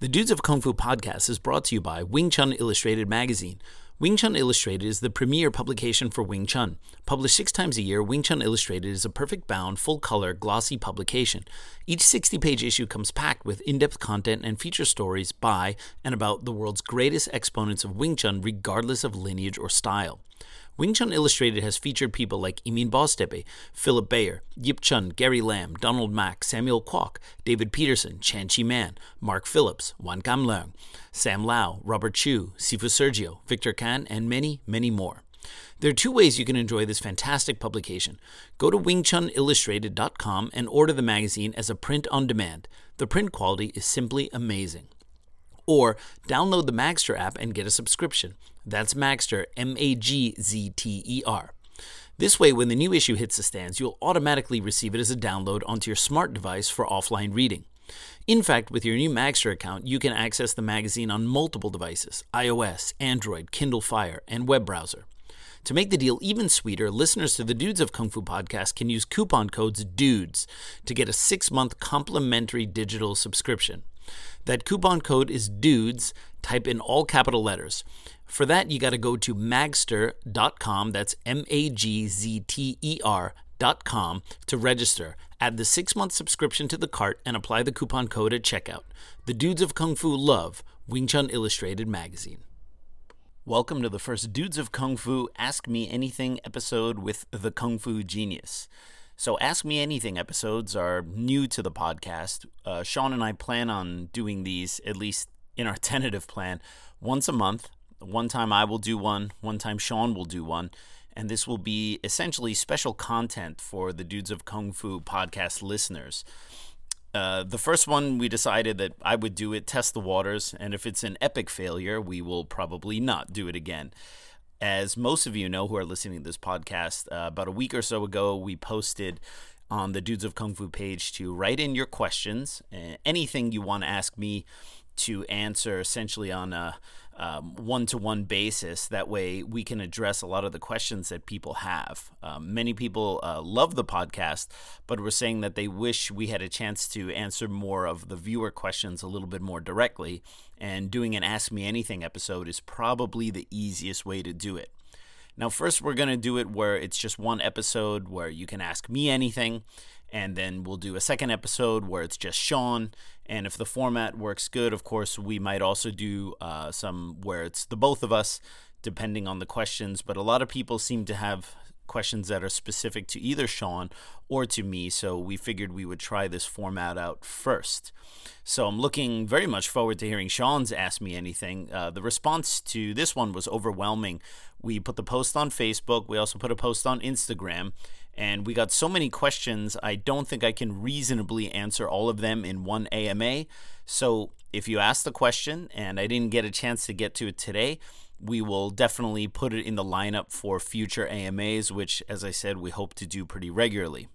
The Dudes of Kung Fu podcast is brought to you by Wing Chun Illustrated magazine. Wing Chun Illustrated is the premier publication for Wing Chun. Published six times a year, Wing Chun Illustrated is a perfect bound, full color, glossy publication. Each 60 page issue comes packed with in depth content and feature stories by and about the world's greatest exponents of Wing Chun, regardless of lineage or style. Wing Chun Illustrated has featured people like Emin Boztepe, Philip Bayer, Yip Chun, Gary Lam, Donald Mack, Samuel Kwok, David Peterson, Chan Chi Man, Mark Phillips, Wan Kam Leung, Sam Lau, Robert Chu, Sifu Sergio, Victor Kan, and many, many more. There are two ways you can enjoy this fantastic publication. Go to wingchunillustrated.com and order the magazine as a print on demand. The print quality is simply amazing. Or download the Magzter app and get a subscription. That's Magzter, M A G Z T E R. This way, when the new issue hits the stands, you'll automatically receive it as a download onto your smart device for offline reading. In fact, with your new Magzter account, you can access the magazine on multiple devices iOS, Android, Kindle Fire, and web browser. To make the deal even sweeter, listeners to the Dudes of Kung Fu podcast can use coupon codes DUDES to get a six month complimentary digital subscription. That coupon code is DUDES, type in all capital letters. For that, you got to go to magzter.com, that's M A G Z T E R.com, to register. Add the six month subscription to the cart and apply the coupon code at checkout. The Dudes of Kung Fu love Wing Chun Illustrated magazine. Welcome to the first Dudes of Kung Fu Ask Me Anything episode with the Kung Fu Genius. So, Ask Me Anything episodes are new to the podcast. Uh, Sean and I plan on doing these, at least in our tentative plan, once a month. One time I will do one, one time Sean will do one. And this will be essentially special content for the Dudes of Kung Fu podcast listeners. Uh, the first one, we decided that I would do it, test the waters, and if it's an epic failure, we will probably not do it again. As most of you know who are listening to this podcast, uh, about a week or so ago, we posted on the Dudes of Kung Fu page to write in your questions, anything you want to ask me to answer essentially on a one to one basis. That way, we can address a lot of the questions that people have. Um, many people uh, love the podcast, but were saying that they wish we had a chance to answer more of the viewer questions a little bit more directly. And doing an Ask Me Anything episode is probably the easiest way to do it. Now, first, we're going to do it where it's just one episode where you can ask me anything, and then we'll do a second episode where it's just Sean. And if the format works good, of course, we might also do uh, some where it's the both of us, depending on the questions. But a lot of people seem to have questions that are specific to either Sean or to me, so we figured we would try this format out first. So I'm looking very much forward to hearing Sean's Ask Me Anything. Uh, the response to this one was overwhelming. We put the post on Facebook, we also put a post on Instagram, and we got so many questions, I don't think I can reasonably answer all of them in one AMA. So if you ask the question and I didn't get a chance to get to it today, we will definitely put it in the lineup for future AMAs, which, as I said, we hope to do pretty regularly.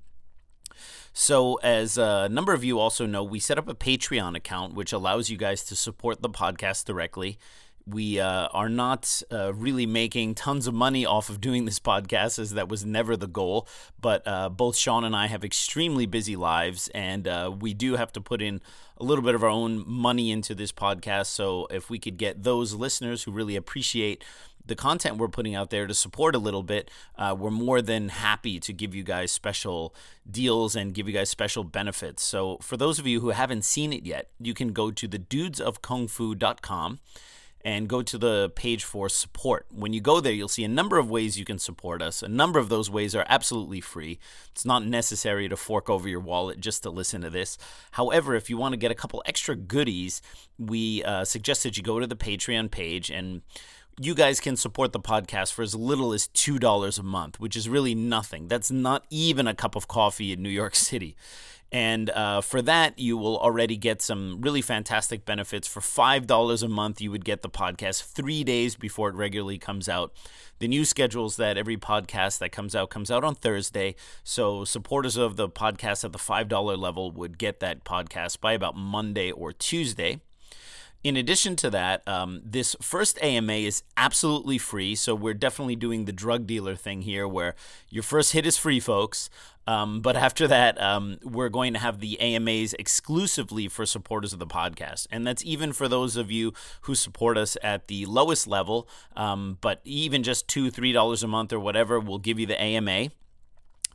So, as a number of you also know, we set up a Patreon account which allows you guys to support the podcast directly we uh, are not uh, really making tons of money off of doing this podcast, as that was never the goal. But uh, both Sean and I have extremely busy lives, and uh, we do have to put in a little bit of our own money into this podcast. So if we could get those listeners who really appreciate the content we're putting out there to support a little bit, uh, we're more than happy to give you guys special deals and give you guys special benefits. So for those of you who haven't seen it yet, you can go to the dudesofkungfu.com and go to the page for support. When you go there, you'll see a number of ways you can support us. A number of those ways are absolutely free. It's not necessary to fork over your wallet just to listen to this. However, if you want to get a couple extra goodies, we uh, suggest that you go to the Patreon page and you guys can support the podcast for as little as $2 a month, which is really nothing. That's not even a cup of coffee in New York City. And uh, for that, you will already get some really fantastic benefits. For $5 a month, you would get the podcast three days before it regularly comes out. The new schedules that every podcast that comes out comes out on Thursday. So supporters of the podcast at the $5 level would get that podcast by about Monday or Tuesday. In addition to that, um, this first AMA is absolutely free. So we're definitely doing the drug dealer thing here where your first hit is free, folks. Um, but after that, um, we're going to have the AMAs exclusively for supporters of the podcast. And that's even for those of you who support us at the lowest level. Um, but even just two, $3 a month or whatever, we'll give you the AMA.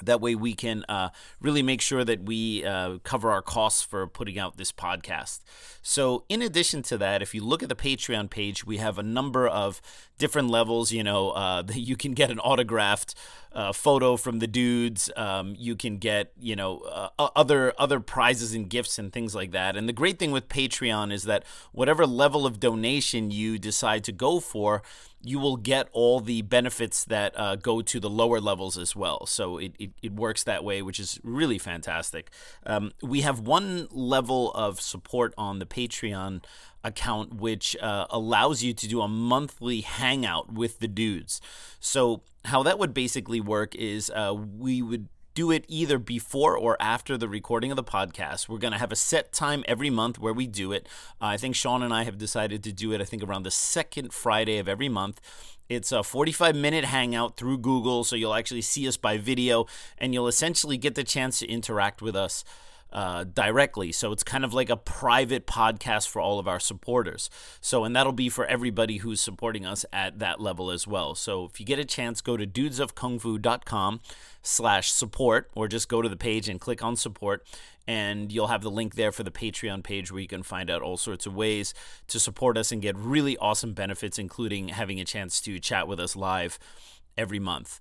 That way, we can uh, really make sure that we uh, cover our costs for putting out this podcast. So, in addition to that, if you look at the Patreon page, we have a number of different levels. You know, uh, that you can get an autographed uh, photo from the dudes. Um, you can get, you know, uh, other other prizes and gifts and things like that. And the great thing with Patreon is that whatever level of donation you decide to go for, you will get all the benefits that uh, go to the lower levels as well. So it, it, it works that way, which is really fantastic. Um, we have one level of support on the Patreon account, which uh, allows you to do a monthly hangout with the dudes. So, how that would basically work is uh, we would do it either before or after the recording of the podcast. We're going to have a set time every month where we do it. Uh, I think Sean and I have decided to do it, I think, around the second Friday of every month. It's a 45 minute hangout through Google, so you'll actually see us by video and you'll essentially get the chance to interact with us uh, directly. So it's kind of like a private podcast for all of our supporters. So, and that'll be for everybody who's supporting us at that level as well. So if you get a chance, go to dudesofkungfu.com slash support or just go to the page and click on support and you'll have the link there for the Patreon page where you can find out all sorts of ways to support us and get really awesome benefits, including having a chance to chat with us live every month.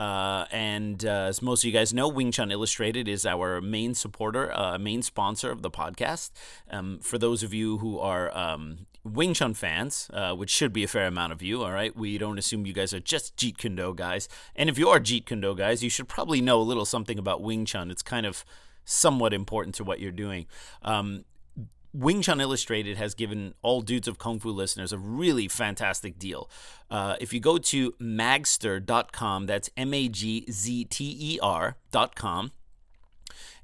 Uh, and uh, as most of you guys know, Wing Chun Illustrated is our main supporter, uh, main sponsor of the podcast. Um, for those of you who are um, Wing Chun fans, uh, which should be a fair amount of you, all right, we don't assume you guys are just Jeet Kune Do guys. And if you are Jeet Kune Do guys, you should probably know a little something about Wing Chun. It's kind of somewhat important to what you're doing. Um, Wing Chun Illustrated has given all Dudes of Kung Fu listeners a really fantastic deal. Uh, if you go to magzter.com, that's M A G Z T E R.com,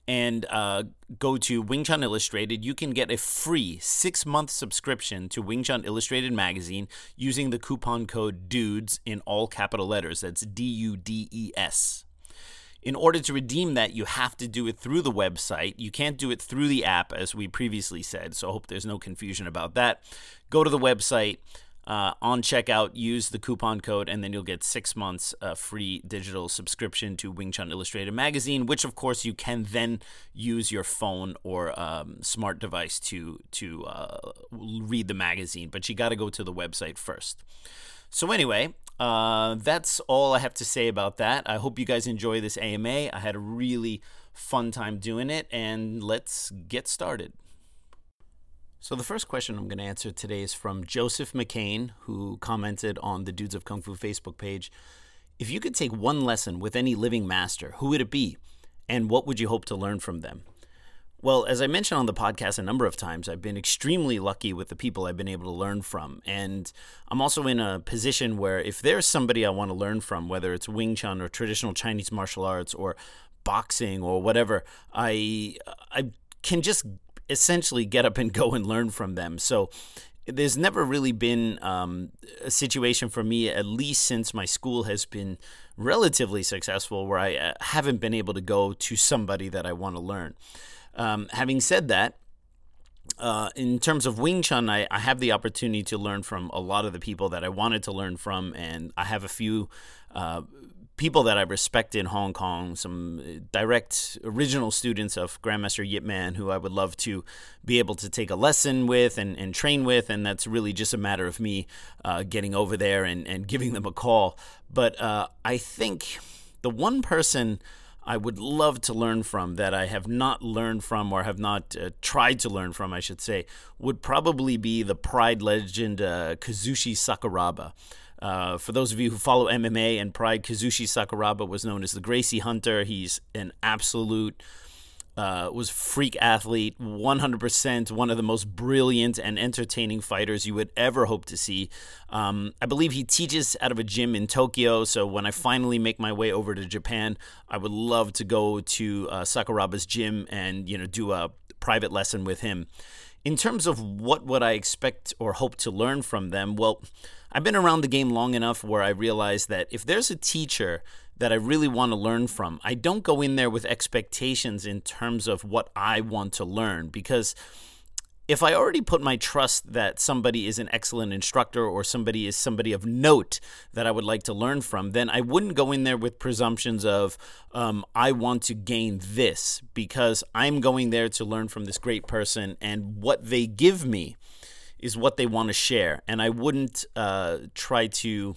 and uh, go to Wing Chun Illustrated, you can get a free six month subscription to Wing Chun Illustrated magazine using the coupon code DUDES in all capital letters. That's D U D E S. In order to redeem that, you have to do it through the website. You can't do it through the app, as we previously said. So I hope there's no confusion about that. Go to the website. Uh, on checkout, use the coupon code, and then you'll get six months uh, free digital subscription to Wing Chun Illustrated magazine, which of course you can then use your phone or um, smart device to to uh, read the magazine. But you got to go to the website first. So anyway, uh, that's all I have to say about that. I hope you guys enjoy this AMA. I had a really fun time doing it, and let's get started. So, the first question I'm going to answer today is from Joseph McCain, who commented on the Dudes of Kung Fu Facebook page. If you could take one lesson with any living master, who would it be? And what would you hope to learn from them? Well, as I mentioned on the podcast a number of times, I've been extremely lucky with the people I've been able to learn from. And I'm also in a position where if there's somebody I want to learn from, whether it's Wing Chun or traditional Chinese martial arts or boxing or whatever, I I can just essentially get up and go and learn from them. So there's never really been um, a situation for me, at least since my school has been relatively successful, where I uh, haven't been able to go to somebody that I want to learn. Um, having said that, uh, in terms of Wing Chun, I, I, have the opportunity to learn from a lot of the people that I wanted to learn from, and I have a few uh, people that I respect in Hong Kong, some direct original students of Grandmaster Yip Man who I would love to be able to take a lesson with and, and train with, and that's really just a matter of me uh, getting over there and, and giving them a call. But uh, I think the one person I would love to learn from that I have not learned from or have not uh, tried to learn from, I should say, would probably be the Pride legend uh, Kazushi Sakuraba. Uh, for those of you who follow MMA and Pride, Kazushi Sakuraba was known as the Gracie Hunter. He's an absolute uh, was freak athlete, 100% one of the most brilliant and entertaining fighters you would ever hope to see. Um, I believe he teaches out of a gym in Tokyo, so when I finally make my way over to Japan, I would love to go to uh, Sakuraba's gym and you know do a private lesson with him. In terms of what would I expect or hope to learn from them, well, I've been around the game long enough where I realize that if there's a teacher that I really want to learn from, I don't go in there with expectations in terms of what I want to learn because if I already put my trust that somebody is an excellent instructor or somebody is somebody of note that I would like to learn from, then I wouldn't go in there with presumptions of, um, I want to gain this because I'm going there to learn from this great person and what they give me is what they want to share. And I wouldn't uh, try to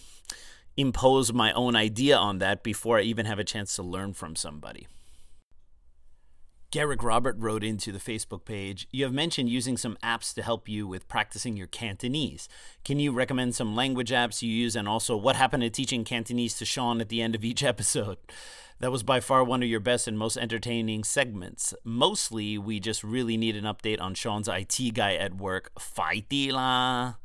impose my own idea on that before I even have a chance to learn from somebody. Garrick Robert wrote into the Facebook page You have mentioned using some apps to help you with practicing your Cantonese. Can you recommend some language apps you use and also what happened to teaching Cantonese to Sean at the end of each episode? That was by far one of your best and most entertaining segments. Mostly, we just really need an update on Sean's IT guy at work. Fighty la.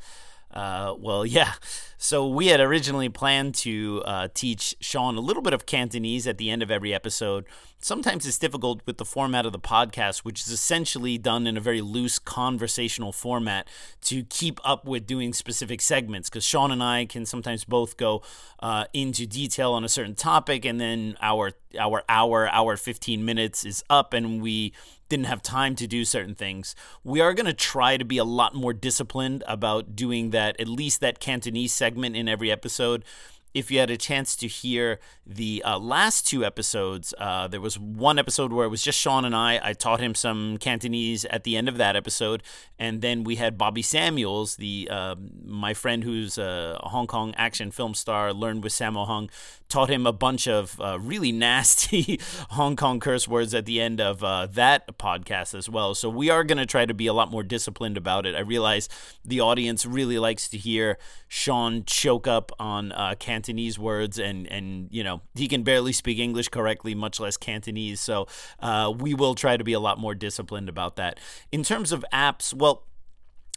Uh, well, yeah. So we had originally planned to uh, teach Sean a little bit of Cantonese at the end of every episode. Sometimes it's difficult with the format of the podcast, which is essentially done in a very loose conversational format to keep up with doing specific segments. Because Sean and I can sometimes both go uh, into detail on a certain topic, and then our our hour, hour fifteen minutes is up, and we didn't have time to do certain things. We are going to try to be a lot more disciplined about doing that, at least that Cantonese segment in every episode if you had a chance to hear the uh, last two episodes, uh, there was one episode where it was just Sean and I. I taught him some Cantonese at the end of that episode, and then we had Bobby Samuels, the uh, my friend who's a Hong Kong action film star, learned with Sammo Hung, taught him a bunch of uh, really nasty Hong Kong curse words at the end of uh, that podcast as well. So we are going to try to be a lot more disciplined about it. I realize the audience really likes to hear Sean choke up on uh, Cantonese Cantonese words, and and you know he can barely speak English correctly, much less Cantonese. So uh, we will try to be a lot more disciplined about that. In terms of apps, well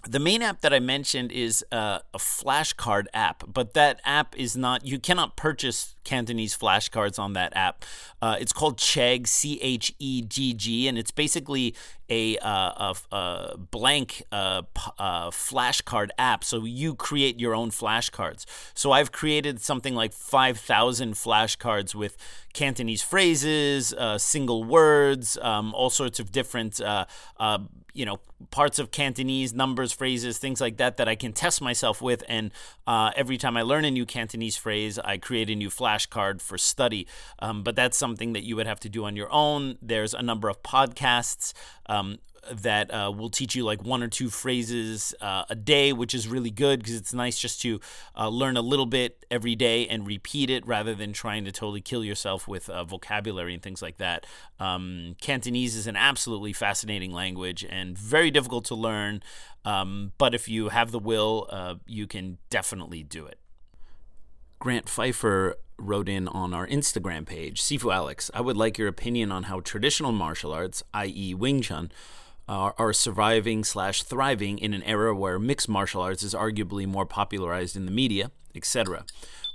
the main app that I mentioned is uh, a flashcard app, but that app is not, you cannot purchase Cantonese flashcards on that app. Uh, it's called Chegg, C H E G G, and it's basically a, uh, a, a blank uh, uh, flashcard app. So you create your own flashcards. So I've created something like 5,000 flashcards with Cantonese phrases, uh, single words, um, all sorts of different you know parts of Cantonese numbers, phrases, things like that that I can test myself with. And uh, every time I learn a new Cantonese phrase, I create a new flashcard for study. Um, but that's something that you would have to do on your own. There's a number of podcasts. Um, that uh, will teach you like one or two phrases uh, a day, which is really good because it's nice just to uh, learn a little bit every day and repeat it rather than trying to totally kill yourself with uh, vocabulary and things like that. Um, Cantonese is an absolutely fascinating language and very difficult to learn, um, but if you have the will, uh, you can definitely do it. Grant Pfeiffer wrote in on our Instagram page Sifu Alex, I would like your opinion on how traditional martial arts, i.e., Wing Chun, are, are surviving slash thriving in an era where mixed martial arts is arguably more popularized in the media, etc.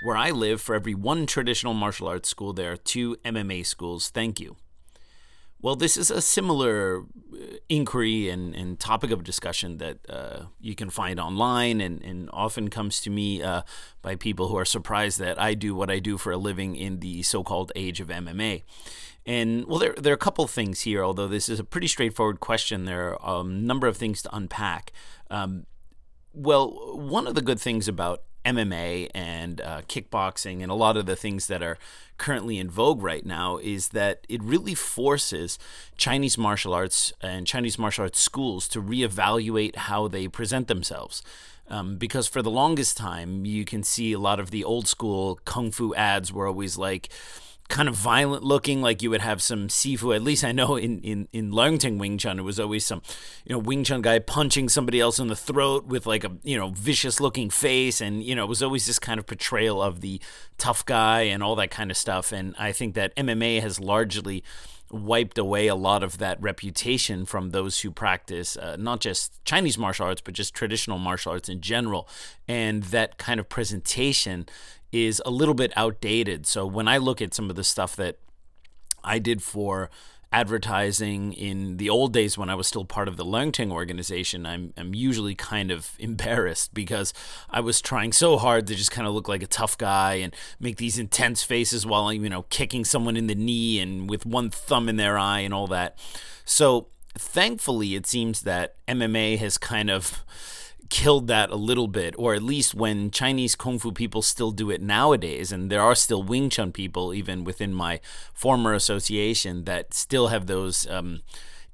Where I live, for every one traditional martial arts school, there are two MMA schools. Thank you. Well, this is a similar uh, inquiry and, and topic of discussion that uh, you can find online and, and often comes to me uh, by people who are surprised that I do what I do for a living in the so called age of MMA. And well, there, there are a couple things here, although this is a pretty straightforward question. There are a number of things to unpack. Um, well, one of the good things about MMA and uh, kickboxing and a lot of the things that are currently in vogue right now is that it really forces Chinese martial arts and Chinese martial arts schools to reevaluate how they present themselves. Um, because for the longest time, you can see a lot of the old school kung fu ads were always like, kind of violent looking, like you would have some Sifu. At least I know in in in Leung Wing Chun, it was always some you know Wing Chun guy punching somebody else in the throat with like a you know vicious looking face, and you know it was always this kind of portrayal of the tough guy and all that kind of stuff. And I think that MMA has largely wiped away a lot of that reputation from those who practice uh, not just Chinese martial arts, but just traditional martial arts in general. And that kind of presentation is a little bit outdated. So when I look at some of the stuff that I did for advertising in the old days when I was still part of the Leung Ting organization, I'm, I'm usually kind of embarrassed because I was trying so hard to just kind of look like a tough guy and make these intense faces while I'm, you know, kicking someone in the knee and with one thumb in their eye and all that. So thankfully, it seems that MMA has kind of killed that a little bit, or at least when Chinese kung fu people still do it nowadays, and there are still Wing Chun people, even within my former association, that still have those. Um,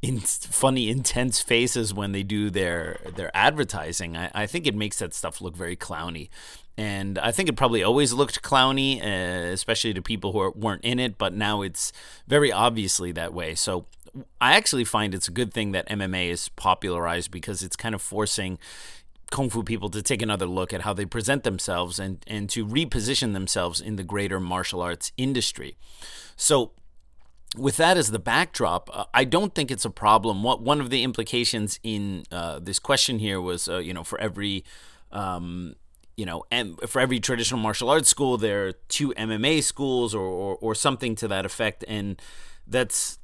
in funny intense faces when they do their their advertising I, I think it makes that stuff look very clowny and I think it probably always looked clowny, uh, especially to people who weren't in it. But now it's very obviously that way. So I actually find it's a good thing that MMA is popularized because it's kind of forcing kung fu people to take another look at how they present themselves and and to reposition themselves in the greater martial arts industry. So with that as the backdrop, uh, I don't think it's a problem. What one of the implications in uh, this question here was, uh, you know, for every, um, you know, and for every traditional martial arts school, there are two MMA schools or, or or something to that effect, and that's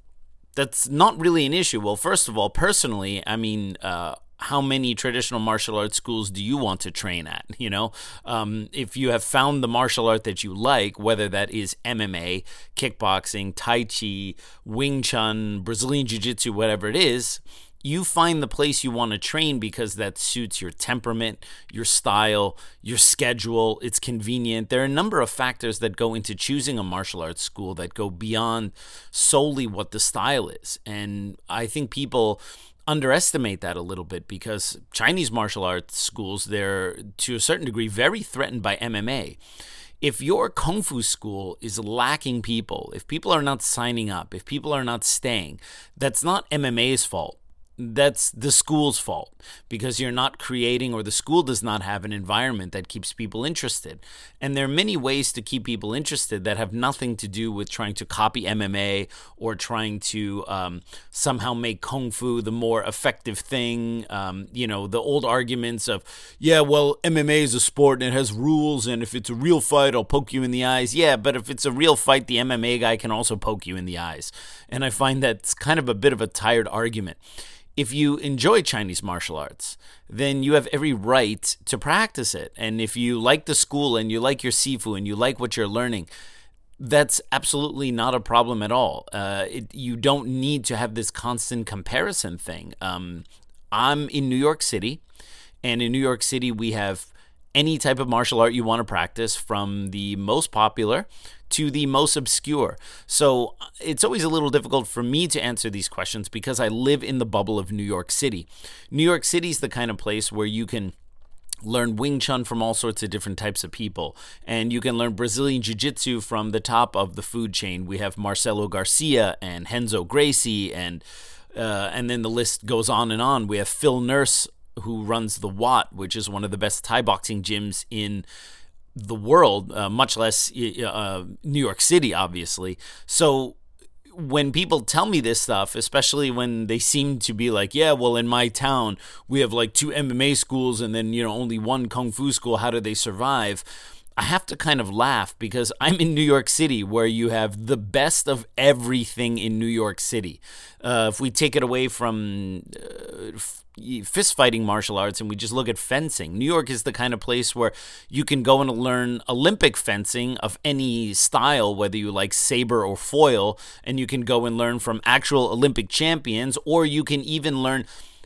that's not really an issue. Well, first of all, personally, I mean, uh, how many traditional martial arts schools do you want to train at? You know, um, if you have found the martial art that you like, whether that is MMA, kickboxing, Tai Chi, Wing Chun, Brazilian Jiu Jitsu, whatever it is, you find the place you want to train because that suits your temperament, your style, your schedule, it's convenient. There are a number of factors that go into choosing a martial arts school that go beyond solely what the style is. And I think people underestimate that a little bit because Chinese martial arts schools, they're to a certain degree very threatened by MMA. If your kung fu school is lacking people, if people are not signing up, if people are not staying, that's not MMA's fault that's the school's fault because you're not creating or the school does not have an environment that keeps people interested. And there are many ways to keep people interested that have nothing to do with trying to copy MMA or trying to um, somehow make Kung Fu the more effective thing. Um, you know, the old arguments of, yeah, well, MMA is a sport and it has rules, and if it's a real fight, I'll poke you in the eyes. Yeah, but if it's a real fight, the MMA guy can also poke you in the eyes. And I find that's kind of a bit of a tired argument if you enjoy Chinese martial arts, then you have every right to practice it. And if you like the school and you like your sifu and you like what you're learning, that's absolutely not a problem at all. Uh, it, you don't need to have this constant comparison thing. Um, I'm in New York City, and in New York City, we have any type of martial art you want to practice, from the most popular to the most obscure. So it's always a little difficult for me to answer these questions because I live in the bubble of New York City. New York City is the kind of place where you can learn Wing Chun from all sorts of different types of people. And you can learn Brazilian Jiu Jitsu from the top of the food chain. We have Marcelo Garcia and Renzo Gracie, and uh, and then the list goes on and on. We have Phil Nurse, who runs the Wat, which is one of the best Thai boxing gyms in the world, uh, much less uh, New York City, obviously. So when people tell me this stuff, especially when they seem to be like, yeah, well, in my town, we have like two MMA schools and then, you know, only one Kung Fu school. How do they survive? I have to kind of laugh because I'm in New York City where you have the best of everything in New York City. Uh, if we take it away from uh, fist fighting martial arts and we just look at fencing, New York is the kind of place where you can go and learn Olympic fencing of any style, whether you like saber or foil, and you can go and learn from actual Olympic champions, or you can even learn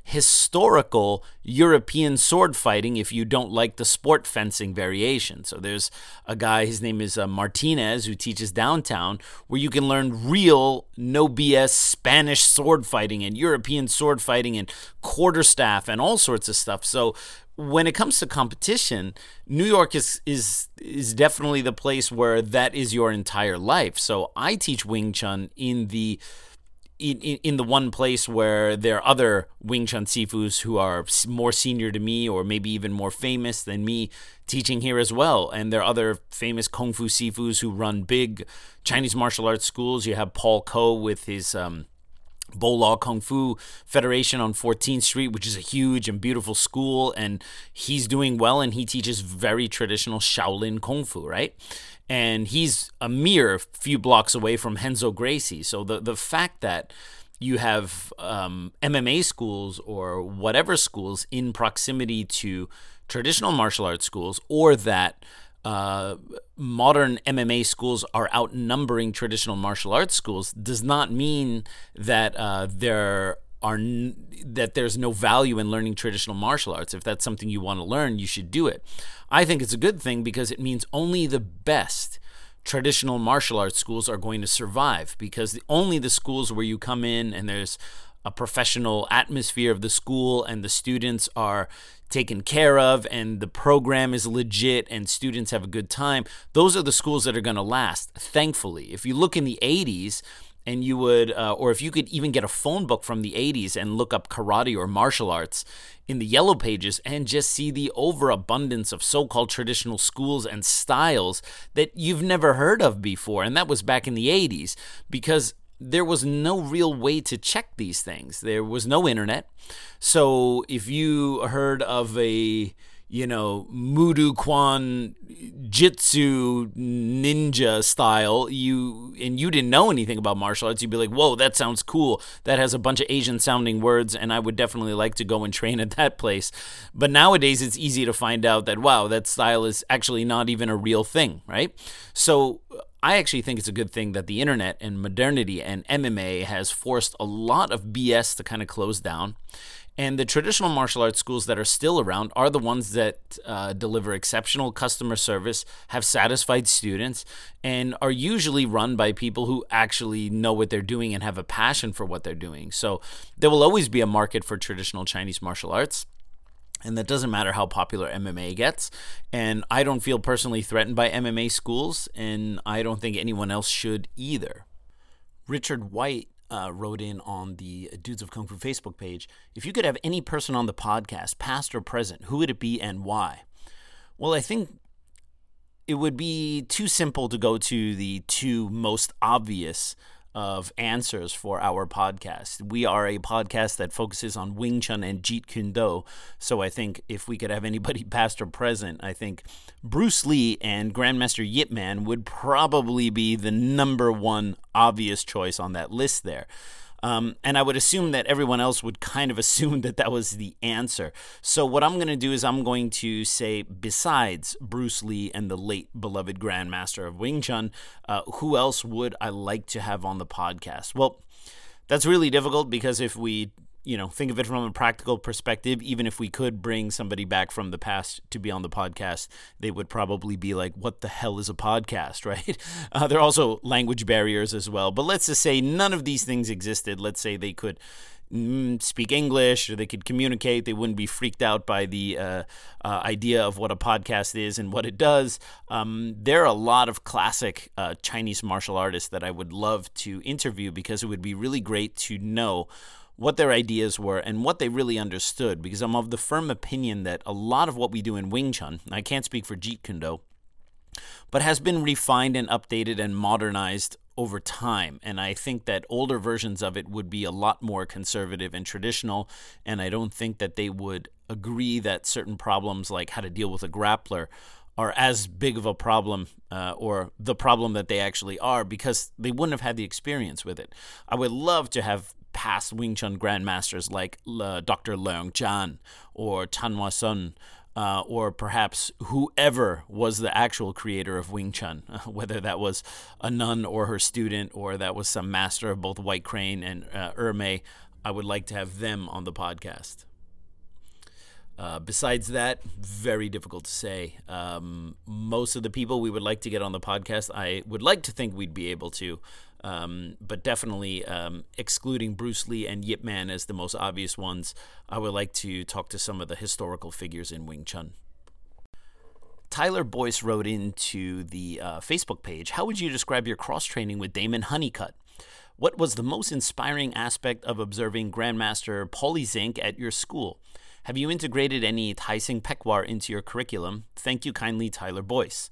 historical European sword fighting if you don't like the sport fencing variation. So there's a guy, his name is uh, Martinez, who teaches downtown, where you can learn real, no BS Spanish sword fighting and European sword fighting and quarterstaff and all sorts of stuff. So when it comes to competition, New York is is is definitely the place where that is your entire life. So I teach Wing Chun in the in, in in, the one place where there are other Wing Chun Sifus who are more senior to me or maybe even more famous than me teaching here as well. And there are other famous Kung Fu Sifus who run big Chinese martial arts schools. You have Paul Ko with his um, Bo Law Kung Fu Federation on 14th Street, which is a huge and beautiful school. And he's doing well and he teaches very traditional Shaolin Kung Fu, right? And he's a mere few blocks away from Renzo Gracie. So the the fact that you have um, MMA schools or whatever schools in proximity to traditional martial arts schools, or that uh, modern MMA schools are outnumbering traditional martial arts schools, does not mean that uh, there are n- that there's no value in learning traditional martial arts. If that's something you want to learn, you should do it. I think it's a good thing because it means only the best traditional martial arts schools are going to survive because the, only the schools where you come in and there's a professional atmosphere of the school and the students are taken care of and the program is legit and students have a good time those are the schools that are going to last thankfully if you look in the 80s and you would, uh, or if you could even get a phone book from the 80s and look up karate or martial arts in the yellow pages and just see the overabundance of so called traditional schools and styles that you've never heard of before. And that was back in the 80s because there was no real way to check these things. There was no internet. So if you heard of a you know, Mudu Kwan Jitsu ninja style, you and you didn't know anything about martial arts, you'd be like, "Whoa, that sounds cool. That has a bunch of Asian sounding words, and I would definitely like to go and train at that place." But nowadays, it's easy to find out that wow, that style is actually not even a real thing, right? So. I actually think it's a good thing that the internet and modernity and MMA has forced a lot of BS to kind of close down. And the traditional martial arts schools that are still around are the ones that uh, deliver exceptional customer service, have satisfied students, and are usually run by people who actually know what they're doing and have a passion for what they're doing. So there will always be a market for traditional Chinese martial arts. And that doesn't matter how popular MMA gets. And I don't feel personally threatened by MMA schools, and I don't think anyone else should either. Richard White uh, wrote in on the Dudes of Kung Fu Facebook page if you could have any person on the podcast, past or present, who would it be and why? Well, I think it would be too simple to go to the two most obvious of answers for our podcast. We are a podcast that focuses on Wing Chun and Jeet Kune Do. So I think if we could have anybody past or present, I think Bruce Lee and Grandmaster Yip Man would probably be the number one obvious choice on that list there. Um, and I would assume that everyone else would kind of assume that that was the answer. So, what I'm going to do is I'm going to say, besides Bruce Lee and the late beloved Grandmaster of Wing Chun, uh, who else would I like to have on the podcast? Well, that's really difficult because if we you know, think of it from a practical perspective, even if we could bring somebody back from the past to be on the podcast, they would probably be like, what the hell is a podcast, right? Uh, there are also language barriers as well. But let's just say none of these things existed. Let's say they could mm, speak English or they could communicate. They wouldn't be freaked out by the uh, uh, idea of what a podcast is and what it does. Um, there are a lot of classic uh, Chinese martial artists that I would love to interview because it would be really great to know what their ideas were and what they really understood because I'm of the firm opinion that a lot of what we do in Wing Chun, I can't speak for Jeet Kune Do, but has been refined and updated and modernized over time. And I think that older versions of it would be a lot more conservative and traditional. And I don't think that they would agree that certain problems, like how to deal with a grappler, are as big of a problem uh, or the problem that they actually are because they wouldn't have had the experience with it. I would love to have past Wing Chun grandmasters like uh, Dr. Leung Jan or Chan Wah Shun. Uh, or perhaps whoever was the actual creator of Wing Chun, whether that was a nun or her student, or that was some master of both White Crane and uh, Ermei, I would like to have them on the podcast. Uh, besides that, very difficult to say. Um, most of the people we would like to get on the podcast, I would like to think we'd be able to. Um, but definitely um, excluding Bruce Lee and Yip Man as the most obvious ones, I would like to talk to some of the historical figures in Wing Chun. Tyler Boyce wrote into the uh, Facebook page How would you describe your cross training with Damon Honeycutt? What was the most inspiring aspect of observing Grandmaster Paulie Zink at your school? Have you integrated any Tai Sing Peckwar into your curriculum? Thank you kindly, Tyler Boyce.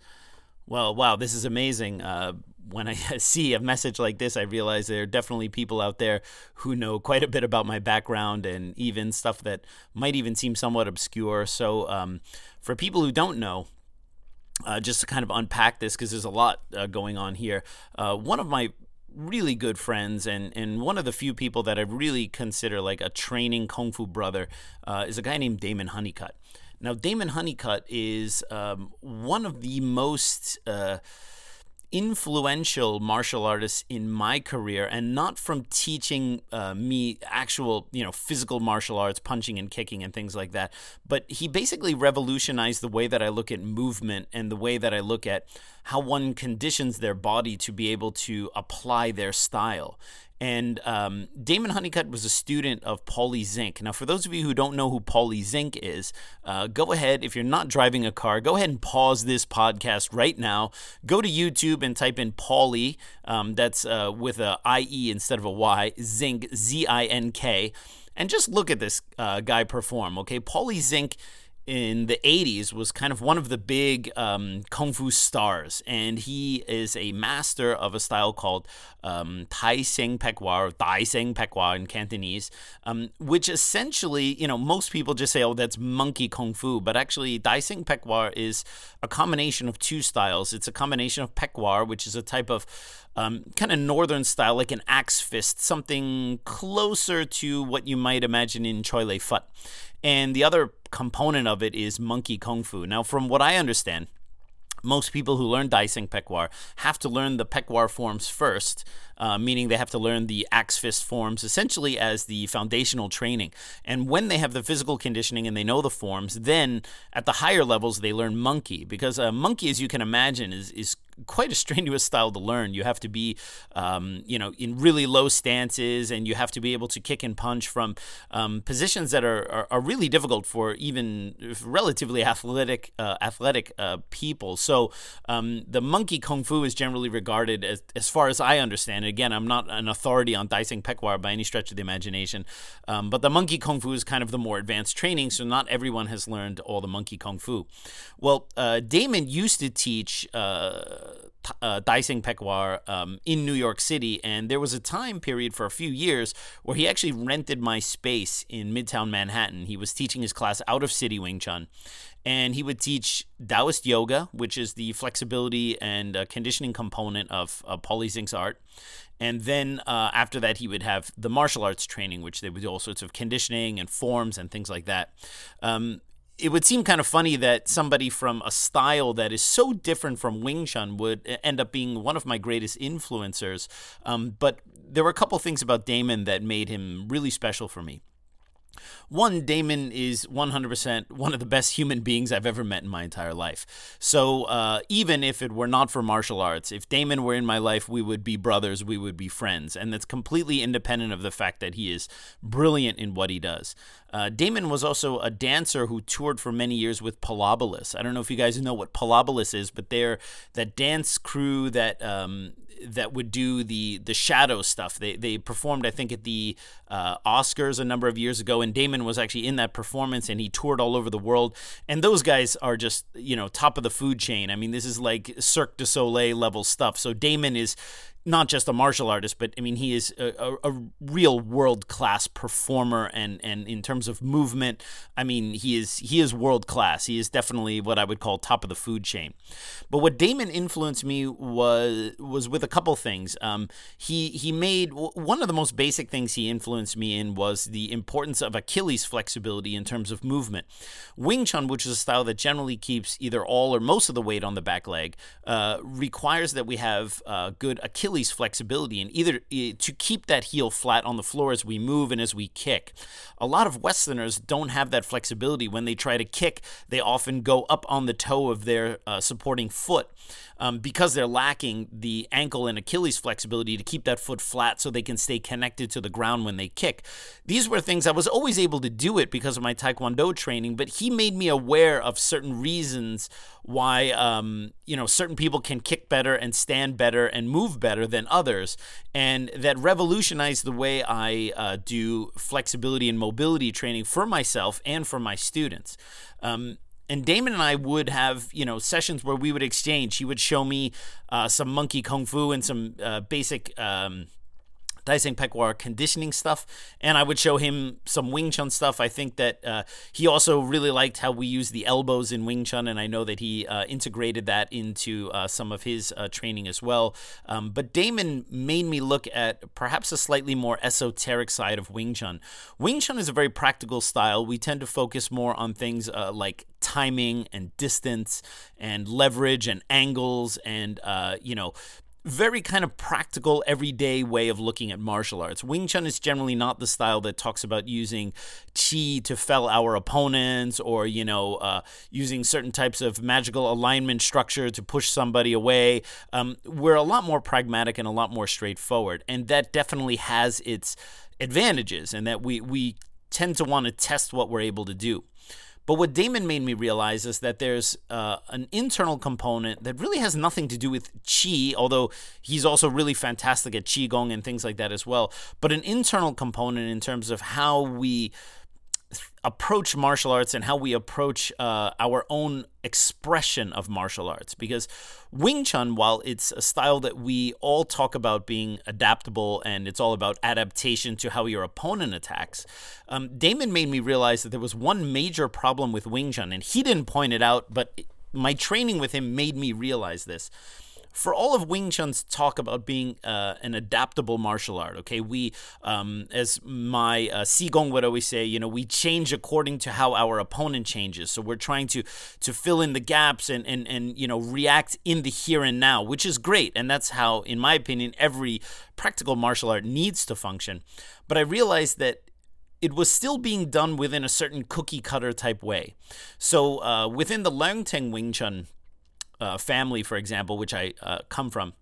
Well, wow, this is amazing. Uh, when I see a message like this, I realize there are definitely people out there who know quite a bit about my background and even stuff that might even seem somewhat obscure. So, um, for people who don't know, uh, just to kind of unpack this because there's a lot uh, going on here. Uh, one of my really good friends and, and one of the few people that I really consider like a training kung fu brother uh, is a guy named Damon Honeycutt. Now, Damon Honeycutt is um, one of the most uh, influential martial artists in my career and not from teaching uh, me actual you know physical martial arts punching and kicking and things like that but he basically revolutionized the way that i look at movement and the way that i look at how one conditions their body to be able to apply their style and um, Damon Honeycutt was a student of Paulie Zink. Now, for those of you who don't know who Paulie Zink is, uh, go ahead, if you're not driving a car, go ahead and pause this podcast right now. Go to YouTube and type in Paulie, um, that's uh, with a I-E instead of a Y, Zink, Z I N K, and just look at this uh, guy perform, okay? Paulie Zink in the 80s was kind of one of the big um, kung fu stars and he is a master of a style called um, Tai Seng Pek Wah or Tai Seng Pek Wah in Cantonese um, which essentially you know most people just say oh that's monkey kung fu but actually Tai Seng Pek Wah is a combination of two styles. It's a combination of Pek Wah which is a type of um, kind of northern style, like an axe fist, something closer to what you might imagine in Choy Li Fut. And the other component of it is monkey kung fu. Now, from what I understand, most people who learn Tai Seng Pek Wah have to learn the Pek Wah forms first, uh, meaning they have to learn the axe fist forms essentially as the foundational training. And when they have the physical conditioning and they know the forms, then at the higher levels they learn monkey because a monkey, as you can imagine, is is quite a strenuous style to learn. You have to be, um, you know, in really low stances, and you have to be able to kick and punch from um, positions that are, are, are, really difficult for even relatively athletic uh, athletic uh, people. So um, the monkey kung fu is generally regarded as, as far as I understand it. Again, I'm not an authority on Tai Seng Pek Wah by any stretch of the imagination, um, but the monkey kung fu is kind of the more advanced training. So not everyone has learned all the monkey kung fu. Well, uh, Damon used to teach. Uh, uh, Tai Seng Pek Wah um, in New York City, and there was a time period for a few years where he actually rented my space in Midtown Manhattan. He was teaching his class out of City Wing Chun, and he would teach Taoist yoga, which is the flexibility and uh, conditioning component of uh, Paulie Zink's art. And then uh, after that, he would have the martial arts training, which they would do all sorts of conditioning and forms and things like that. Um, it would seem kind of funny that somebody from a style that is so different from Wing Chun would end up being one of my greatest influencers. Um, but there were a couple things about Damon that made him really special for me. One, Damon is 100% one of the best human beings I've ever met in my entire life. So uh, even if it were not for martial arts, if Damon were in my life, we would be brothers, we would be friends. And that's completely independent of the fact that he is brilliant in what he does. Uh, Damon was also a dancer who toured for many years with Pilobolus. I don't know if you guys know what Pilobolus is, but they're that dance crew that um, that would do the the shadow stuff. They they performed, I think, at the uh, Oscars a number of years ago, and Damon was actually in that performance, and he toured all over the world. And those guys are just you know top of the food chain. I mean, this is like Cirque du Soleil level stuff. So Damon is not just a martial artist, but I mean, he is a, a, a real world class performer, and and in terms of movement, I mean, he is he is world class. He is definitely what I would call top of the food chain. But what Damon influenced me was was with a couple things. Um, he he made one of the most basic things he influenced me in was the importance of Achilles flexibility in terms of movement. Wing Chun, which is a style that generally keeps either all or most of the weight on the back leg, uh, requires that we have uh, good Achilles Achilles flexibility and either to keep that heel flat on the floor as we move and as we kick. A lot of Westerners don't have that flexibility. When they try to kick, they often go up on the toe of their uh, supporting foot um, because they're lacking the ankle and Achilles flexibility to keep that foot flat so they can stay connected to the ground when they kick. These were things I was always able to do it because of my Taekwondo training, but he made me aware of certain reasons why um, you know certain people can kick better and stand better and move better than others, and that revolutionized the way I uh, do flexibility and mobility training for myself and for my students. Um, and Damon and I would have, you know, sessions where we would exchange. He would show me uh, some monkey kung fu and some uh, basic um, Daiseng Pekwar conditioning stuff, and I would show him some Wing Chun stuff. I think that uh, he also really liked how we use the elbows in Wing Chun, and I know that he uh, integrated that into uh, some of his uh, training as well. Um, but Damon made me look at perhaps a slightly more esoteric side of Wing Chun. Wing Chun is a very practical style. We tend to focus more on things uh, like timing and distance and leverage and angles and uh, you know very kind of practical, everyday way of looking at martial arts. Wing Chun is generally not the style that talks about using chi to fell our opponents or, you know, uh, using certain types of magical alignment structure to push somebody away. Um, we're a lot more pragmatic and a lot more straightforward. And that definitely has its advantages, and that we, we tend to want to test what we're able to do. But what Damon made me realize is that there's uh, an internal component that really has nothing to do with Qi, although he's also really fantastic at Qigong and things like that as well. But an internal component in terms of how we approach martial arts and how we approach uh, our own expression of martial arts. Because Wing Chun, while it's a style that we all talk about being adaptable and it's all about adaptation to how your opponent attacks, um, Damon made me realize that there was one major problem with Wing Chun, and he didn't point it out, but my training with him made me realize this for all of Wing Chun's talk about being uh, an adaptable martial art, okay, we, um, as my uh, Gong would always say, you know, we change according to how our opponent changes. So we're trying to to fill in the gaps and and and you know react in the here and now, which is great, and that's how, in my opinion, every practical martial art needs to function. But I realized that it was still being done within a certain cookie cutter type way. So uh, within the Leung Ting Wing Chun uh, family, for example, which I uh, come from,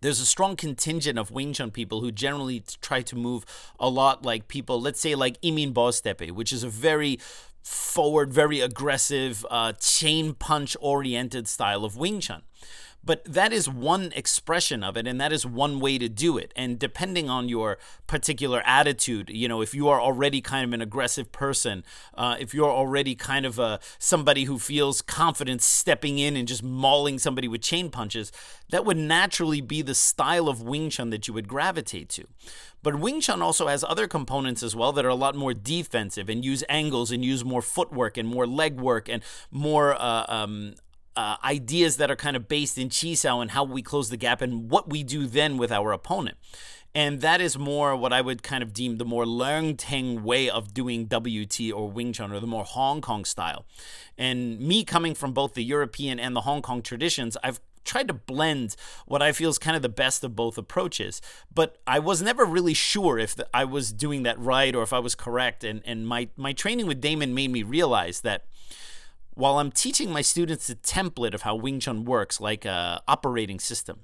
there's a strong contingent of Wing Chun people who generally try to move a lot like people, let's say like Emin Boztepe, which is a very forward, very aggressive, uh, chain punch oriented style of Wing Chun. But that is one expression of it, and that is one way to do it. And depending on your particular attitude, you know, if you are already kind of an aggressive person, uh, if you're already kind of a somebody who feels confident stepping in and just mauling somebody with chain punches, that would naturally be the style of Wing Chun that you would gravitate to. But Wing Chun also has other components as well that are a lot more defensive and use angles and use more footwork and more leg work and more uh, um, uh, ideas that are kind of based in Chi Sao and how we close the gap and what we do then with our opponent. And that is more what I would kind of deem the more Leung Ting way of doing WT or Wing Chun or the more Hong Kong style. And me coming from both the European and the Hong Kong traditions, I've tried to blend what I feel is kind of the best of both approaches. But I was never really sure if the, I was doing that right or if I was correct. And, and my, my training with Damon made me realize that while I'm teaching my students a template of how Wing Chun works, like a operating system,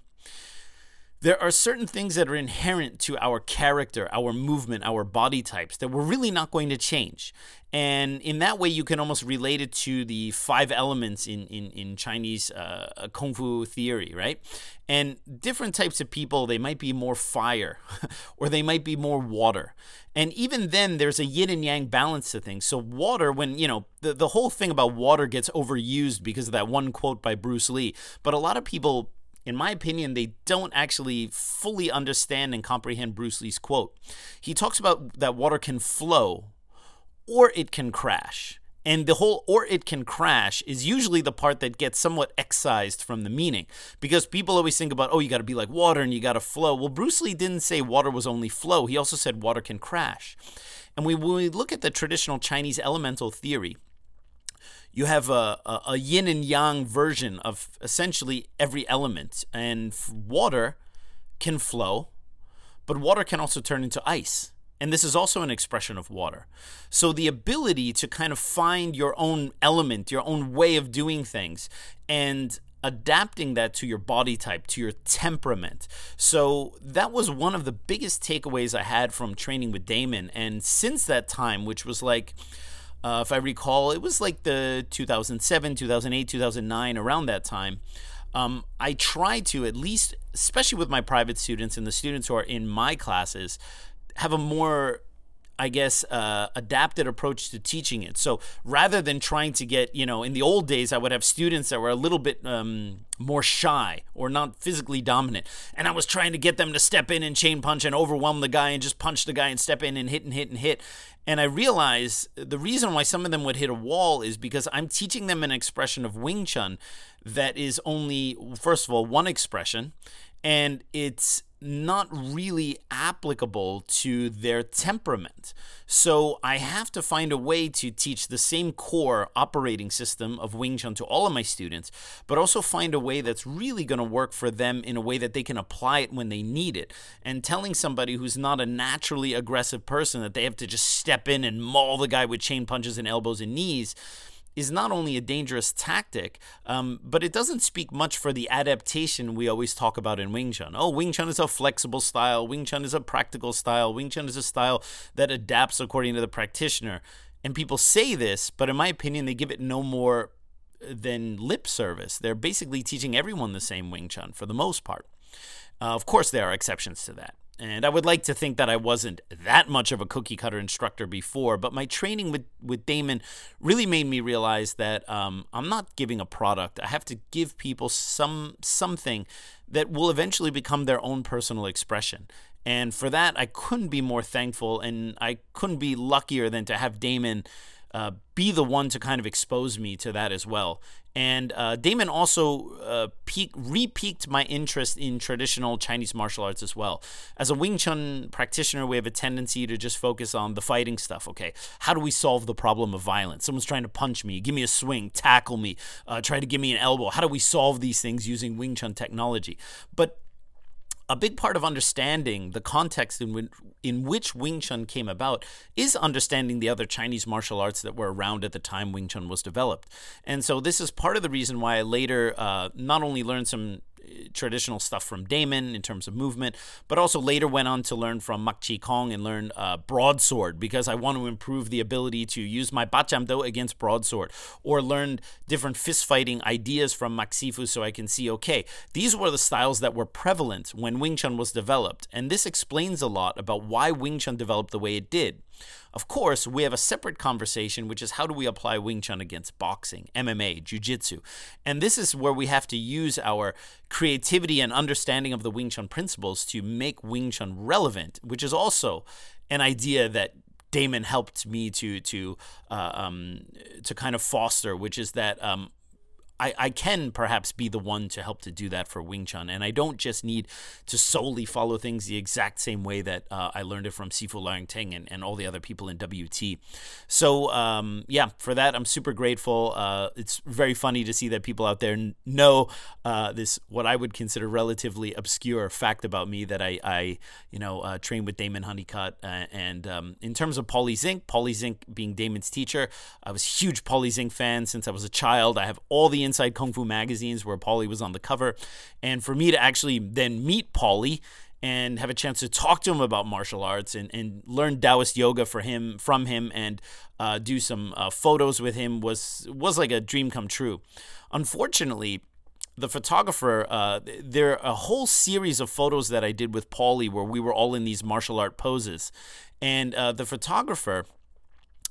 there are certain things that are inherent to our character, our movement, our body types that we're really not going to change. And in that way, you can almost relate it to the five elements in, in, in Chinese uh, Kung Fu theory, right? And different types of people, they might be more fire or they might be more water. And even then, there's a yin and yang balance to things. So, water, when, you know, the, the whole thing about water gets overused because of that one quote by Bruce Lee, but a lot of people in my opinion, they don't actually fully understand and comprehend Bruce Lee's quote. He talks about that water can flow or it can crash. And the whole or it can crash is usually the part that gets somewhat excised from the meaning because people always think about, oh, you got to be like water and you got to flow. Well, Bruce Lee didn't say water was only flow, he also said water can crash. And we, when we look at the traditional Chinese elemental theory, you have a, a, a, yin and yang version of essentially every element. And water can flow, but water can also turn into ice. And this is also an expression of water. So the ability to kind of find your own element, your own way of doing things, and adapting that to your body type, to your temperament. So that was one of the biggest takeaways I had from training with Damon. And since that time, which was like, uh, if I recall, it was like the 2007, 2008, 2009, around that time. Um, I try to at least, especially with my private students and the students who are in my classes, have a more I guess, uh, adapted approach to teaching it. So rather than trying to get, you know, in the old days, I would have students that were a little bit um, more shy or not physically dominant. And I was trying to get them to step in and chain punch and overwhelm the guy and just punch the guy and step in and hit and hit and hit. And I realize the reason why some of them would hit a wall is because I'm teaching them an expression of Wing Chun that is only, first of all, one expression, and it's not really applicable to their temperament. So I have to find a way to teach the same core operating system of Wing Chun to all of my students, but also find a way that's really going to work for them in a way that they can apply it when they need it. And telling somebody who's not a naturally aggressive person that they have to just step in and maul the guy with chain punches and elbows and knees is not only a dangerous tactic, um, but it doesn't speak much for the adaptation we always talk about in Wing Chun. Oh, Wing Chun is a flexible style, Wing Chun is a practical style, Wing Chun is a style that adapts according to the practitioner. And people say this, but in my opinion, they give it no more than lip service. They're basically teaching everyone the same Wing Chun for the most part. Uh, of course, there are exceptions to that. And I would like to think that I wasn't that much of a cookie cutter instructor before, but my training with, with Damon really made me realize that um, I'm not giving a product. I have to give people some something that will eventually become their own personal expression. And for that, I couldn't be more thankful, and I couldn't be luckier than to have Damon uh, be the one to kind of expose me to that as well. And uh, Damon also uh, peak, re-peaked my interest in traditional Chinese martial arts as well. As a Wing Chun practitioner, we have a tendency to just focus on the fighting stuff. Okay, how do we solve the problem of violence? Someone's trying to punch me, give me a swing, tackle me, uh, try to give me an elbow. How do we solve these things using Wing Chun technology? But a big part of understanding the context in which, in which Wing Chun came about is understanding the other Chinese martial arts that were around at the time Wing Chun was developed. And so this is part of the reason why I later uh, not only learned some traditional stuff from Damon in terms of movement, but also later went on to learn from Mak Chi Kong and learn uh, broadsword because I want to improve the ability to use my Bachamdo against broadsword, or learned different fist fighting ideas from Mak Sifu so I can see okay, these were the styles that were prevalent when Wing Chun was developed, and this explains a lot about why Wing Chun developed the way it did. Of course, we have a separate conversation, which is how do we apply Wing Chun against boxing, MMA, Jiu Jitsu? And this is where we have to use our creativity and understanding of the Wing Chun principles to make Wing Chun relevant, which is also an idea that Damon helped me to to uh, um, to kind of foster, which is that um, I, I can perhaps be the one to help to do that for Wing Chun. And I don't just need to solely follow things the exact same way that uh, I learned it from Sifu Leung Ting and, and all the other people in WT. So, um, yeah, for that, I'm super grateful. Uh, it's very funny to see that people out there know uh, this, what I would consider relatively obscure fact about me that I, I you know, uh, train with Damon Honeycutt. Uh, and um, in terms of Paulie Zink, Paulie Zink being Damon's teacher, I was a huge Paulie Zink fan since I was a child. I have all the Inside Kung Fu magazines where Paulie was on the cover. And for me to actually then meet Paulie and have a chance to talk to him about martial arts and, and learn Taoist yoga for him from him and uh, do some uh, photos with him was was like a dream come true. Unfortunately, the photographer, uh, there a whole series of photos that I did with Paulie where we were all in these martial art poses, and uh, the photographer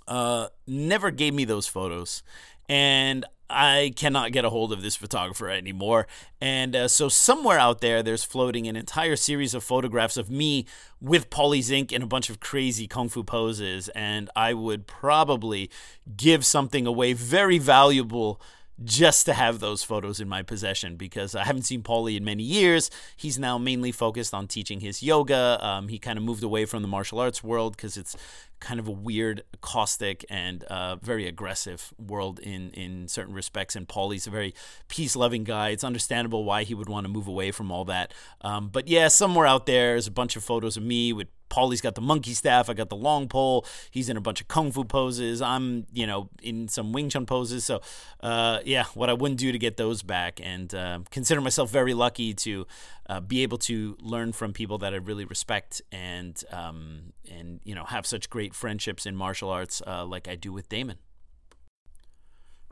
uh, never gave me those photos, and I cannot get a hold of this photographer anymore. And uh, so, somewhere out there, there's floating an entire series of photographs of me with Paulie Zink in a bunch of crazy kung fu poses. And I would probably give something away very valuable just to have those photos in my possession because I haven't seen Paulie in many years. He's now mainly focused on teaching his yoga. Um, he kind of moved away from the martial arts world because it's kind of a weird, caustic, and uh, very aggressive world in in certain respects. And Paulie's a very peace loving guy. It's understandable why he would want to move away from all that. Um, but yeah, somewhere out there is a bunch of photos of me with Paulie's got the monkey staff. I got the long pole. He's in a bunch of kung fu poses. I'm, you know, in some Wing Chun poses. So, uh, yeah, what I wouldn't do to get those back, and uh, consider myself very lucky to uh, be able to learn from people that I really respect and um, and you know have such great friendships in martial arts uh, like I do with Damon.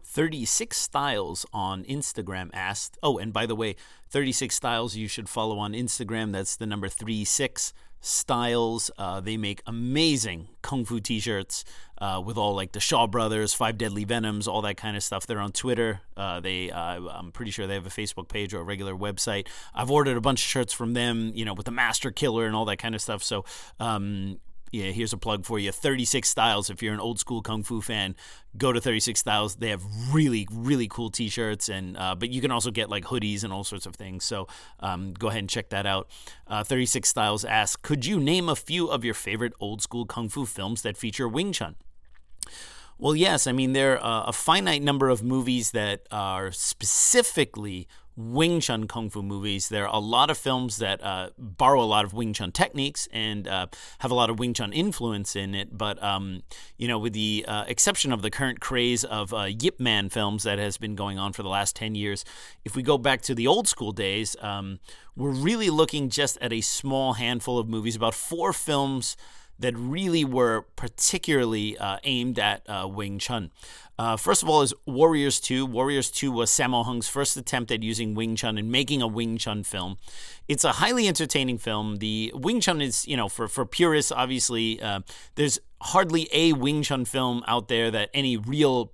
36 Styles on Instagram asked, oh, and by the way, 36 Styles you should follow on Instagram. That's the number 36 styles. Uh, they make amazing kung fu t-shirts uh, with all like the Shaw Brothers, Five Deadly Venoms, all that kind of stuff. They're on Twitter. Uh, they, uh, I'm pretty sure they have a Facebook page or a regular website. I've ordered a bunch of shirts from them, you know, with the Master Killer and all that kind of stuff. So um, yeah, here's a plug for you 36 Styles. If you're an old school Kung Fu fan, go to 36 Styles. They have really, really cool t shirts, and uh, but you can also get like hoodies and all sorts of things. So um, go ahead and check that out. Uh, 36 Styles asks Could you name a few of your favorite old school Kung Fu films that feature Wing Chun? Well, yes. I mean, there are a finite number of movies that are specifically Wing Chun kung fu movies. There are a lot of films that uh, borrow a lot of Wing Chun techniques and uh, have a lot of Wing Chun influence in it. But um, you know, with the uh, exception of the current craze of uh, Yip Man films that has been going on for the last ten years, if we go back to the old school days, um, we're really looking just at a small handful of movies, about four films that really were particularly uh, aimed at uh, Wing Chun. Uh, first of all, is Warriors 2. Warriors 2 was Sammo Hung's first attempt at using Wing Chun and making a Wing Chun film. It's a highly entertaining film. The Wing Chun is, you know, for, for purists, obviously, uh, there's hardly a Wing Chun film out there that any real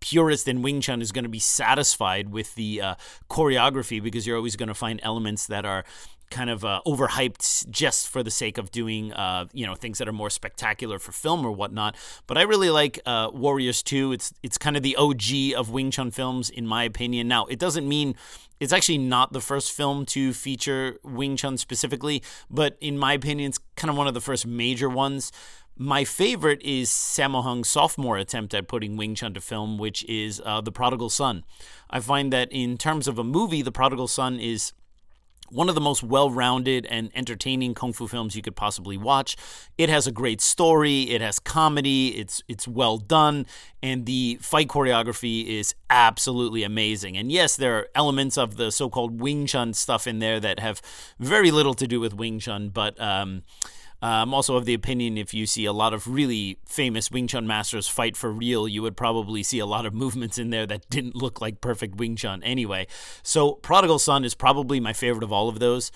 purist in Wing Chun is going to be satisfied with the uh, choreography because you're always going to find elements that are kind of uh, overhyped just for the sake of doing uh, you know things that are more spectacular for film or whatnot. But I really like uh, Warriors 2. It's it's kind of the OG of Wing Chun films in my opinion. Now it doesn't mean it's actually not the first film to feature Wing Chun specifically, but in my opinion, it's kind of one of the first major ones. My favorite is Sammo Hung's sophomore attempt at putting Wing Chun to film, which is uh, The Prodigal Son. I find that in terms of a movie, The Prodigal Son is one of the most well-rounded and entertaining kung fu films you could possibly watch. It has a great story, it has comedy, it's it's well done, and the fight choreography is absolutely amazing. And yes, there are elements of the so-called Wing Chun stuff in there that have very little to do with Wing Chun, but um, I'm also of the opinion if you see a lot of really famous Wing Chun masters fight for real, you would probably see a lot of movements in there that didn't look like perfect Wing Chun anyway. So, Prodigal Son is probably my favorite of all of those.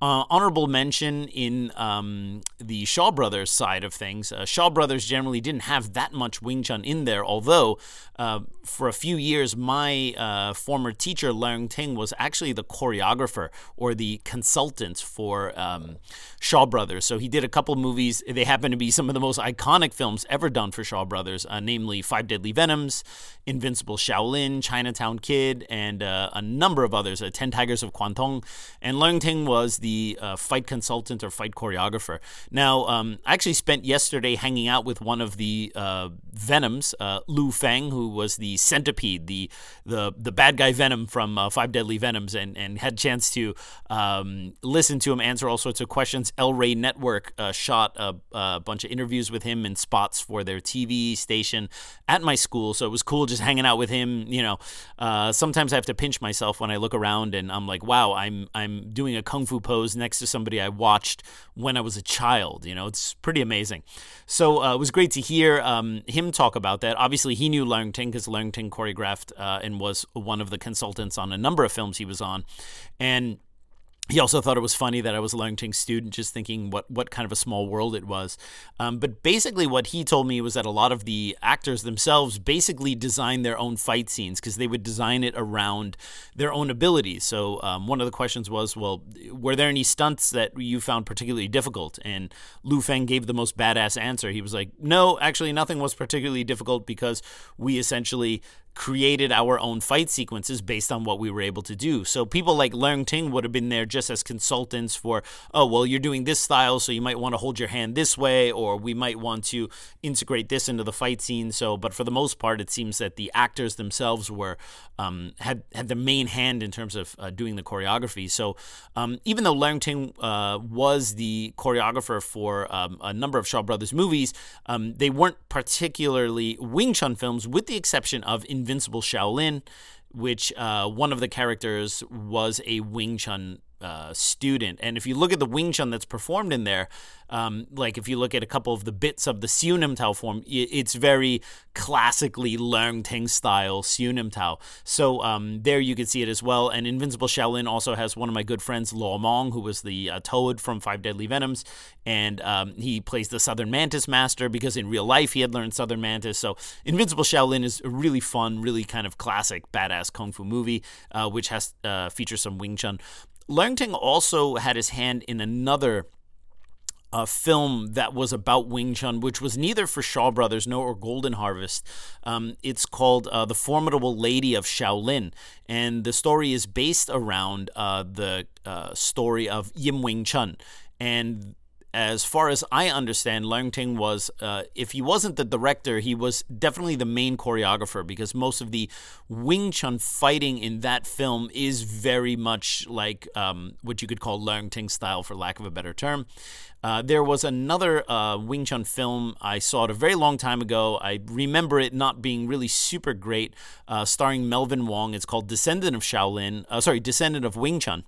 Uh, honorable mention in um, the Shaw Brothers side of things. Uh, Shaw Brothers generally didn't have that much Wing Chun in there, although uh, for a few years, my uh, former teacher, Leung Ting, was actually the choreographer or the consultant for um, Shaw Brothers. So he did a couple movies. They happen to be some of the most iconic films ever done for Shaw Brothers, uh, namely Five Deadly Venoms, Invincible Shaolin, Chinatown Kid, and uh, a number of others, Ten Tigers of Kwangtung. And Leung Ting was the the uh, fight consultant or fight choreographer. Now, um, I actually spent yesterday hanging out with one of the uh, Venoms, uh, Lu Feng, who was the centipede, the the the bad guy Venom from uh, Five Deadly Venoms, and and had a chance to um, listen to him answer all sorts of questions. El Rey Network uh, shot a, a, bunch of interviews with him and spots for their TV station at my school, so it was cool just hanging out with him. You know, uh, sometimes I have to pinch myself when I look around and I'm like, wow, I'm I'm doing a kung fu pose next to somebody I watched when I was a child. You know, it's pretty amazing. So uh, it was great to hear um, him talk about that. Obviously, he knew Ting because Ting choreographed uh, and was one of the consultants on a number of films he was on. And he also thought it was funny that I was a Ting student, just thinking what what kind of a small world it was. Um, but basically, what he told me was that a lot of the actors themselves basically designed their own fight scenes because they would design it around their own abilities. So um, one of the questions was, well, were there any stunts that you found particularly difficult? And Lu Feng gave the most badass answer. He was like, no, actually, nothing was particularly difficult because we essentially created our own fight sequences based on what we were able to do. So people like Leung Ting would have been there just as consultants for, oh, well, you're doing this style, so you might want to hold your hand this way, or we might want to integrate this into the fight scene. So, but for the most part, it seems that the actors themselves were um, had had the main hand in terms of uh, doing the choreography. So um, even though Leung Ting uh, was the choreographer for um, a number of Shaw Brothers movies, um, they weren't particularly Wing Chun films, with the exception of. Invincible Shaolin, which uh, one of the characters was a Wing Chun uh, student. And if you look at the Wing Chun that's performed in there, um, like if you look at a couple of the bits of the Siu Nim Tao form, it's very classically Leung Ting style Siu Nim Tao. So um, there you can see it as well. And Invincible Shaolin also has one of my good friends, Lo Mang, who was the uh, Toad from Five Deadly Venoms. And um, he plays the Southern Mantis Master because in real life he had learned Southern Mantis. So Invincible Shaolin is a really fun, really kind of classic badass kung fu movie, uh, which has uh, features some Wing Chun. Leung Ting also had his hand in another a film that was about Wing Chun, which was neither for Shaw Brothers nor Golden Harvest. Um, it's called uh, The Formidable Lady of Shaolin. And the story is based around uh, the uh, story of Yim Wing Chun. And as far as I understand, Leung Ting was, uh, if he wasn't the director, he was definitely the main choreographer because most of the Wing Chun fighting in that film is very much like um, what you could call Leung Ting style, for lack of a better term. Uh, there was another uh, Wing Chun film I saw it a very long time ago. I remember it not being really super great, uh, starring Melvin Wong. It's called Descendant of Shaolin. Uh, sorry, Descendant of Wing Chun.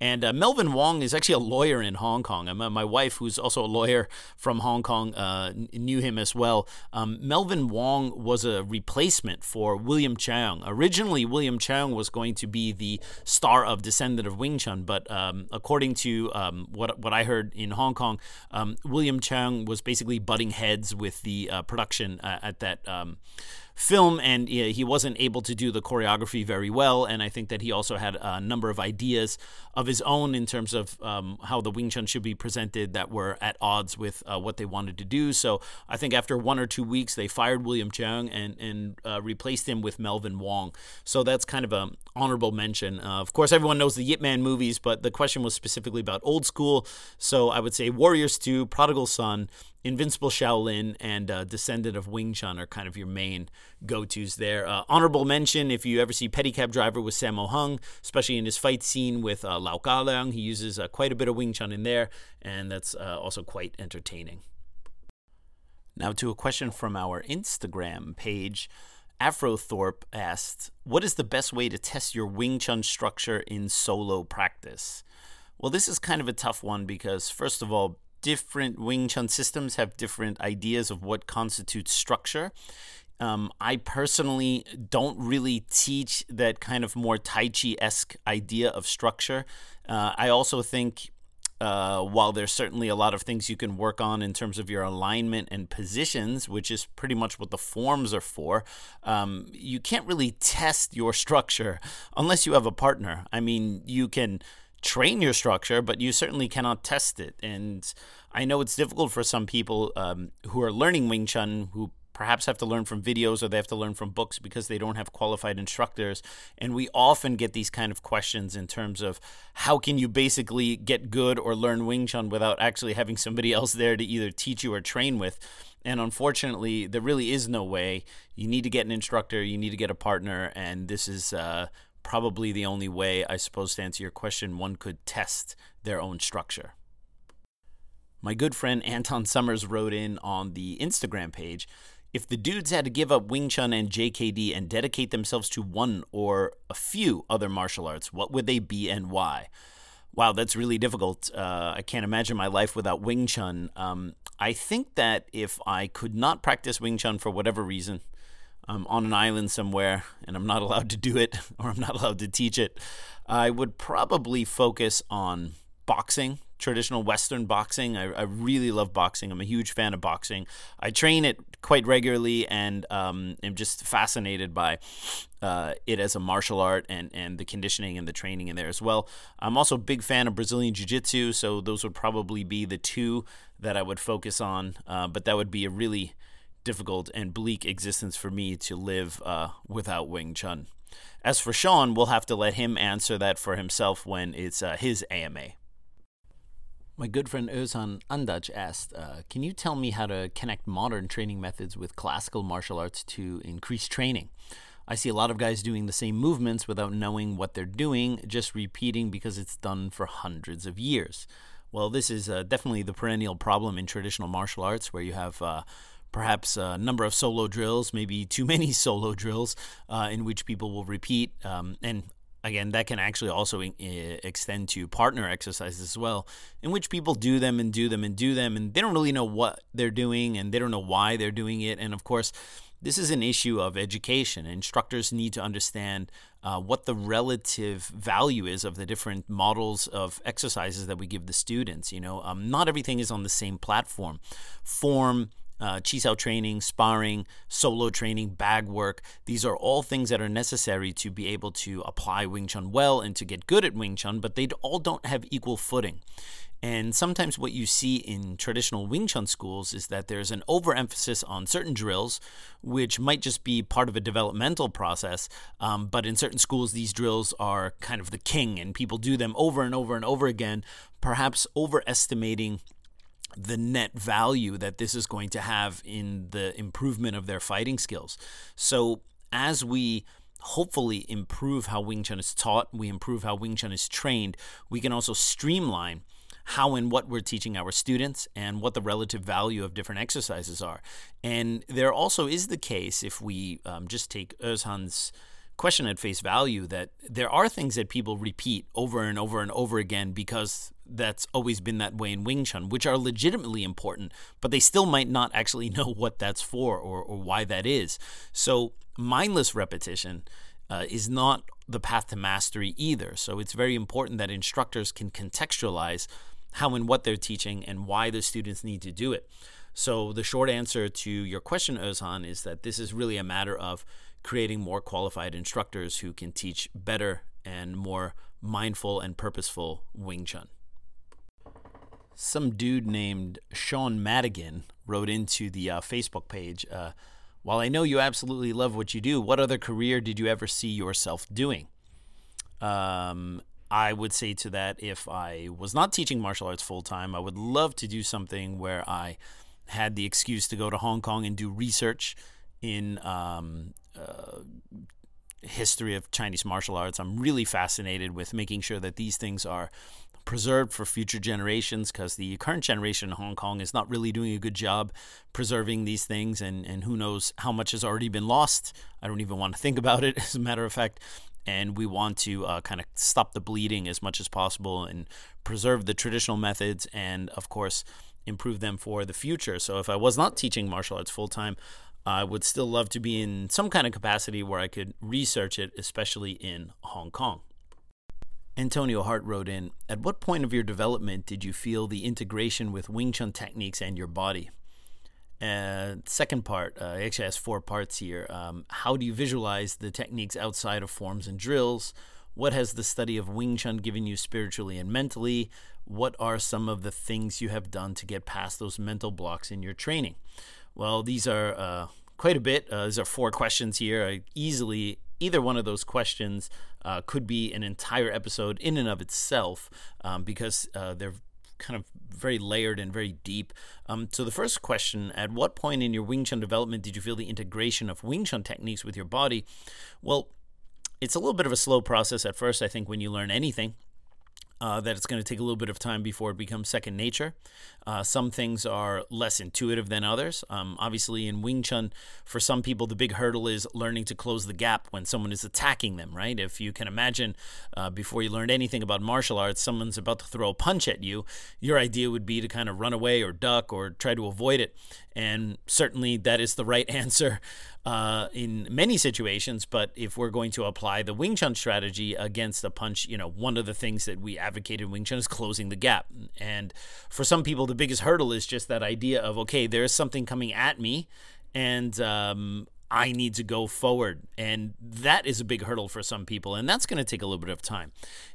And uh, Melvin Wong is actually a lawyer in Hong Kong. My wife, who's also a lawyer from Hong Kong, uh, knew him as well. Um, Melvin Wong was a replacement for William Cheung. Originally, William Cheung was going to be the star of Descendant of Wing Chun, but um, according to um, what what I heard in Hong Kong, um, William Cheung was basically butting heads with the uh, production uh, at that um, film, and he wasn't able to do the choreography very well. And I think that he also had a number of ideas of his own in terms of um, how the Wing Chun should be presented that were at odds with uh, what they wanted to do. So I think after one or two weeks, they fired William Cheung and and uh, replaced him with Melvin Wong. So that's kind of an honorable mention. Uh, of course, everyone knows the Yip Man movies, but the question was specifically about old school. So I would say Warriors 2, Prodigal Son, Invincible Shaolin and uh, Descendant of Wing Chun are kind of your main go tos there. Uh, honorable mention if you ever see Pedicab Driver with Sammo Hung, especially in his fight scene with uh, Lau Ka Leung, he uses uh, quite a bit of Wing Chun in there, and that's uh, also quite entertaining. Now, to a question from our Instagram page. Afrothorpe asked, What is the best way to test your Wing Chun structure in solo practice? Well, this is kind of a tough one because, first of all, different Wing Chun systems have different ideas of what constitutes structure. Um, I personally don't really teach that kind of more Tai Chi esque idea of structure. Uh, I also think uh, while there's certainly a lot of things you can work on in terms of your alignment and positions, which is pretty much what the forms are for, um, you can't really test your structure unless you have a partner. I mean, you can train your structure, but you certainly cannot test it. And I know it's difficult for some people um, who are learning Wing Chun who perhaps have to learn from videos or they have to learn from books because they don't have qualified instructors. And we often get these kind of questions in terms of how can you basically get good or learn Wing Chun without actually having somebody else there to either teach you or train with. And unfortunately, there really is no way. You need to get an instructor, you need to get a partner, and this is uh, probably the only way, I suppose, to answer your question, one could test their own structure. My good friend Anton Summers wrote in on the Instagram page if the dudes had to give up Wing Chun and JKD and dedicate themselves to one or a few other martial arts, what would they be and why? Wow, that's really difficult. Uh, I can't imagine my life without Wing Chun. Um, I think that if I could not practice Wing Chun for whatever reason, I'm on an island somewhere and I'm not allowed to do it or I'm not allowed to teach it, I would probably focus on boxing, traditional Western boxing. I, I really love boxing. I'm a huge fan of boxing. I train it quite regularly and um, am just fascinated by uh, it as a martial art and, and the conditioning and the training in there as well. I'm also a big fan of Brazilian Jiu Jitsu, so those would probably be the two that I would focus on. Uh, but that would be a really difficult and bleak existence for me to live uh, without Wing Chun. As for Sean, we'll have to let him answer that for himself when it's uh, his AMA. My good friend Özhan Andaj asked, uh, Can you tell me how to connect modern training methods with classical martial arts to increase training? I see a lot of guys doing the same movements without knowing what they're doing, just repeating because it's done for hundreds of years. Well, this is uh, definitely the perennial problem in traditional martial arts where you have uh, perhaps a number of solo drills, maybe too many solo drills, uh, in which people will repeat. Um, and again, that can actually also extend to partner exercises as well, in which people do them and do them and do them, and they don't really know what they're doing and they don't know why they're doing it. And of course, this is an issue of education. Instructors need to understand uh, what the relative value is of the different models of exercises that we give the students. You know, um, not everything is on the same platform. Form, uh, Chi training, sparring, solo training, bag work. These are all things that are necessary to be able to apply Wing Chun well and to get good at Wing Chun, but they all don't have equal footing. And sometimes what you see in traditional Wing Chun schools is that there's an overemphasis on certain drills, which might just be part of a developmental process. Um, but in certain schools, these drills are kind of the king, and people do them over and over and over again, perhaps overestimating the net value that this is going to have in the improvement of their fighting skills. So as we hopefully improve how Wing Chun is taught, we improve how Wing Chun is trained, we can also streamline how and what we're teaching our students and what the relative value of different exercises are. And there also is the case, if we um, just take Özhan's question at face value, that there are things that people repeat over and over and over again because that's always been that way in Wing Chun, which are legitimately important, but they still might not actually know what that's for or, or why that is. So, mindless repetition uh, is not the path to mastery either. So, it's very important that instructors can contextualize how and what they're teaching and why the students need to do it. So, the short answer to your question, Ozan, is that this is really a matter of creating more qualified instructors who can teach better and more mindful and purposeful Wing Chun. Some dude named Sean Madigan wrote into the uh, Facebook page uh, While I know you absolutely love what you do, what other career did you ever see yourself doing? Um, I would say to that if I was not teaching martial arts full time, I would love to do something where I had the excuse to go to Hong Kong and do research in um, uh, history of Chinese martial arts. I'm really fascinated with making sure that these things are preserved for future generations because the current generation in Hong Kong is not really doing a good job preserving these things and, and who knows how much has already been lost. I don't even want to think about it as a matter of fact. And we want to uh, kind of stop the bleeding as much as possible and preserve the traditional methods and of course improve them for the future. So if i was not teaching martial arts full time i would still love to be in some kind of capacity where i could research it especially in hong kong Antonio Hart wrote in At what point of your development did you feel the integration with Wing Chun techniques and your body? Second part, uh, actually has four parts here. Um, how do you visualize the techniques outside of forms and drills? What has the study of Wing Chun given you spiritually and mentally? What are some of the things you have done to get past those mental blocks in your training? Well, these are uh, quite a bit. Uh, these are four questions here. I easily, either one of those questions uh, could be an entire episode in and of itself um, because uh, they're kind of very layered and very deep. Um, so the first question: At what point in your Wing Chun development did you feel the integration of Wing Chun techniques with your body? Well, it's a little bit of a slow process at first. I think when you learn anything, uh, that it's going to take a little bit of time before it becomes second nature. Uh, some things are less intuitive than others. Um, obviously, in Wing Chun, for some people, the big hurdle is learning to close the gap when someone is attacking them, right? If you can imagine, uh, before you learned anything about martial arts, someone's about to throw a punch at you, your idea would be to kind of run away or duck or try to avoid it. And certainly that is the right answer uh, in many situations. But if we're going to apply the Wing Chun strategy against a punch, you know, one of the things that we advocate in Wing Chun is closing the gap. And for some people, the biggest hurdle is just that idea of, okay, there's something coming at me. And um, I need to go forward. And that is a big hurdle for some people. And that's going to take a little bit of time.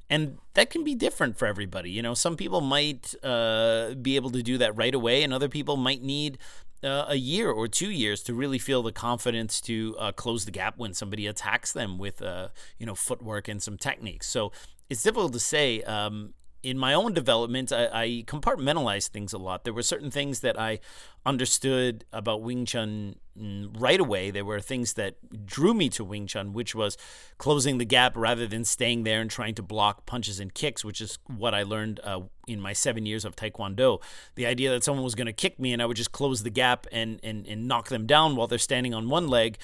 And that can be different for everybody. You know, some people might uh, be able to do that right away, and other people might need uh, a year or two years to really feel the confidence to uh, close the gap when somebody attacks them with uh, you know footwork and some techniques. So it's difficult to say. Um, in my own development, I, I compartmentalized things a lot. There were certain things that I understood about Wing Chun mm, right away. There were things that drew me to Wing Chun, which was closing the gap rather than staying there and trying to block punches and kicks, which is what I learned uh, in my seven years of Taekwondo. The idea that someone was going to kick me and I would just close the gap and, and, and knock them down while they're standing on one leg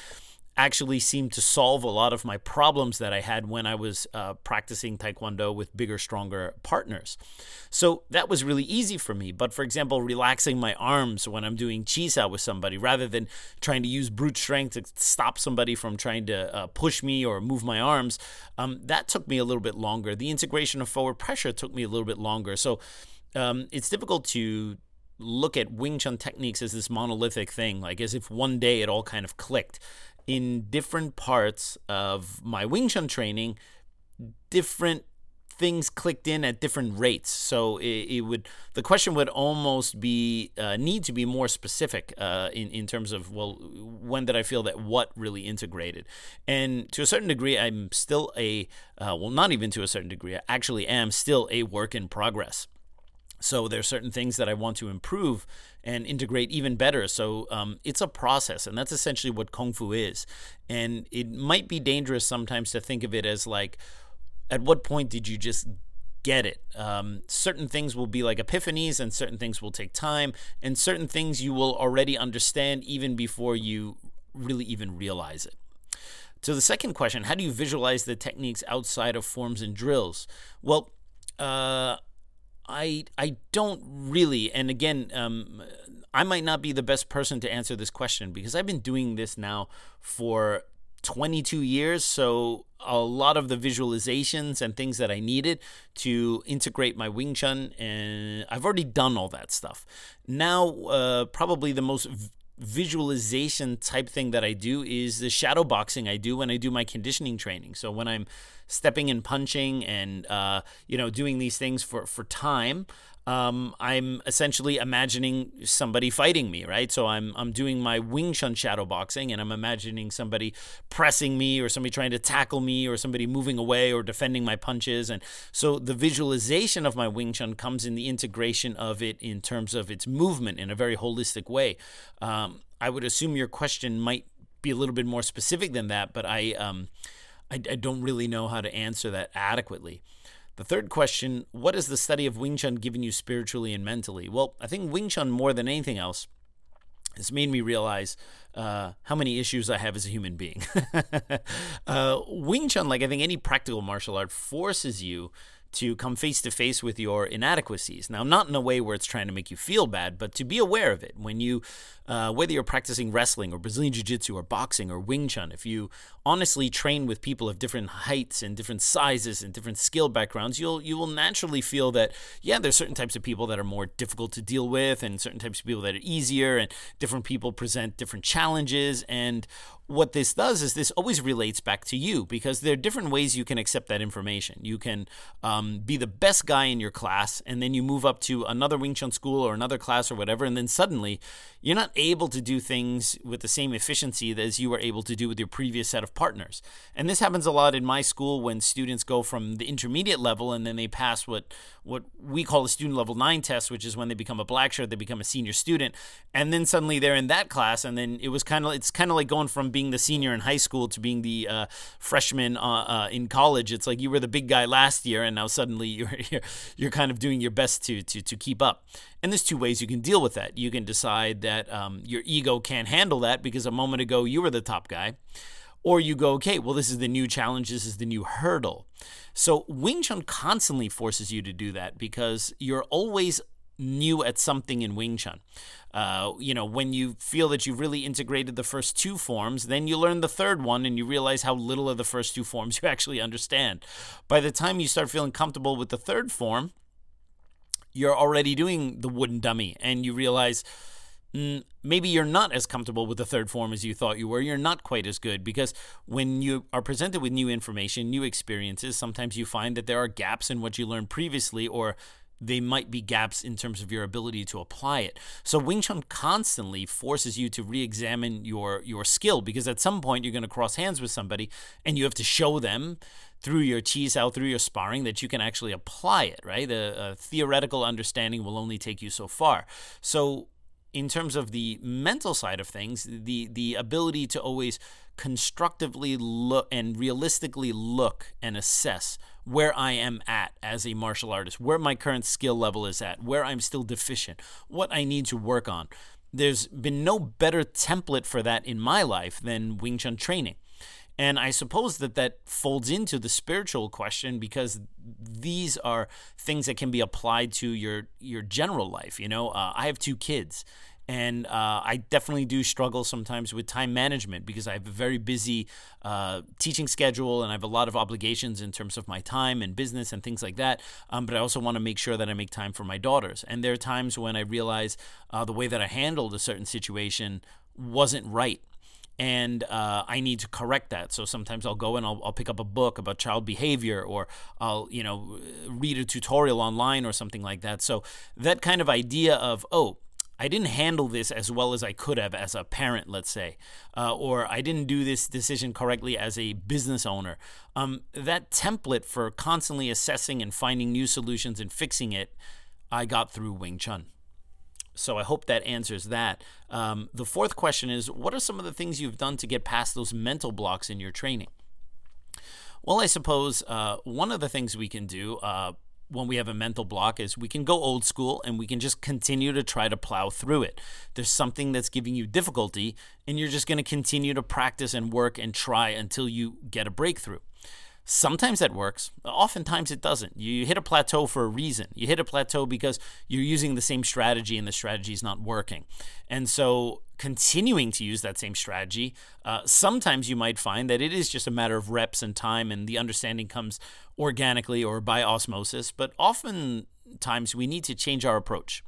actually seemed to solve a lot of my problems that I had when I was uh, practicing Taekwondo with bigger, stronger partners. So that was really easy for me. But for example, relaxing my arms when I'm doing chi sao with somebody rather than trying to use brute strength to stop somebody from trying to uh, push me or move my arms, um, that took me a little bit longer. The integration of forward pressure took me a little bit longer. So um, it's difficult to look at Wing Chun techniques as this monolithic thing, like as if one day it all kind of clicked. In different parts of my Wing Chun training, different things clicked in at different rates. So it, it would the question would almost be uh, need to be more specific uh, in in terms of well when did I feel that what really integrated, and to a certain degree I'm still a uh, well not even to a certain degree I actually am still a work in progress. So there are certain things that I want to improve and integrate even better. So um, it's a process, and that's essentially what kung fu is. And it might be dangerous sometimes to think of it as like, at what point did you just get it? Um, certain things will be like epiphanies, and certain things will take time, and certain things you will already understand even before you really even realize it. So the second question, how do you visualize the techniques outside of forms and drills? Well, uh, I I don't really, and again, um, I might not be the best person to answer this question because I've been doing this now for 22 years. So a lot of the visualizations and things that I needed to integrate my Wing Chun, and I've already done all that stuff. Now, uh, probably the most visualization type thing that I do is the shadow boxing I do when I do my conditioning training. So when I'm stepping and punching and uh, you know doing these things for for time, um, I'm essentially imagining somebody fighting me, right? So I'm I'm doing my Wing Chun shadow boxing, and I'm imagining somebody pressing me, or somebody trying to tackle me, or somebody moving away, or defending my punches. And so the visualization of my Wing Chun comes in the integration of it in terms of its movement in a very holistic way. Um, I would assume your question might be a little bit more specific than that, but I um, I, I don't really know how to answer that adequately. The third question What has the study of Wing Chun given you spiritually and mentally? Well, I think Wing Chun, more than anything else, has made me realize uh, how many issues I have as a human being. uh, Wing Chun, like I think any practical martial art, forces you to come face to face with your inadequacies. Now, not in a way where it's trying to make you feel bad, but to be aware of it. When you, uh, whether you're practicing wrestling or Brazilian Jiu Jitsu or boxing or Wing Chun, if you honestly train with people of different heights and different sizes and different skill backgrounds, you'll you will naturally feel that yeah, there's certain types of people that are more difficult to deal with, and certain types of people that are easier, and different people present different challenges, and what this does is this always relates back to you because there are different ways you can accept that information. You can um, be the best guy in your class, and then you move up to another Wing Chun school or another class or whatever, and then suddenly you're not able to do things with the same efficiency as you were able to do with your previous set of partners. And this happens a lot in my school when students go from the intermediate level and then they pass what what we call a student level nine test, which is when they become a black shirt, they become a senior student, and then suddenly they're in that class, and then it was kind of it's kind of like going from being the senior in high school to being the uh, freshman uh, uh, in college. It's like you were the big guy last year, and now suddenly you're you're, you're kind of doing your best to to to keep up. And there's two ways you can deal with that. You can decide that um, your ego can't handle that because a moment ago you were the top guy or you go, okay, well, this is the new challenge, this is the new hurdle. So Wing Chun constantly forces you to do that because you're always new at something in Wing Chun. Uh, you know, when you feel that you've really integrated the first two forms, then you learn the third one and you realize how little of the first two forms you actually understand. By the time you start feeling comfortable with the third form, you're already doing the wooden dummy and you realize, mm, maybe you're not as comfortable with the third form as you thought you were. You're not quite as good because when you are presented with new information, new experiences, sometimes you find that there are gaps in what you learned previously or they might be gaps in terms of your ability to apply it. So Wing Chun constantly forces you to re-examine your your skill because at some point you're going to cross hands with somebody and you have to show them through your chi sao, through your sparring, that you can actually apply it, right? The uh, theoretical understanding will only take you so far. So in terms of the mental side of things, the the ability to always constructively look and realistically look and assess where I am at as a martial artist, where my current skill level is at, where I'm still deficient, what I need to work on. there's been no better template for that in my life than Wing Chun training. And I suppose that that folds into the spiritual question because these are things that can be applied to your your general life. You know, uh, I have two kids, and uh, I definitely do struggle sometimes with time management because I have a very busy uh, teaching schedule and I have a lot of obligations in terms of my time and business and things like that. Um, but I also want to make sure that I make time for my daughters. And there are times when I realize uh, the way that I handled a certain situation wasn't right and uh, I need to correct that. So sometimes I'll go and I'll, I'll, pick up a book about child behavior, or I'll you know read a tutorial online or something like that. So that kind of idea of oh. I didn't handle this as well as I could have as a parent, let's say, uh, or I didn't do this decision correctly as a business owner. Um, that template for constantly assessing and finding new solutions and fixing it, I got through Wing Chun. So I hope that answers that. Um, the fourth question is What are some of the things you've done to get past those mental blocks in your training? Well, I suppose uh, one of the things we can do uh, when we have a mental block is we can go old school and we can just continue to try to plow through it. There's something that's giving you difficulty, and you're just going to continue to practice and work and try until you get a breakthrough. Sometimes that works. Oftentimes it doesn't. You hit a plateau for a reason. You hit a plateau because you're using the same strategy and the strategy is not working. And so, continuing to use that same strategy, uh, sometimes you might find that it is just a matter of reps and time and the understanding comes organically or by osmosis. But oftentimes we need to change our approach.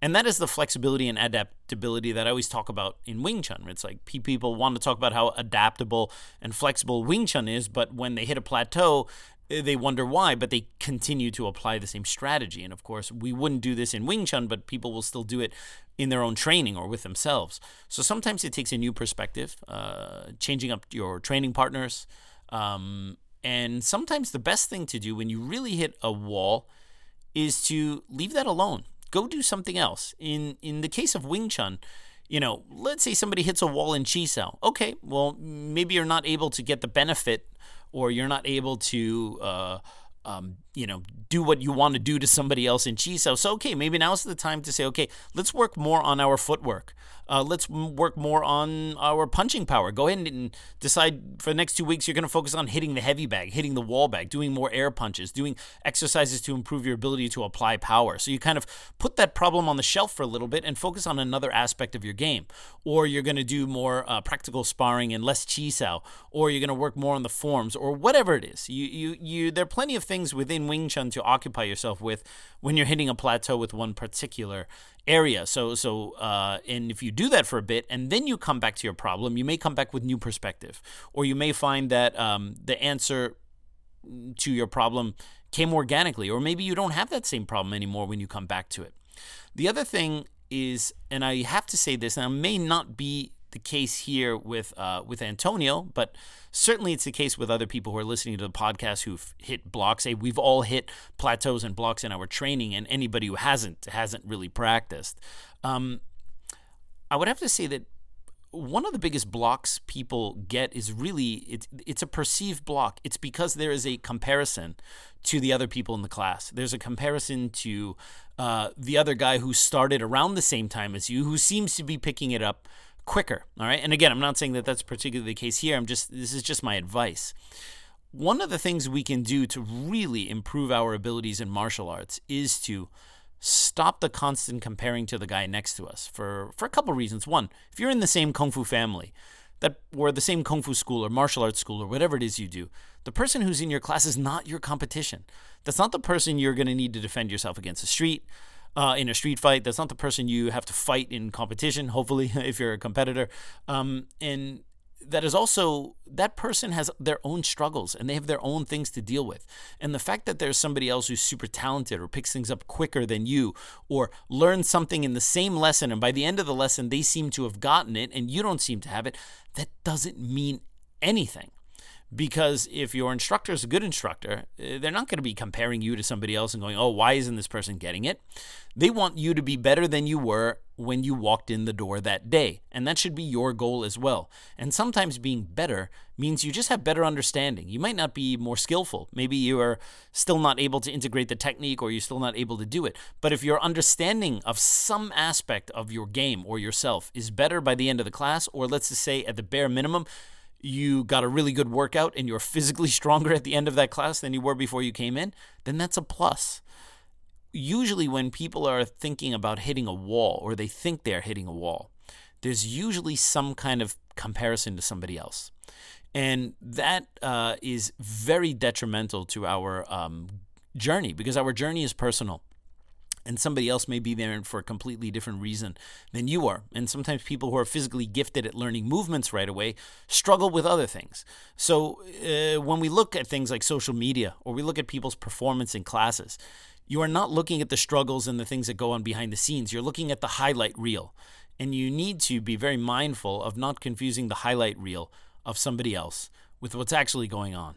And that is the flexibility and adaptability that I always talk about in Wing Chun. It's like people want to talk about how adaptable and flexible Wing Chun is, but when they hit a plateau, eh, they wonder why, but they continue to apply the same strategy. And of course, we wouldn't do this in Wing Chun, but people will still do it in their own training or with themselves. So sometimes it takes a new perspective, uh, changing up your training partners. Um, and sometimes the best thing to do when you really hit a wall is to leave that alone go do something else. In in the case of Wing Chun, you know, let's say somebody hits a wall in Chi Sao. Okay, well, maybe you're not able to get the benefit or you're not able to uh, um, you know, do what you want to do to somebody else in Chi Sao. So, okay, maybe now's the time to say, okay, let's work more on our footwork. Uh, let's work more on our punching power. Go ahead and decide for the next two weeks you're going to focus on hitting the heavy bag, hitting the wall bag, doing more air punches, doing exercises to improve your ability to apply power. So you kind of put that problem on the shelf for a little bit and focus on another aspect of your game. Or you're going to do more uh, practical sparring and less chi sao, or you're going to work more on the forms, or whatever it is. You, you, you. There are plenty of things within Wing Chun to occupy yourself with when you're hitting a plateau with one particular area. So, so, uh, and if you do that for a bit and then you come back to your problem, you may come back with new perspective, or you may find that um, the answer to your problem came organically, or maybe you don't have that same problem anymore when you come back to it. The other thing is, and I have to say this, and I may not be the case here with uh, with Antonio, but certainly it's the case with other people who are listening to the podcast who've hit blocks. Hey, we've all hit plateaus and blocks in our training, and anybody who hasn't hasn't really practiced. Um, I would have to say that one of the biggest blocks people get is really it's it's a perceived block. It's because there is a comparison to the other people in the class. There's a comparison to uh, the other guy who started around the same time as you, who seems to be picking it up quicker. All right. And again, I'm not saying that that's particularly the case here. I'm just, this is just my advice. One of the things we can do to really improve our abilities in martial arts is to stop the constant comparing to the guy next to us for, for a couple reasons. One, if you're in the same kung fu family, that or the same kung fu school or martial arts school or whatever it is you do, the person who's in your class is not your competition. That's not the person you're going to need to defend yourself against the street uh, in a street fight. That's not the person you have to fight in competition, hopefully, if you're a competitor. Um, and that is also that person has their own struggles and they have their own things to deal with. And the fact that there's somebody else who's super talented or picks things up quicker than you or learns something in the same lesson and by the end of the lesson they seem to have gotten it and you don't seem to have it, that doesn't mean anything Because if your instructor is a good instructor, eh, they're not going to be comparing you to somebody else and going, oh, why isn't this person getting it? They want you to be better than you were when you walked in the door that day. And that should be your goal as well. And sometimes being better means you just have better understanding. You might not be more skillful. Maybe you are still not able to integrate the technique or you're still not able to do it. But if your understanding of some aspect of your game or yourself is better by the end of the class, or let's just say at the bare minimum, you got a really good workout and you're physically stronger at the end of that class than you were before you came in, then that's a plus. Usually, when people are thinking about hitting a wall or they think they're hitting a wall, there's usually some kind of comparison to somebody else. And that uh, is very detrimental to our um, journey because our journey is personal and somebody else may be there for a completely different reason than you are. And sometimes people who are physically gifted at learning movements right away struggle with other things. So uh, when we look at things like social media or we look at people's performance in classes, you are not looking at the struggles and the things that go on behind the scenes. You're looking at the highlight reel. And you need to be very mindful of not confusing the highlight reel of somebody else with what's actually going on.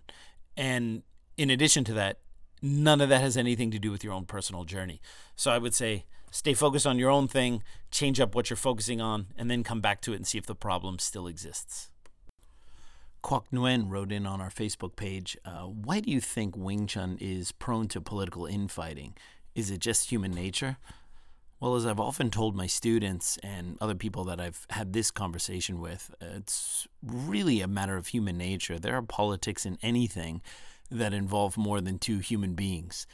And in addition to that, none of that has anything to do with your own personal journey. So I would say stay focused on your own thing, change up what you're focusing on, and then come back to it and see if the problem still exists. Kwok Nguyen wrote in on our Facebook page uh, Why do you think Wing Chun is prone to political infighting? Is it just human nature? Well, as I've often told my students and other people that I've had this conversation with, it's really a matter of human nature. There are politics in anything that involve more than two human beings.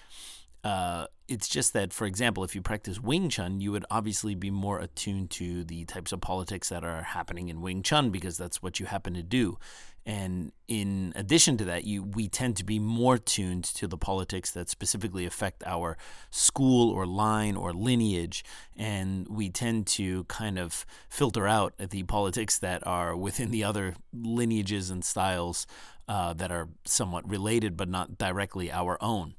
Uh, it's just that, for example, if you practice Wing Chun, you would obviously be more attuned to the types of politics that are happening in Wing Chun because that's what you happen to do. And in addition to that, you we tend to be more tuned to the politics that specifically affect our school or line or lineage, and we tend to kind of filter out the politics that are within the other lineages and styles uh, that are somewhat related but not directly our own.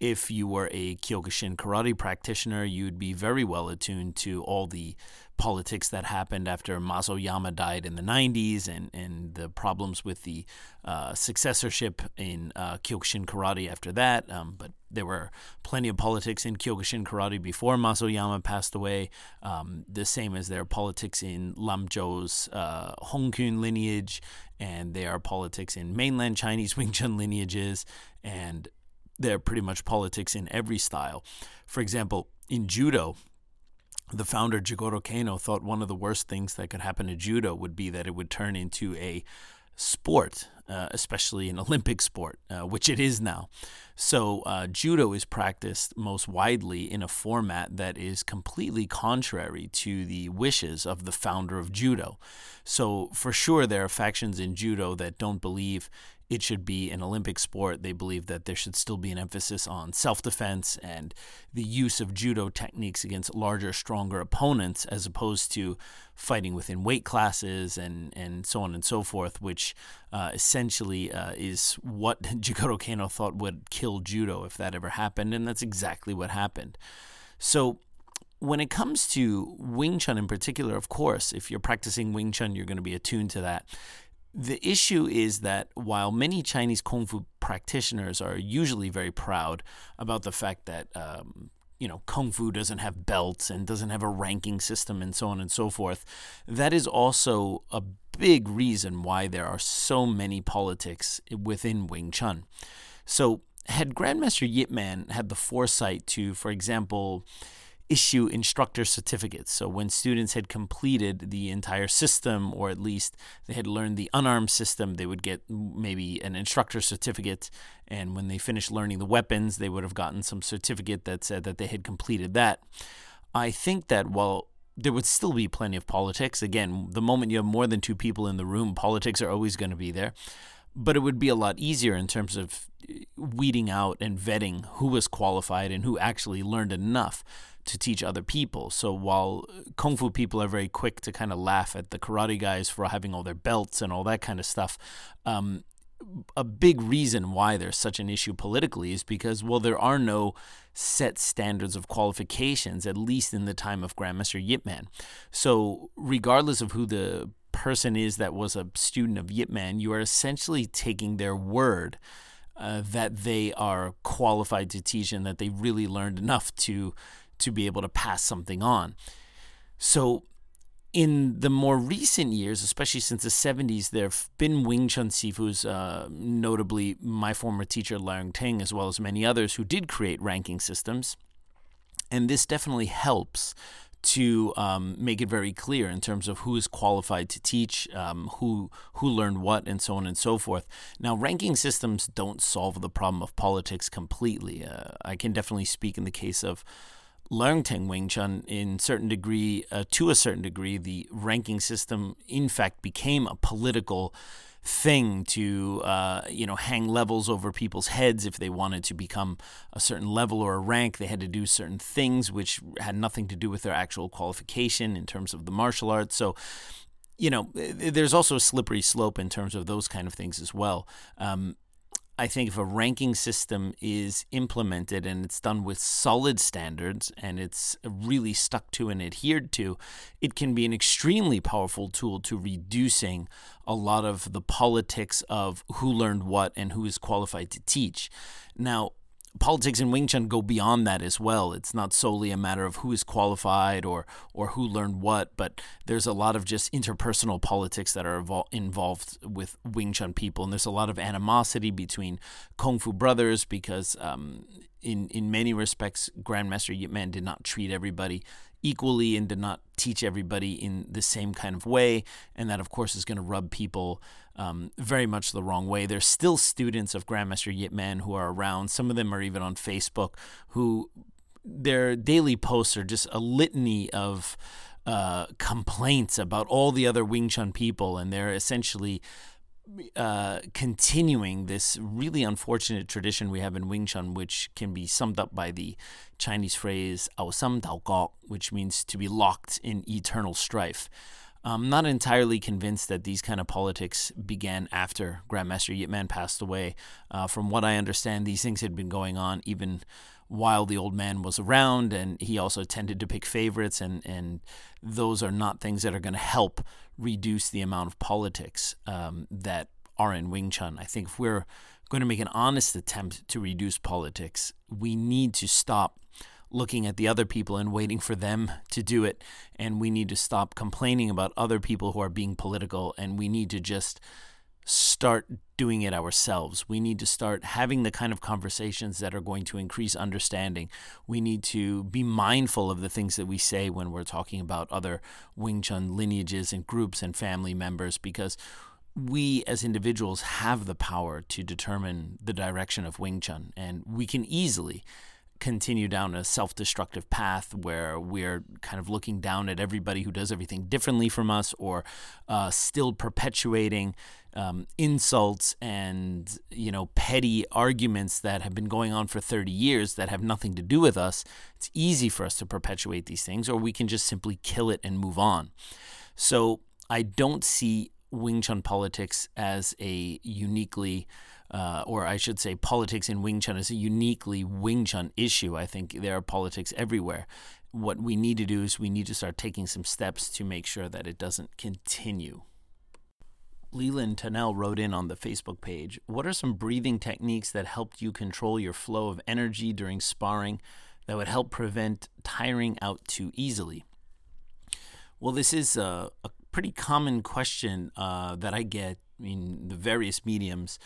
If you were a Kyokushin karate practitioner, you'd be very well attuned to all the politics that happened after Mas Oyama died in the 90s and, and the problems with the uh, successorship in uh, Kyokushin karate after that. Um, but there were plenty of politics in Kyokushin karate before Mas Oyama passed away, um, the same as there are politics in Lam Chou's uh, Hongkun lineage, and there are politics in mainland Chinese Wing Chun lineages, and there are pretty much politics in every style. For example, in judo, the founder Jigoro Kano thought one of the worst things that could happen to judo would be that it would turn into a sport, uh, especially an Olympic sport, uh, which it is now. So, uh, judo is practiced most widely in a format that is completely contrary to the wishes of the founder of judo. So, for sure, there are factions in judo that don't believe it should be an Olympic sport. They believe that there should still be an emphasis on self defense and the use of judo techniques against larger, stronger opponents, as opposed to fighting within weight classes and, and so on and so forth, which uh, essentially uh, is what Jigoro Kano thought would kill judo if that ever happened. And that's exactly what happened. So, when it comes to Wing Chun in particular, of course, if you're practicing Wing Chun, you're going to be attuned to that. The issue is that while many Chinese Kung Fu practitioners are usually very proud about the fact that, um, you know, Kung Fu doesn't have belts and doesn't have a ranking system and so on and so forth, that is also a big reason why there are so many politics within Wing Chun. So, had Grandmaster Yip Man had the foresight to, for example, issue instructor certificates. So when students had completed the entire system, or at least they had learned the unarmed system, they would get maybe an instructor certificate. And when they finished learning the weapons, they would have gotten some certificate that said that they had completed that. I think that while there would still be plenty of politics, again, the moment you have more than two people in the room, politics are always going to be there but it would be a lot easier in terms of eh, weeding out and vetting who was qualified and who actually learned enough to teach other people. So while kung fu people are very quick to kind of laugh at the karate guys for having all their belts and all that kind of stuff, um, a big reason why there's such an issue politically is because, well, there are no set standards of qualifications, at least in the time of Grandmaster Yip Man. So, regardless of who the person is that was a student of Yip Man, you are essentially taking their word uh, that they are qualified to teach and that they really learned enough to to be able to pass something on. So in the more recent years, especially since the 70s, there have been Wing Chun Sifus, uh, notably my former teacher, Leung Ting, as well as many others who did create ranking systems. And this definitely helps to um, make it very clear in terms of who is qualified to teach, um, who who learned what, and so on and so forth. Now, ranking systems don't solve the problem of politics completely. Uh, I can definitely speak in the case of Leung Wing Chun in certain degree, uh, to a certain degree, the ranking system in fact became a political thing to uh, you know hang levels over people's heads. If they wanted to become a certain level or a rank they had to do certain things which had nothing to do with their actual qualification in terms of the martial arts. So you know there's also a slippery slope in terms of those kind of things as well. Um, I think if a ranking system is implemented and it's done with solid standards and it's really stuck to and adhered to, it can be an extremely powerful tool to reducing a lot of the politics of who learned what and who is qualified to teach. Now, politics in Wing Chun go beyond that as well. It's not solely a matter of who is qualified or or who learned what, but there's a lot of just interpersonal politics that are evol- involved with Wing Chun people, and there's a lot of animosity between Kung Fu brothers because um, in in many respects, Grandmaster Yip Man did not treat everybody equally and did not teach everybody in the same kind of way, and that of course is going to rub people um, very much the wrong way. There's still students of Grandmaster Yip Man who are around. Some of them are even on Facebook who their daily posts are just a litany of uh, complaints about all the other Wing Chun people, and they're essentially uh, continuing this really unfortunate tradition we have in Wing Chun, which can be summed up by the Chinese phrase "ao sam dao gok," which means to be locked in eternal strife. I'm not entirely convinced that these kind of politics began after Grandmaster Yip Man passed away. Uh, from what I understand, these things had been going on even while the old man was around, and he also tended to pick favorites, and, and those are not things that are going to help reduce the amount of politics um, that are in Wing Chun. I think if we're going to make an honest attempt to reduce politics, we need to stop looking at the other people and waiting for them to do it. And we need to stop complaining about other people who are being political and we need to just start doing it ourselves. We need to start having the kind of conversations that are going to increase understanding. We need to be mindful of the things that we say when we're talking about other Wing Chun lineages and groups and family members because we as individuals have the power to determine the direction of Wing Chun and we can easily continue down a self destructive path where we're kind of looking down at everybody who does everything differently from us or uh, still perpetuating um, insults and you know petty arguments that have been going on for 30 years that have nothing to do with us. It's easy for us to perpetuate these things or we can just simply kill it and move on. So i don't see wing chun politics as a uniquely uh, or I should say, politics in Wing Chun is a uniquely Wing Chun issue. I think there are politics everywhere. What we need to do is we need to start taking some steps to make sure that it doesn't continue. Leland Tunnell wrote in on the Facebook page What are some breathing techniques that helped you control your flow of energy during sparring that would help prevent tiring out too easily? Well, this is a, a pretty common question uh, that I get in the various mediums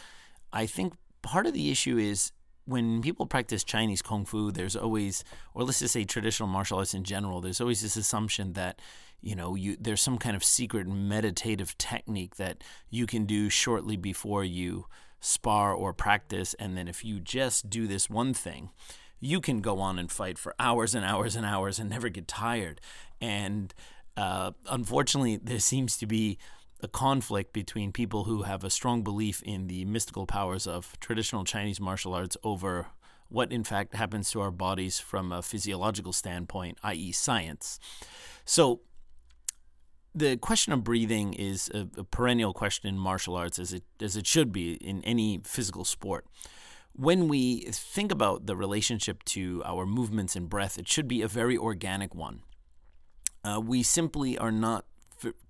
I think part of the issue is when people practice Chinese kung fu, there's always, or let's just say traditional martial arts in general, there's always this assumption that you know you there's some kind of secret meditative technique that you can do shortly before you spar or practice, and then if you just do this one thing, you can go on and fight for hours and hours and hours and never get tired. And uh, unfortunately, there seems to be a conflict between people who have a strong belief in the mystical powers of traditional Chinese martial arts over what in fact happens to our bodies from a physiological standpoint, i.e., science. So, the question of breathing is a, a, perennial question in martial arts, as it as it should be in any physical sport. When we think about the relationship to our movements and breath, it should be a very organic one. Uh, we simply are not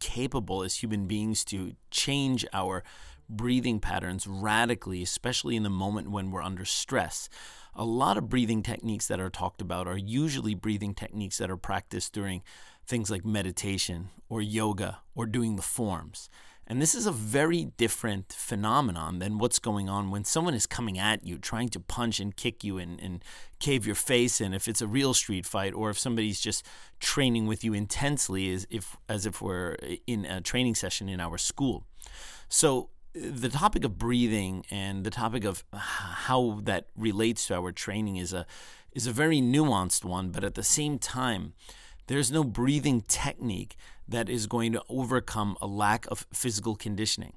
capable as human beings to change our breathing patterns radically, especially in the moment when we're under stress. A lot of breathing techniques that are talked about are usually breathing techniques that are practiced during things like meditation or yoga or doing the forms. And this is a very different phenomenon than what's going on when someone is coming at you, trying to punch and kick you and, and cave your face in if it's a real street fight, or if somebody's just training with you intensely as if as if we're in a training session in our school. So the topic of breathing and the topic of how that relates to our training is a is a very nuanced one, but at the same time, there's no breathing technique that is going to overcome a lack of physical conditioning.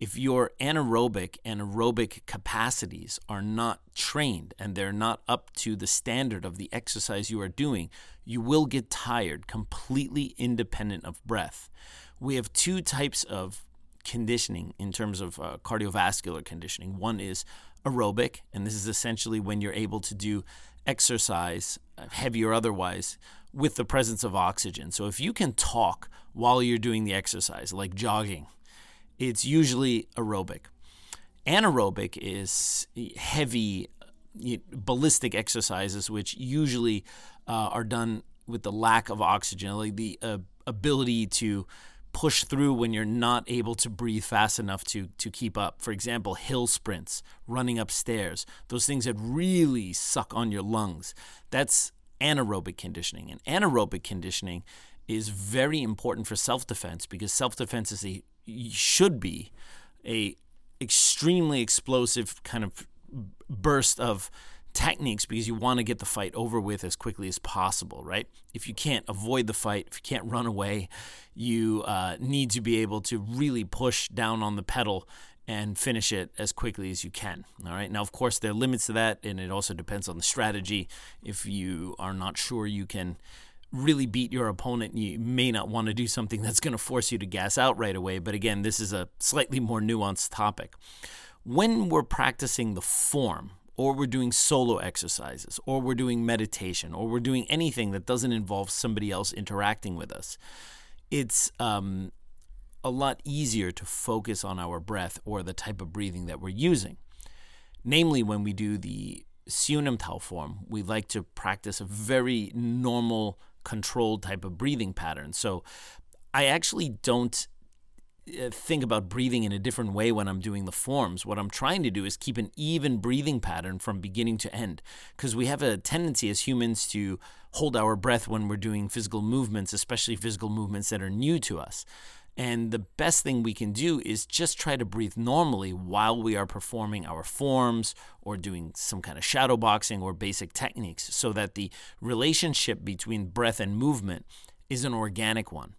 If your anaerobic and aerobic capacities are not trained and they're not up to the standard of the exercise you are doing, you will get tired, completely independent of breath. We have two types of conditioning in terms of uh, cardiovascular conditioning. One is aerobic, and this is essentially when you're able to do exercise, uh, heavy or otherwise, with the presence of oxygen. So if you can talk while you're doing the exercise, like jogging, it's usually aerobic. Anaerobic is heavy, ballistic exercises, which usually uh, are done with the lack of oxygen, like the uh, ability to push through when you're not able to breathe fast enough to to keep up. For example, hill sprints, running upstairs, those things that really suck on your lungs. That's anaerobic conditioning. And anaerobic conditioning is very important for self-defense because self-defense is a should be a extremely explosive kind of burst of techniques because you want to get the fight over with as quickly as possible, right? If you can't avoid the fight, if you can't run away, you uh, need to be able to really push down on the pedal and finish it as quickly as you can. All right. Now, of course, there are limits to that, and it also depends on the strategy. If you are not sure you can really beat your opponent, you may not want to do something that's going to force you to gas out right away. But again, this is a slightly more nuanced topic. When we're practicing the form, or we're doing solo exercises, or we're doing meditation, or we're doing anything that doesn't involve somebody else interacting with us, it's um, a lot easier to focus on our breath or the type of breathing that we're using. Namely, when we do the Tao form, we like to practice a very normal, controlled type of breathing pattern. So I actually don't uh, think about breathing in a different way when I'm doing the forms. What I'm trying to do is keep an even breathing pattern from beginning to end because we have a tendency as humans to hold our breath when we're doing physical movements, especially physical movements that are new to us. And the best thing we can do is just try to breathe normally while we are performing our forms or doing some kind of shadow boxing or basic techniques so that the relationship between breath and movement is an organic one.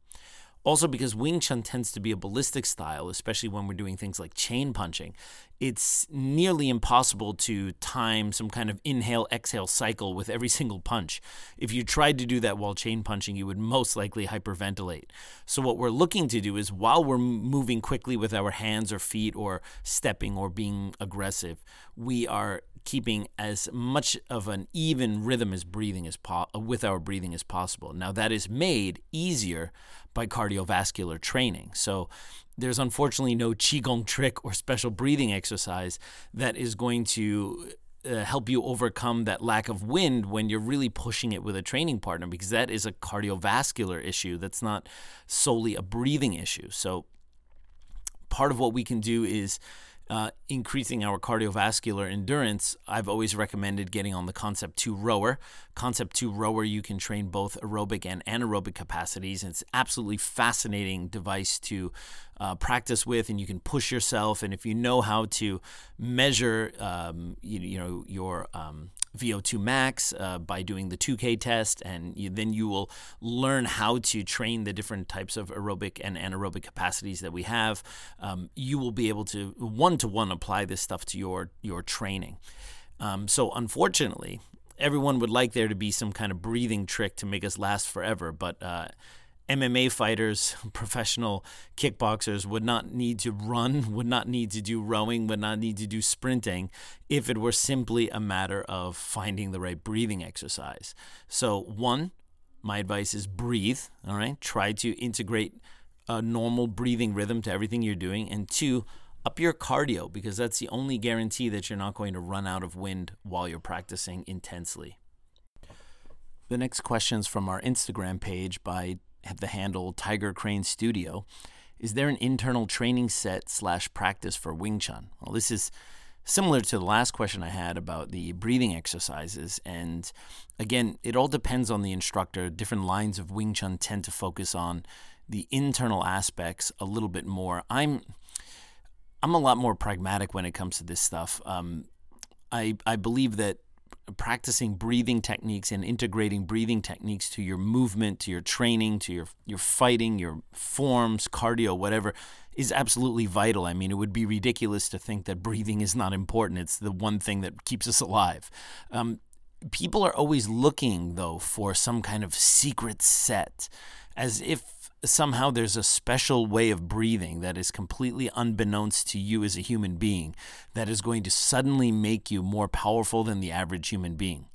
Also, because Wing Chun tends to be a ballistic style, especially when we're doing things like chain punching, it's nearly impossible to time some kind of inhale exhale cycle with every single punch. If you tried to do that while chain punching, you would most likely hyperventilate. So, what we're looking to do is while we're moving quickly with our hands or feet or stepping or being aggressive, we are keeping as much of an even rhythm as breathing as po- with our breathing as possible. Now that is made easier by cardiovascular training. So there's unfortunately no qigong trick or special breathing exercise that is going to uh, help you overcome that lack of wind when you're really pushing it with a training partner because that is a cardiovascular issue that's not solely a breathing issue. So part of what we can do is uh, increasing our cardiovascular endurance, I've always recommended getting on the Concept 2 rower. Concept 2 rower, you can train both aerobic and anaerobic capacities. It's absolutely fascinating device to uh, practice with, and you can push yourself. And if you know how to measure, um, you, you, know, your um, VO2 max uh, by doing the 2K test, and you, then you will learn how to train the different types of aerobic and anaerobic capacities that we have. Um, you will be able to one to one apply this stuff to your your training. Um, so unfortunately, everyone would like there to be some kind of breathing trick to make us last forever, but uh, MMA fighters, professional kickboxers would not need to run, would not need to do rowing, would not need to do sprinting if it were simply a matter of finding the right breathing exercise. So, one, my advice is breathe, all right? Try to integrate a normal breathing rhythm to everything you're doing, and two, up your cardio because that's the only guarantee that you're not going to run out of wind while you're practicing intensely. The next question is from our Instagram page by the handle Tiger Crane Studio. Is there an internal training set slash practice for Wing Chun? Well, this is similar to the last question I had about the breathing exercises. And again, it all depends on the instructor. Different lines of Wing Chun tend to focus on the internal aspects a little bit more. I'm I'm a lot more pragmatic when it comes to this stuff. Um, I I believe that practicing breathing techniques and integrating breathing techniques to your movement, to your training, to your your fighting, your forms, cardio, whatever is absolutely vital. I mean, it would be ridiculous to think that breathing is not important. It's the one thing that keeps us alive. Um, people are always looking though for some kind of secret set as if somehow there's a special way of breathing that is completely unbeknownst to you as a human being that is going to suddenly make you more powerful than the average human being.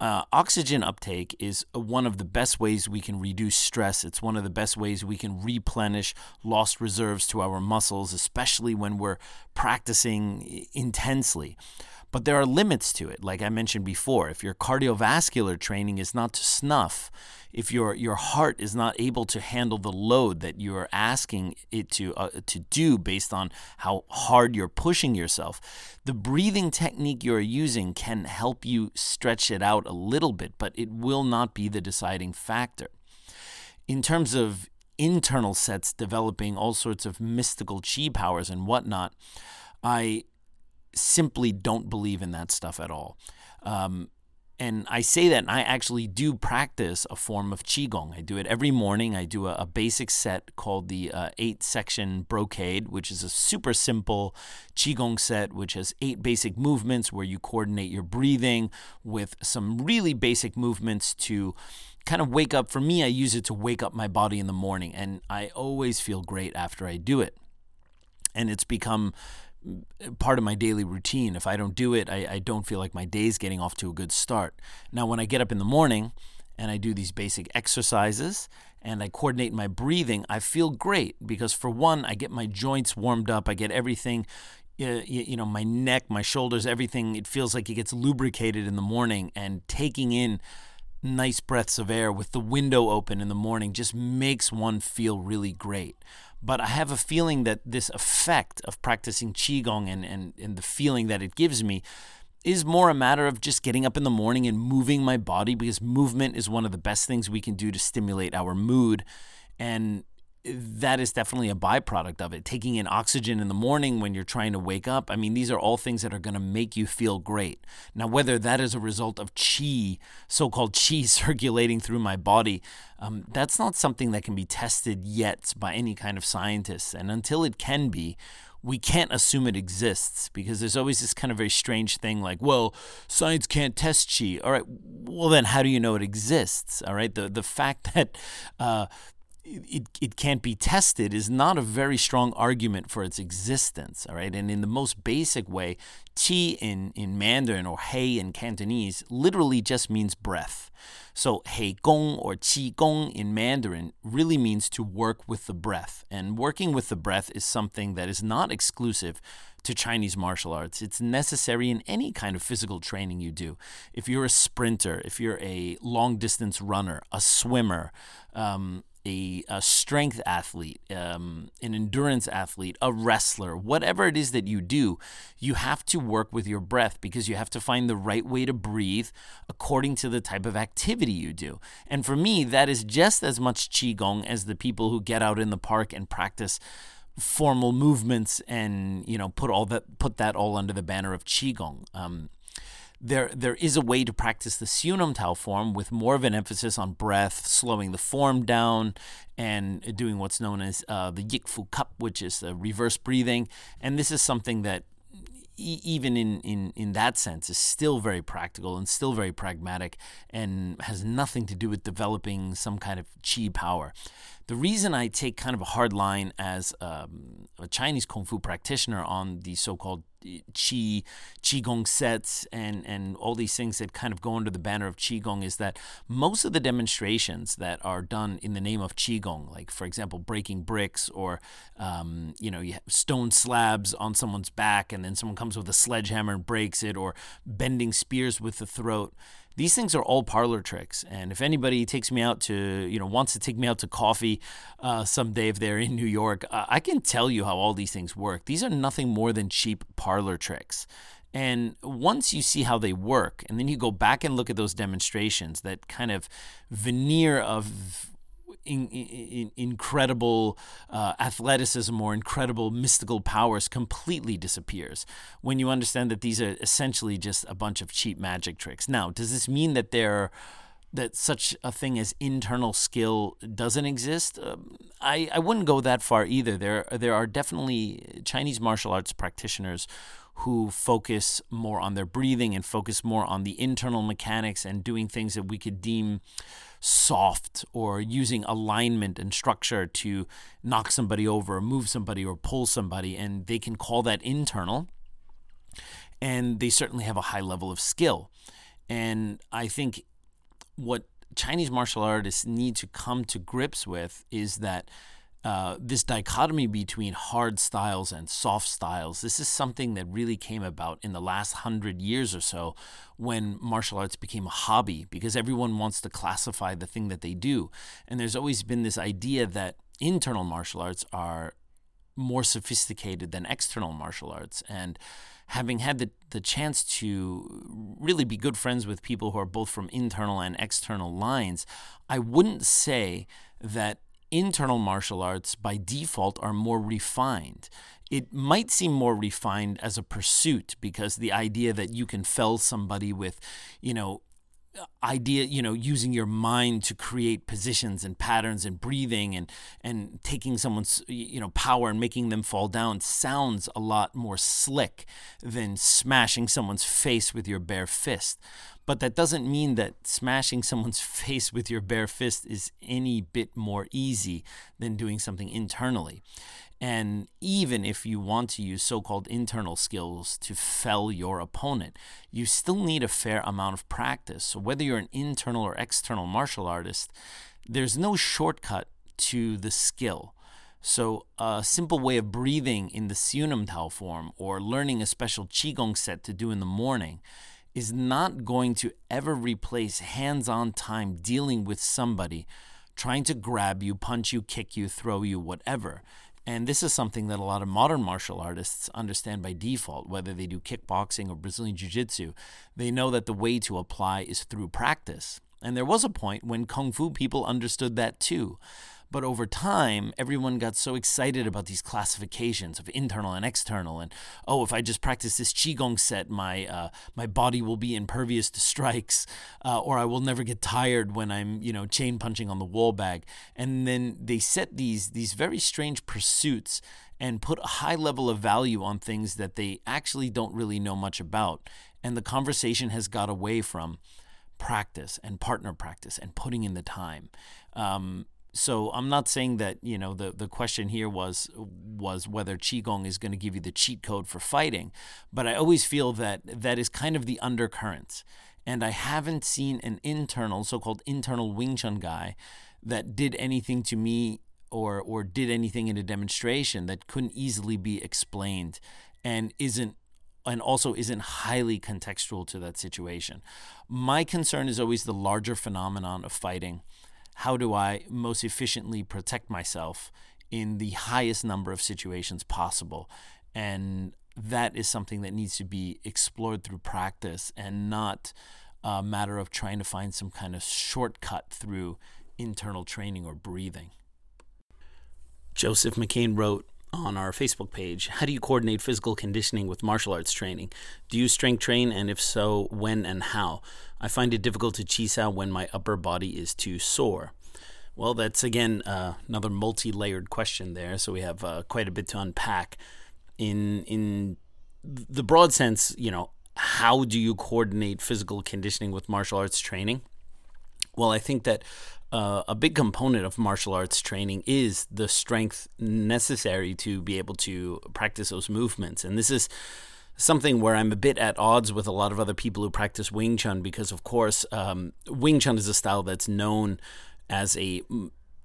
Uh, oxygen uptake is one of the best ways we can reduce stress. It's one of the best ways we can replenish lost reserves to our muscles, especially when we're practicing intensely. But there are limits to it. Like I mentioned before, if your cardiovascular training is not to snuff, if your your heart is not able to handle the load that you are asking it to uh, to do based on how hard you're pushing yourself, the breathing technique you're using can help you stretch it out a little bit, but it will not be the deciding factor. In terms of internal sets developing all sorts of mystical chi powers and whatnot, I simply don't believe in that stuff at all. Um, and I say that, and I actually do practice a form of Qigong. I do it every morning. I do a, a basic set called the uh, eight section brocade, which is a super simple Qigong set, which has eight basic movements where you coordinate your breathing with some really basic movements to kind of wake up. For me, I use it to wake up my body in the morning, and I always feel great after I do it. And it's become part of my daily routine. If I don't do it, I, I don't feel like my day's getting off to a good start. Now, when I get up in the morning and I do these basic exercises and I coordinate my breathing, I feel great because, for one, I get my joints warmed up, I get everything. You, you know, my neck, my shoulders, everything, it feels like it gets lubricated in the morning and taking in nice breaths of air with the window open in the morning just makes one feel really great. But I have a feeling that this effect of practicing Qigong and, and, and the feeling that it gives me is more a matter of just getting up in the morning and moving my body because movement is one of the best things we can do to stimulate our mood. And that is definitely a byproduct of it. Taking in oxygen in the morning when you're trying to wake up. I mean, these are all things that are going to make you feel great. Now, whether that is a result of chi, so called chi circulating through my body, um, that's not something that can be tested yet by any kind of scientists. And until it can be, we can't assume it exists because there's always this kind of very strange thing like, well, science can't test chi. All right, well then, how do you know it exists? All right, the the fact that uh, it, it can't be tested is not a very strong argument for its existence. All right. And in the most basic way, qi in, in Mandarin or hei in Cantonese literally just means breath. So hei gong or qi gong in Mandarin really means to work with the breath. And working with the breath is something that is not exclusive to Chinese martial arts. It's necessary in any kind of physical training you do. If you're a sprinter, if you're a long distance runner, a swimmer, um, a, a strength athlete, um, an endurance athlete, a wrestler, whatever it is that you do, you have to work with your breath because you have to find the right way to breathe according to the type of activity you do. And for me, that is just as much Qigong as the people who get out in the park and practice formal movements and you know put all that put that all under the banner of qigong. Um, there there is a way to practice the Siu Tao form with more of an emphasis on breath, slowing the form down, and doing what's known as uh, the Yik Fu Cup, which is the reverse breathing. And this is something that even in, in, in that sense, is still very practical and still very pragmatic and has nothing to do with developing some kind of chi power. The reason I take kind of a hard line as um, a Chinese Kung Fu practitioner on the so called qi qigong sets and and all these things that kind of go under the banner of qigong is that most of the demonstrations that are done in the name of qigong like for example breaking bricks or um, you know you stone slabs on someone's back and then someone comes with a sledgehammer and breaks it or bending spears with the throat these things are all parlor tricks. And if anybody takes me out to, you know, wants to take me out to coffee uh, someday if they're in New York, uh, I can tell you how all these things work. These are nothing more than cheap parlor tricks. And once you see how they work, and then you go back and look at those demonstrations, that kind of veneer of in, in, incredible uh, athleticism or incredible mystical powers completely disappears when you understand that these are essentially just a bunch of cheap magic tricks. Now, does this mean that there that such a thing as internal skill doesn't exist. Um, I, I wouldn't go that far either. There there are definitely Chinese martial arts practitioners who focus more on their breathing and focus more on the internal mechanics and doing things that we could deem soft or using alignment and structure to knock somebody over, move somebody, or pull somebody. And they can call that internal. And they certainly have a high level of skill. And I think what Chinese martial artists need to come to grips with is that uh, this dichotomy between hard styles and soft styles. This is something that really came about in the last hundred years or so when martial arts became a hobby because everyone wants to classify the thing that they do. And there's always been this idea that internal martial arts are more sophisticated than external martial arts. And having had the, the chance to really be good friends with people who are both from internal and external lines, I wouldn't say that internal martial arts by default are more refined. It might seem more refined as a pursuit because the idea that you can fell somebody with, you know, idea you know using your mind to create positions and patterns and breathing and and taking someone's you know power and making them fall down sounds a lot more slick than smashing someone's face with your bare fist but that doesn't mean that smashing someone's face with your bare fist is any bit more easy than doing something internally. And even if you want to use so called internal skills to fell your opponent, you still need a fair amount of practice. So, whether you're an internal or external martial artist, there's no shortcut to the skill. So, a simple way of breathing in the Siu Nim Tao form or learning a special Qigong set to do in the morning is not going to ever replace hands on time dealing with somebody trying to grab you, punch you, kick you, throw you, whatever. And this is something that a lot of modern martial artists understand by default, whether they do kickboxing or Brazilian Jiu Jitsu. They know that the way to apply is through practice. And there was a point when Kung Fu people understood that too. But over time, everyone got so excited about these classifications of internal and external, and oh, if I just practice this qigong set, my uh, my body will be impervious to strikes, uh, or I will never get tired when I'm you know chain punching on the wall bag. And then they set these these very strange pursuits and put a high level of value on things that they actually don't really know much about. And the conversation has got away from practice and partner practice and putting in the time. Um, so I'm not saying that you know the the question here was was whether qigong is going to give you the cheat code for fighting, but I always feel that that is kind of the undercurrent, and I haven't seen an internal so-called internal Wing Chun guy that did anything to me or or did anything in a demonstration that couldn't easily be explained and isn't and also isn't highly contextual to that situation. My concern is always the larger phenomenon of fighting how do I most efficiently protect myself in the highest number of situations possible? And that is something that needs to be explored through practice and not a matter of trying to find some kind of shortcut through internal training or breathing. Joseph McCain wrote, on our Facebook page. How do you coordinate physical conditioning with martial arts training? Do you strength train, and if so, when and how? I find it difficult to chi sao when my upper body is too sore. Well, that's again uh, another multi-layered question there. So we have uh, quite a bit to unpack. In in the broad sense, you know, how do you coordinate physical conditioning with martial arts training? Well, I think that uh, a big component of martial arts training is the strength necessary to be able to practice those movements. And this is something where I'm a bit at odds with a lot of other people who practice Wing Chun because, of course, um, Wing Chun is a style that's known as a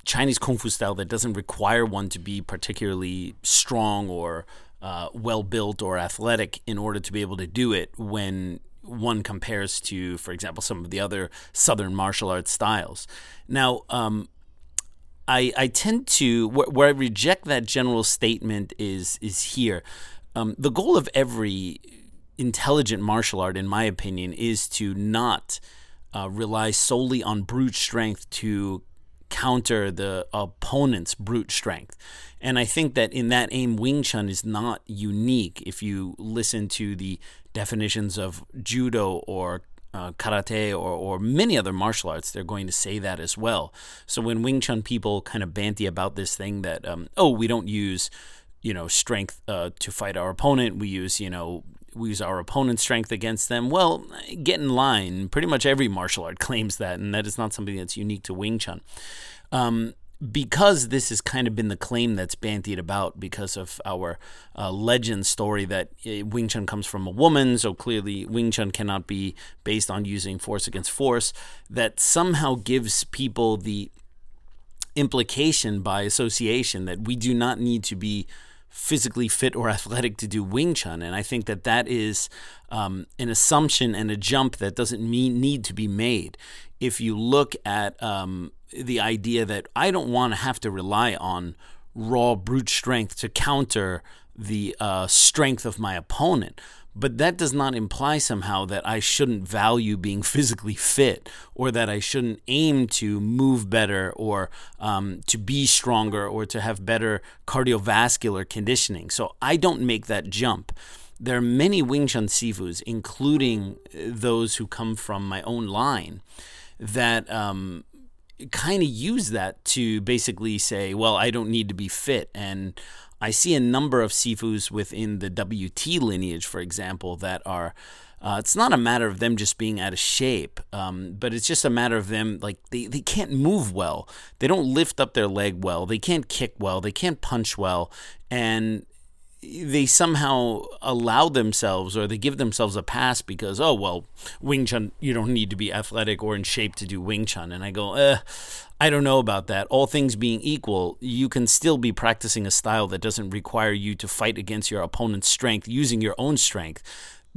Chinese Kung Fu style that doesn't require one to be particularly strong or uh, well built or athletic in order to be able to do it when one compares to, for example, some of the other Southern martial arts styles. Now, um, I, I tend to where, where, I reject that general statement is is here. Um, the goal of every intelligent martial art, in my opinion, is to not uh, rely solely on brute strength to counter the opponent's brute strength. And I think that in that aim, Wing Chun is not unique. If you listen to the definitions of judo or uh, karate or, or many other martial arts, they're going to say that as well. So when Wing Chun people kind of banty about this thing that, um, oh, we don't use, you know, strength uh, to fight our opponent, we use, you know, we use our opponent's strength against them. Well, get in line. Pretty much every martial art claims that, and that is not something that's unique to Wing Chun. Um, because this has kind of been the claim that's bandied about because of our uh, legend story that uh, Wing Chun comes from a woman, so clearly Wing Chun cannot be based on using force against force, that somehow gives people the implication by association that we do not need to be physically fit or athletic to do Wing Chun. And I think that that is um, an assumption and a jump that doesn't mean, need to be made. If you look at um, the idea that I don't want to have to rely on raw brute strength to counter the uh, strength of my opponent. But that does not imply somehow that I shouldn't value being physically fit or that I shouldn't aim to move better or um, to be stronger or to have better cardiovascular conditioning. So I don't make that jump. There are many Wing Chun Sifus, including those who come from my own line, that um, kind of use that to basically say, well, I don't need to be fit. And I see a number of sifus within the WT lineage, for example, that are. Uh, it's not a matter of them just being out of shape, um, but it's just a matter of them like they, they can't move well. They don't lift up their leg well. They can't kick well. They can't punch well, and they somehow allow themselves or they give themselves a pass because oh well wing chun you don't need to be athletic or in shape to do wing chun. And i go eh, i don't know about that. All things being equal you can still be practicing a style that doesn't require you to fight against your opponent's strength using your own strength.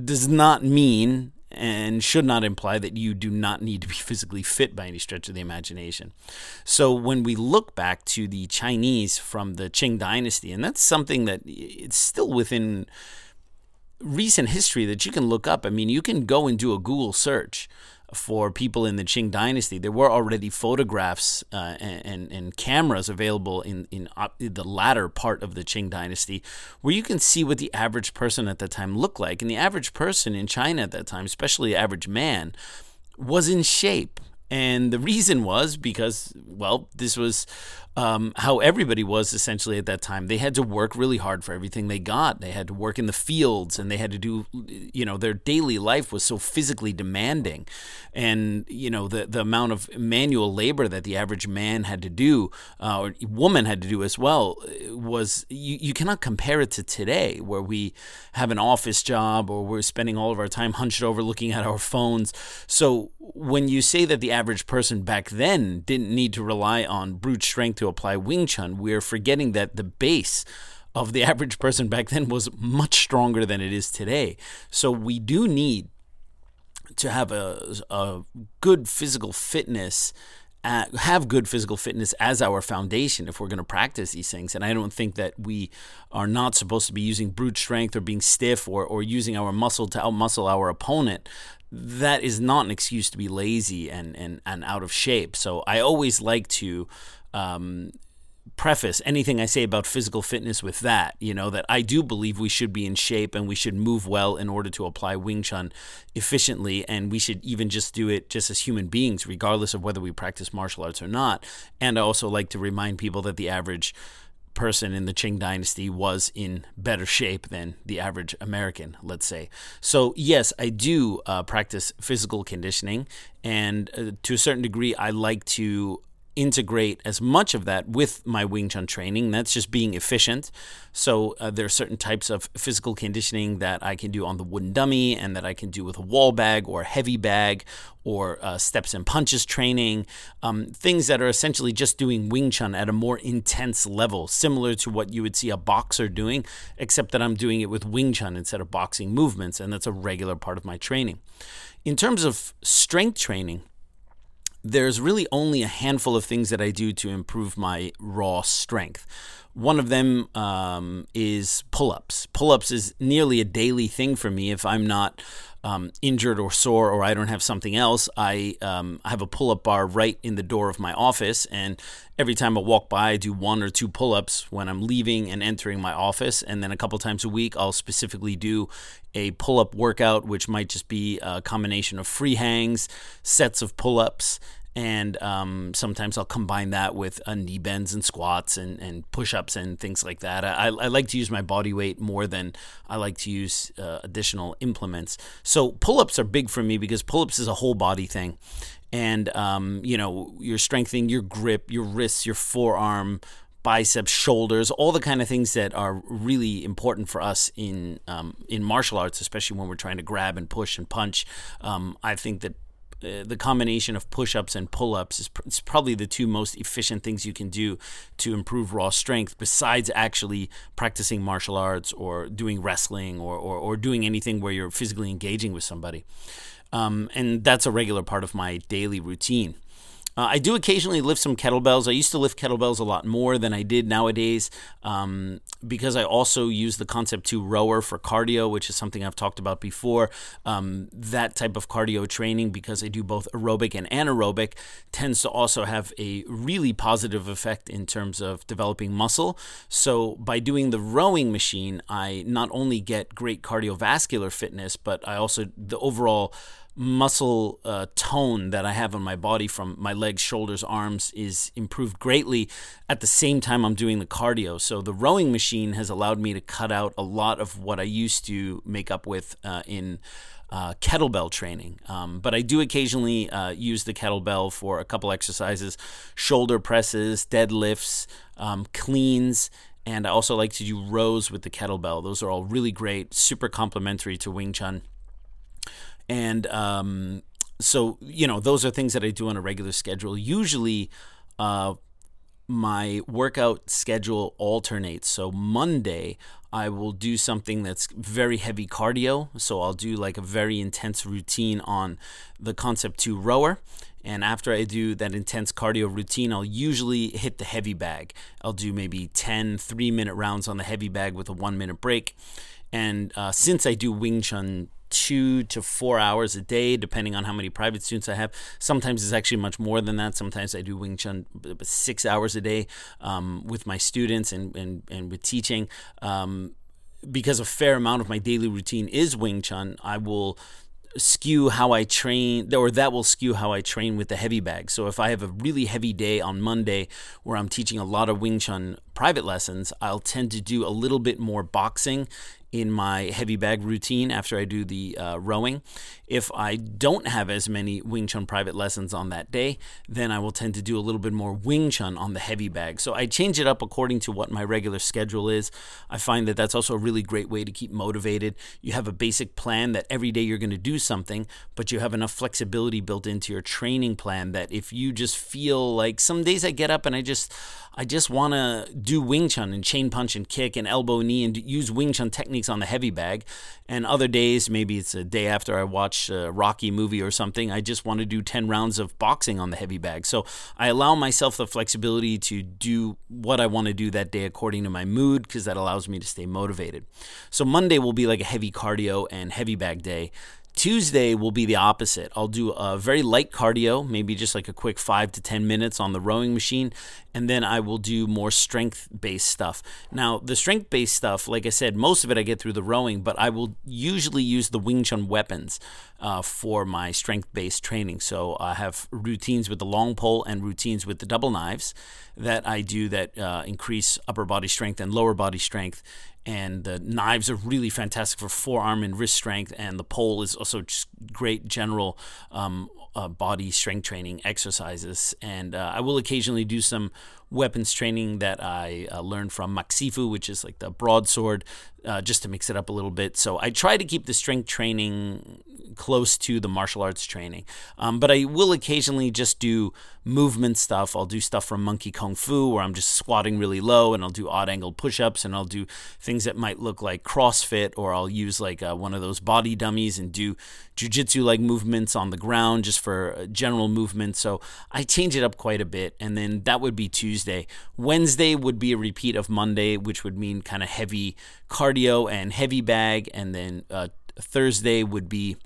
Does not mean and should not imply that you do not need to be physically fit by any stretch of the imagination. So when we look back to the Chinese from the Qing dynasty, and that's something that it's still within recent history that you can look up. I mean, you can go and do a Google search for people in the Qing dynasty. There were already photographs uh, and, and cameras available in, in, uh, the latter part of the Qing dynasty where you can see what the average person at that time looked like. And the average person in China at that time, especially the average man, was in shape. And the reason was because, well, this was um, how everybody was essentially at that time. They had to work really hard for everything they got. They had to work in the fields and they had to do, you know, their daily life was so physically demanding. And, you know, the, the amount of manual labor that the average man had to do, uh, or woman had to do as well, was you, you cannot compare it to today where we have an office job or we're spending all of our time hunched over looking at our phones. So when you say that the average person back then didn't need to rely on brute strength to apply Wing Chun, we're forgetting that the base of the average person back then was much stronger than it is today. So we do need to have a, a good physical fitness have good physical fitness as our foundation if we're going to practice these things. And I don't think that we are not supposed to be using brute strength or being stiff or, or using our muscle to outmuscle our opponent that is not an excuse to be lazy and, and, and out of shape. So I always like to um, preface anything I say about physical fitness with that, you know, that I do believe we should be in shape and we should move well in order to apply Wing Chun efficiently. And we should even just do it just as human beings, regardless of whether we practice martial arts or not. And I also like to remind people that the average person in the Qing dynasty was in better shape than the average American, let's say. So, yes, I do uh, practice physical conditioning, and uh, to a certain degree, I like to integrate as much of that with my Wing Chun training. That's just being efficient. So uh, there are certain types of physical conditioning that I can do on the wooden dummy and that I can do with a wall bag or a heavy bag or uh, steps and punches training, um, things that are essentially just doing Wing Chun at a more intense level, similar to what you would see a boxer doing, except that I'm doing it with Wing Chun instead of boxing movements, and that's a regular part of my training. In terms of strength training, there's really only a handful of things that I do to improve my raw strength. One of them um, is pull ups. Pull ups is nearly a daily thing for me if I'm not um, injured or sore or I don't have something else, I, um, have a pull up bar right in the door of my office. And every time I walk by, I do one or two pull ups when I'm leaving and entering my office. And then a couple times a week, I'll specifically do a pull up workout, which might just be a combination of free hangs, sets of pull ups, and um, sometimes I'll combine that with uh, knee bends and squats and, and push ups and things like that. I, I like to use my body weight more than I like to use uh, additional implements. So pull ups are big for me because pull ups is a whole body thing. And, um, you know, you're strengthening your grip, your wrists, your forearm, biceps, shoulders, all the kind of things that are really important for us in um, in martial arts, especially when we're trying to grab and push and punch. Um, I think that uh, the combination of push-ups and pull-ups is, pr- probably the two most efficient things you can do to improve raw strength besides actually practicing martial arts or doing wrestling or, or, or doing anything where you're physically engaging with somebody. Um, and that's a regular part of my daily routine uh, I do occasionally lift some kettlebells. I used to lift kettlebells a lot more than I did nowadays um, because I also use the Concept 2 rower for cardio, which is something I've talked about before. Um, that type of cardio training, because I do both aerobic and anaerobic, tends to also have a really positive effect in terms of developing muscle. So by doing the rowing machine, I not only get great cardiovascular fitness, but I also, the overall muscle uh, tone that I have on my body from my legs, shoulders, arms is improved greatly at the same time I'm doing the cardio. So the rowing machine has allowed me to cut out a lot of what I used to make up with uh, in uh, kettlebell training. Um, but I do occasionally uh, use the kettlebell for a couple exercises shoulder presses, deadlifts, um, cleans. And I also like to do rows with the kettlebell. Those are all really great, super complementary to Wing Chun and um, so you know those are things that I do on a regular schedule. Usually, uh, my workout schedule alternates. So Monday, I will do something that's very heavy cardio. So I'll do like a very intense routine on the Concept 2 rower. And after I do that intense cardio routine, I'll usually hit the heavy bag. I'll do maybe 10 three minute rounds on the heavy bag with a one minute break. And uh, since I do Wing Chun two to four hours a day, depending on how many private students I have. Sometimes it's actually much more than that. Sometimes I do Wing Chun six hours a day um, with my students and, and, and with teaching. Um, because a fair amount of my daily routine is Wing Chun, I will skew how I train, or that will skew how I train with the heavy bag. So if I have a really heavy day on Monday where I'm teaching a lot of Wing Chun private lessons, I'll tend to do a little bit more boxing in my heavy bag routine after I do the uh, rowing. If I don't have as many Wing Chun private lessons on that day, then I will tend to do a little bit more Wing Chun on the heavy bag. So I change it up according to what my regular schedule is. I find that that's also a really great way to keep motivated. You have a basic plan that every day you're going to do something, but you have enough flexibility built into your training plan that if you just feel like some days I get up and I just I just want to do Wing Chun and chain punch and kick and elbow knee and use Wing Chun techniques on the heavy bag. And other days, maybe it's a day after I watch a Rocky movie or something, I just want to do 10 rounds of boxing on the heavy bag. So I allow myself the flexibility to do what I want to do that day according to my mood because that allows me to stay motivated. So Monday will be like a heavy cardio and heavy bag day. Tuesday will be the opposite. I'll do a very light cardio, maybe just like a quick five to 10 minutes on the rowing machine, and then I will do more strength based stuff. Now, the strength based stuff, like I said, most of it I get through the rowing, but I will usually use the Wing Chun weapons uh, for my strength based training. So I have routines with the long pole and routines with the double knives that I do that uh, increase upper body strength and lower body strength and the knives are really fantastic for forearm and wrist strength and the pole is also just great general um, uh, body strength training exercises. And uh, I will occasionally do some weapons training that I uh, learned from Maxifu, which is like the broadsword, uh, just to mix it up a little bit. So I try to keep the strength training close to the martial arts training. Um, but I will occasionally just do movement stuff. I'll do stuff from Monkey Kung Fu where I'm just squatting really low and I'll do odd angle push ups and I'll do things that might look like CrossFit or I'll use like uh, one of those body dummies and do jujitsu like movements on the ground just for uh, general movement. So I change it up quite a bit. And then that would be Tuesday. Wednesday would be a repeat of Monday, which would mean kind of heavy cardio and heavy bag. And then uh, Thursday would be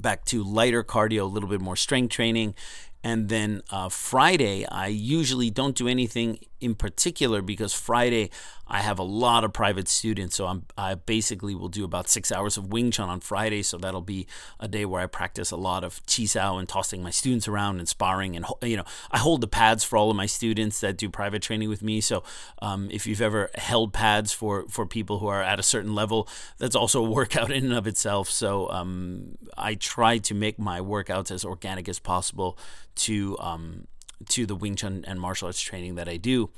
back to lighter cardio, a little bit more strength training. And then uh, Friday, I usually don't do anything in particular because Friday I have a lot of private students, so I'm I basically will do about six hours of Wing Chun on Friday. So that'll be a day where I practice a lot of Chi Sao and tossing my students around and sparring, and you know I hold the pads for all of my students that do private training with me. So um, if you've ever held pads for for people who are at a certain level, that's also a workout in and of itself. So um, I try to make my workouts as organic as possible to um, to the Wing Chun and martial arts training that I do.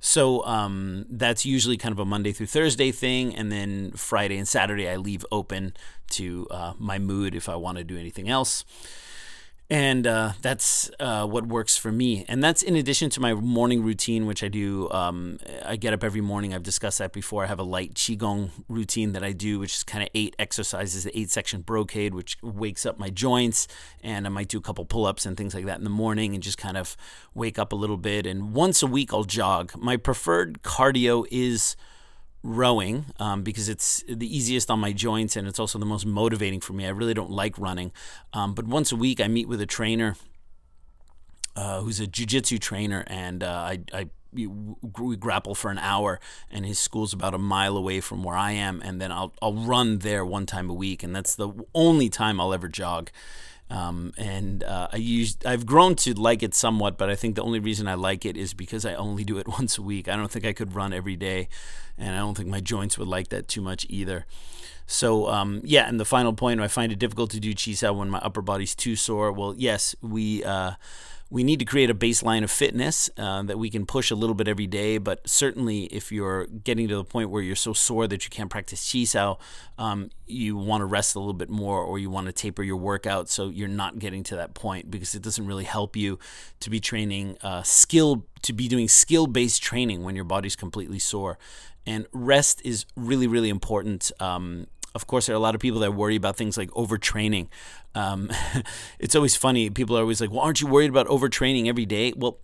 So um, that's usually kind of a Monday through Thursday thing, and then Friday and Saturday I leave open to uh, my mood if I want to do anything else and uh, that's uh, what works for me. And that's in addition to my morning routine which i do um, i get up every morning. I've discussed that before. I have a light qigong routine that i do which is kind of eight exercises the eight section brocade which wakes up my joints. And i might do a couple pull-ups and things like that in the morning and just kind of wake up a little bit. And once a week i'll jog. My preferred cardio is rowing um, because it's the easiest on my joints and it's also the most motivating for me. I really don't like running, um, but once a week I meet with a trainer uh, who's a jujitsu trainer, and uh, I, I we grapple for an hour, and his school's about a mile away from where I am, and then I'll I'll run there one time a week, and that's the only time I'll ever jog. Um, and uh, I used I've grown to like it somewhat, but I think the only reason I like it is because I only do it once a week. I don't think I could run every day, and I don't think my joints would like that too much either. So um, yeah, and the final point, I find it difficult to do chi when my upper body's too sore. Well, yes, we. Uh, we need to create a baseline of fitness uh, that we can push a little bit every day. But certainly, if you're getting to the point where you're so sore that you can't practice chi sao, um, you want to rest a little bit more or you want to taper your workout so you're not getting to that point because it doesn't really help you to be training uh, skill, to be doing skill based training when your body's completely sore. And rest is really, really important. Um, of course, there are a lot of people that worry about things like overtraining. Um, it's always funny. People are always like, well, aren't you worried about overtraining every day? Well,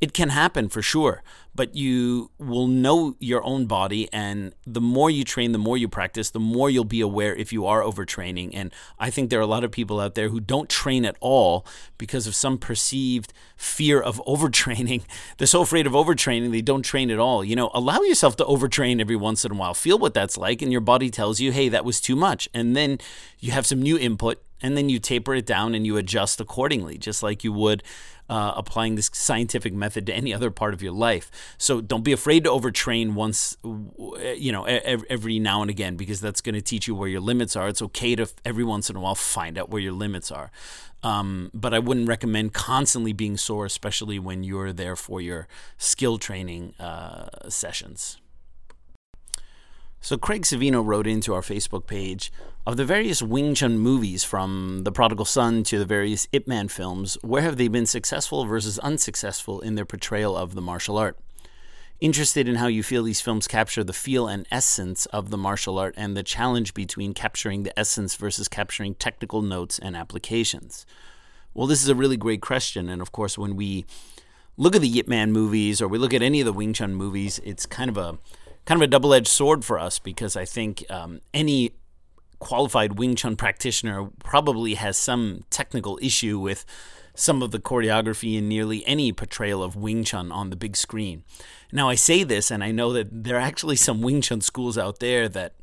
it can happen for sure, but you will know your own body. And the more you train, the more you practice, the more you'll be aware if you are overtraining. And I think there are a lot of people out there who don't train at all because of some perceived fear of overtraining. They're so afraid of overtraining, they don't train at all. You know, allow yourself to overtrain every once in a while. Feel what that's like, and your body tells you, hey, that was too much. And then you have some new input, and then you taper it down and you adjust accordingly, just like you would uh, applying this scientific method to any other part of your life. So don't be afraid to overtrain once, you know, every now and again, because that's going to teach you where your limits are. It's okay to every once in a while find out where your limits are. Um, but I wouldn't recommend constantly being sore, especially when you're there for your skill training uh, sessions. So Craig Savino wrote into our Facebook page of the various Wing Chun movies, from The Prodigal Son to the various Ip Man films, where have they been successful versus unsuccessful in their portrayal of the martial art? Interested in how you feel these films capture the feel and essence of the martial art and the challenge between capturing the essence versus capturing technical notes and applications. Well, this is a really great question, and of course, when we look at the Yip Man movies or we look at any of the Wing Chun movies, it's kind of a kind of a double edged sword for us because I think um, any qualified Wing Chun practitioner probably has some technical issue with some of the choreography in nearly any portrayal of Wing Chun on the big screen. Now, I say this, and I know that there are actually some Wing Chun schools out there that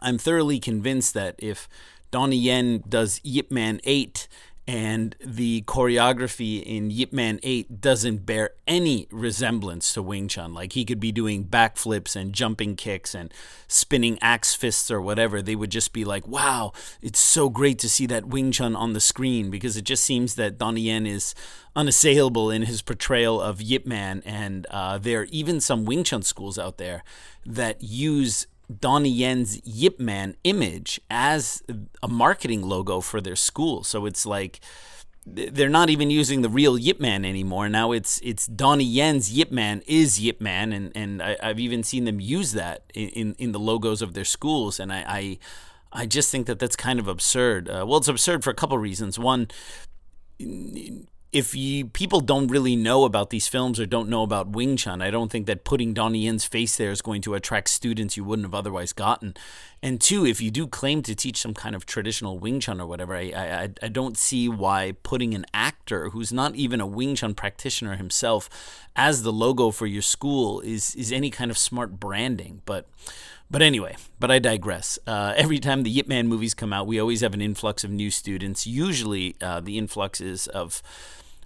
I'm thoroughly convinced that if Donnie Yen does Yip Man 8 and the choreography in Yip Man 8 doesn't bear any resemblance to Wing Chun. Like he could be doing backflips and jumping kicks and spinning axe fists or whatever. They would just be like, wow, it's so great to see that Wing Chun on the screen because it just seems that Donnie Yen is unassailable in his portrayal of Yip Man. And uh, there are even some Wing Chun schools out there that use Donnie Yen's Yip Man image as a marketing logo for their school. So it's like they're not even using the real Yip Man anymore. Now it's it's Donnie Yen's Yip Man is Yip Man, and and I, have even seen them use that in, in the logos of their schools, and I. I I just think that that's kind of absurd. Uh, well, it's absurd for a couple reasons. One, if you people don't really know about these films or don't know about Wing Chun, I don't think that putting Donnie Yen's face there is going to attract students you wouldn't have otherwise gotten. And two, if you do claim to teach some kind of traditional Wing Chun or whatever, I I, I don't see why putting an actor who's not even a Wing Chun practitioner himself as the logo for your school is is any kind of smart branding. But but anyway, but I digress. Uh, every time the Yip Man movies come out, we always have an influx of new students. Usually, uh, the influx is of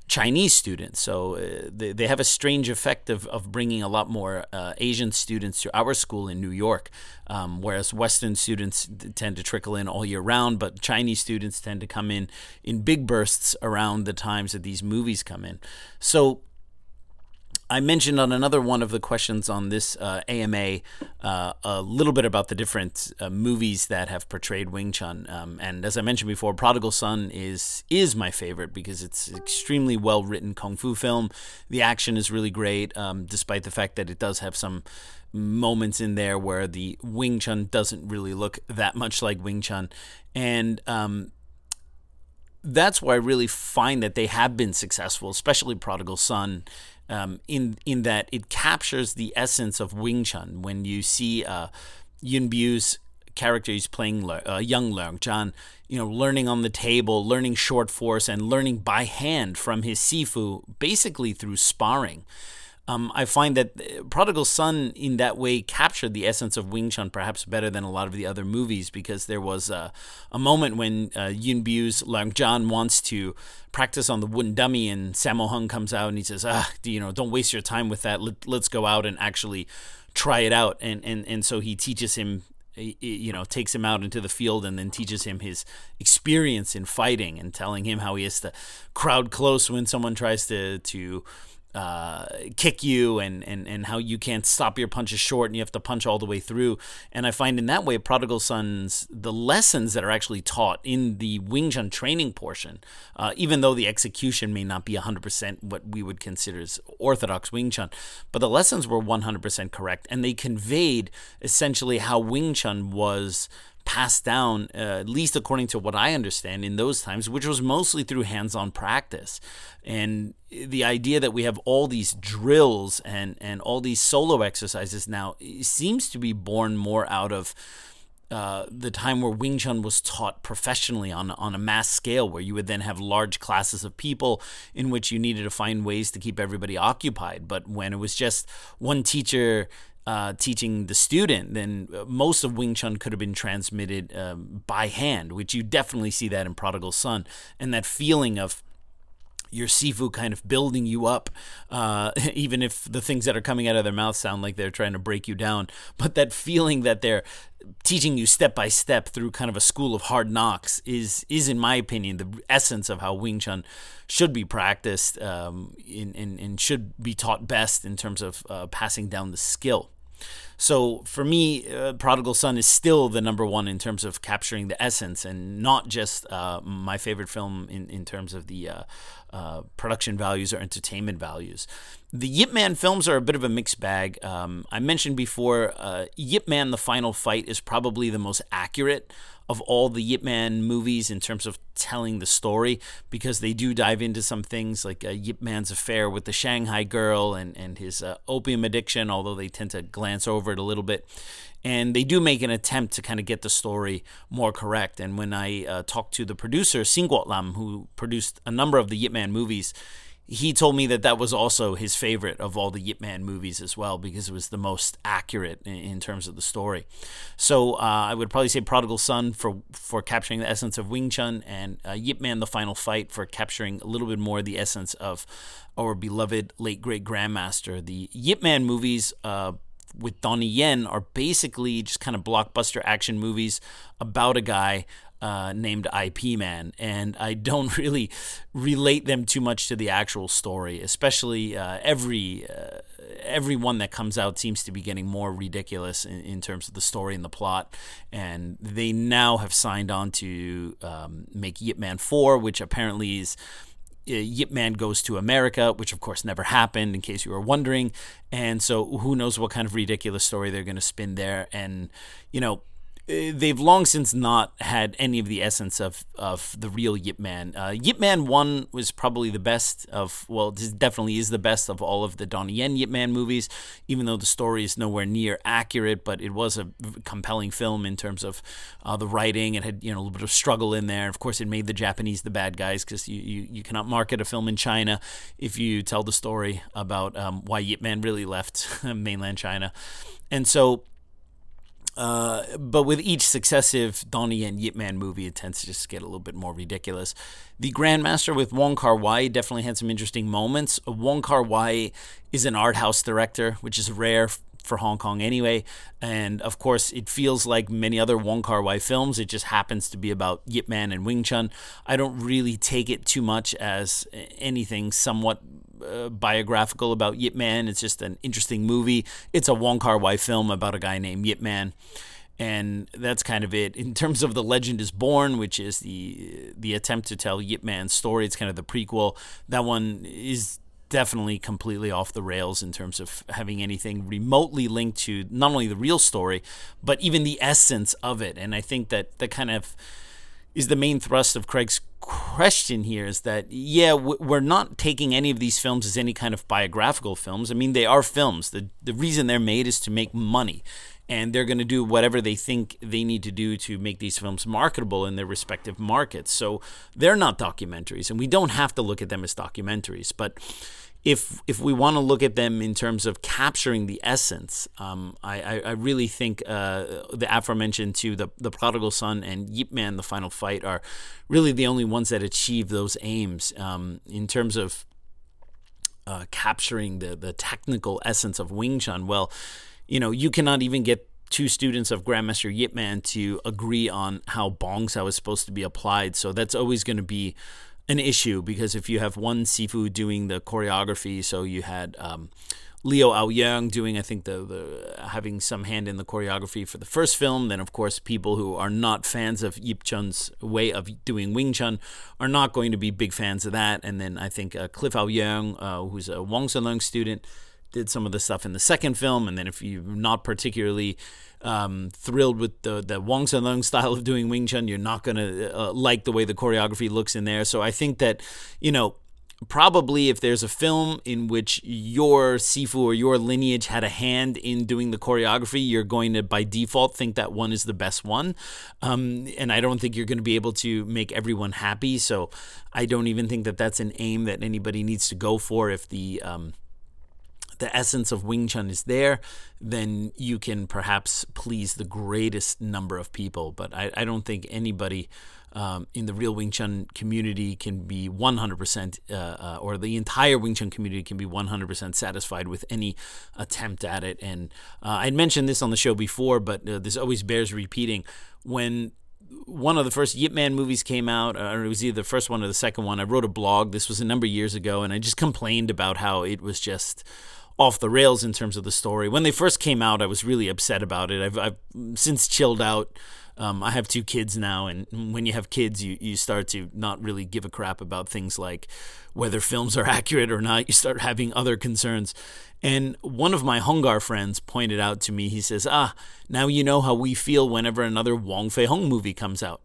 Chinese students. So uh, they, they have a strange effect of, of bringing a lot more uh, Asian students to our school in New York, um, whereas Western students tend to trickle in all year round, but Chinese students tend to come in in big bursts around the times that these movies come in. So I mentioned on another one of the questions on this uh, AMA uh, a little bit about the different uh, movies that have portrayed Wing Chun, um, and as I mentioned before, Prodigal Son is is my favorite because it's extremely well written kung fu film. The action is really great, um, despite the fact that it does have some moments in there where the Wing Chun doesn't really look that much like Wing Chun, and um, that's why I really find that they have been successful, especially Prodigal Son um, in in that it captures the essence of Wing Chun. When you see uh, Yuen Biao's character he's playing, uh, young Leung Jan, you know, learning on the table, learning short force, and learning by hand from his sifu, basically through sparring. Um, I find that uh, Prodigal Son, in that way, captured the essence of Wing Chun perhaps better than a lot of the other movies because there was a, a moment when uh, Yuen Biao's Leung Jan wants to practice on the wooden dummy, and Sammo Hung comes out and he says, "Ah, you know, don't waste your time with that. Let, let's go out and actually try it out." And and and so he teaches him you know takes him out into the field and then teaches him his experience in fighting and telling him how he has to crowd close when someone tries to to uh, kick you and, and, and how you can't stop your punches short and you have to punch all the way through. And I find in that way, Prodigal Sons, the lessons that are actually taught in the Wing Chun training portion, uh, even though the execution may not be 100% what we would consider as orthodox Wing Chun, but the lessons were 100% correct. And they conveyed essentially how Wing Chun was passed down, uh, at least according to what I understand, in those times, which was mostly through hands on practice. And the idea that we have all these drills and, and all these solo exercises now seems to be born more out of. Uh, the time where Wing Chun was taught professionally on on a mass scale, where you would then have large classes of people in which you needed to find ways to keep everybody occupied. But when it was just one teacher uh, teaching the student, then uh, most of Wing Chun could have been transmitted um, by hand, which you definitely see that in Prodigal Son. And that feeling of your sifu kind of building you up, uh, even if the things that are coming out of their mouth sound like they're trying to break you down. But that feeling that they're teaching you step by step through kind of a school of hard knocks is, is in my opinion, the essence of how Wing Chun should be practiced um, in, in, and should be taught best in terms of uh, passing down the skill. So for me, uh, Prodigal Son is still the number one in terms of capturing the essence, and not just uh, my favorite film in in terms of the uh, uh production values or entertainment values. The Yip Man films are a bit of a mixed bag. Um, I mentioned before, uh, Yip Man: The Final Fight is probably the most accurate of all the Yip Man movies in terms of telling the story because they do dive into some things like uh, Yip Man's affair with the Shanghai girl and, and his uh, opium addiction, although they tend to glance over it a little bit. And they do make an attempt to kind of get the story more correct. And when I uh, talked to the producer, Sing Lam, who produced a number of the Yip Man movies, he told me that that was also his favorite of all the Yip Man movies as well because it was the most accurate in, in terms of the story. So uh, I would probably say Prodigal Son for for capturing the essence of Wing Chun and uh, Yip Man: The Final Fight for capturing a little bit more the essence of our beloved late great Grandmaster. The Yip Man movies. Uh, with Donnie Yen are basically just kind of blockbuster action movies about a guy uh, named IP Man, and I don't really relate them too much to the actual story. Especially uh, every uh, every one that comes out seems to be getting more ridiculous in, in, terms of the story and the plot. And they now have signed on to um, make Yip Man Four, which apparently is. Uh, Yip Man goes to America, which of course never happened, in case you were wondering. And so, who knows what kind of ridiculous story they're going to spin there. And, you know, they've long since not had any of the essence of, of the real Yip Man. Uh, Yip Man 1 was probably the best of, well, this definitely is the best of all of the Donnie Yen Yip Man movies, even though the story is nowhere near accurate, but it was a compelling film in terms of uh, the writing. It had, you know, a little bit of struggle in there. Of course, it made the Japanese the bad guys because you, you, you cannot market a film in China if you tell the story about um, why Yip Man really left mainland China. And so uh, but with each successive Donnie Yen Yip Man movie, it tends to just get a little bit more ridiculous. The Grandmaster with Wong Kar Wai definitely had some interesting moments. Wong Kar Wai is an art house director, which is rare for Hong Kong anyway. And of course, it feels like many other Wong Kar Wai films. It just happens to be about Yip Man and Wing Chun. I don't really take it too much as anything somewhat uh, biographical about Yip Man. It's just an interesting movie. It's a Wong Kar Wai film about a guy named Yip Man and that's kind of it in terms of the legend is born which is the the attempt to tell yip man's story it's kind of the prequel that one is definitely completely off the rails in terms of having anything remotely linked to not only the real story, but even the essence of it. And I think that that kind of is the main thrust of Craig's question here is that, yeah, we're not taking any of these films as any kind of biographical films. I mean, they are films. The, the reason they're made is to make money and they're going to do whatever they think they need to do to make these films marketable in their respective markets. So they're not documentaries, and we don't have to look at them as documentaries. But if if we want to look at them in terms of capturing the essence, um, I, I, really think uh, the aforementioned two, the the prodigal son and Yip Man, the final fight, are really the only ones that achieve those aims um, in terms of uh, capturing the the technical essence of Wing Chun. Well, you know, you cannot even get two students of Grandmaster Yip Man to agree on how Bong Sao is supposed to be applied. So that's always going to be an issue because if you have one Sifu doing the choreography, so you had um, Leo Au-Yeung doing, I think, the, the having some hand in the choreography for the first film. Then, of course, people who are not fans of Yip Chun's way of doing Wing Chun are not going to be big fans of that. And then I think uh, Cliff Au-Yeung, uh, who's a Wong Shun Leung student, did some of the stuff in the second film, and then if you're not particularly um, thrilled with the the Wong Shun Leung style of doing Wing Chun, you're not gonna uh, like the way the choreography looks in there. So I think that you know probably if there's a film in which your sifu or your lineage had a hand in doing the choreography, you're going to by default think that one is the best one. Um, and I don't think you're going to be able to make everyone happy. So I don't even think that that's an aim that anybody needs to go for if the um, the essence of Wing Chun is there, then you can perhaps please the greatest number of people. But I, I don't think anybody um, in the real Wing Chun community can be 100%, uh, uh, or the entire Wing Chun community can be 100% satisfied with any attempt at it. And uh, I'd mentioned this on the show before, but uh, this always bears repeating. When one of the first Yip Man movies came out, uh, or it was either the first one or the second one. I wrote a blog. This was a number of years ago, and I just complained about how it was just off the rails in terms of the story. When they first came out, I was really upset about it. I've, I've since chilled out. Um, I have two kids now, and when you have kids, you, you start to not really give a crap about things like whether films are accurate or not. You start having other concerns. And one of my Hung Gar friends pointed out to me, he says, Ah, now you know how we feel whenever another Wong Fei Hung movie comes out.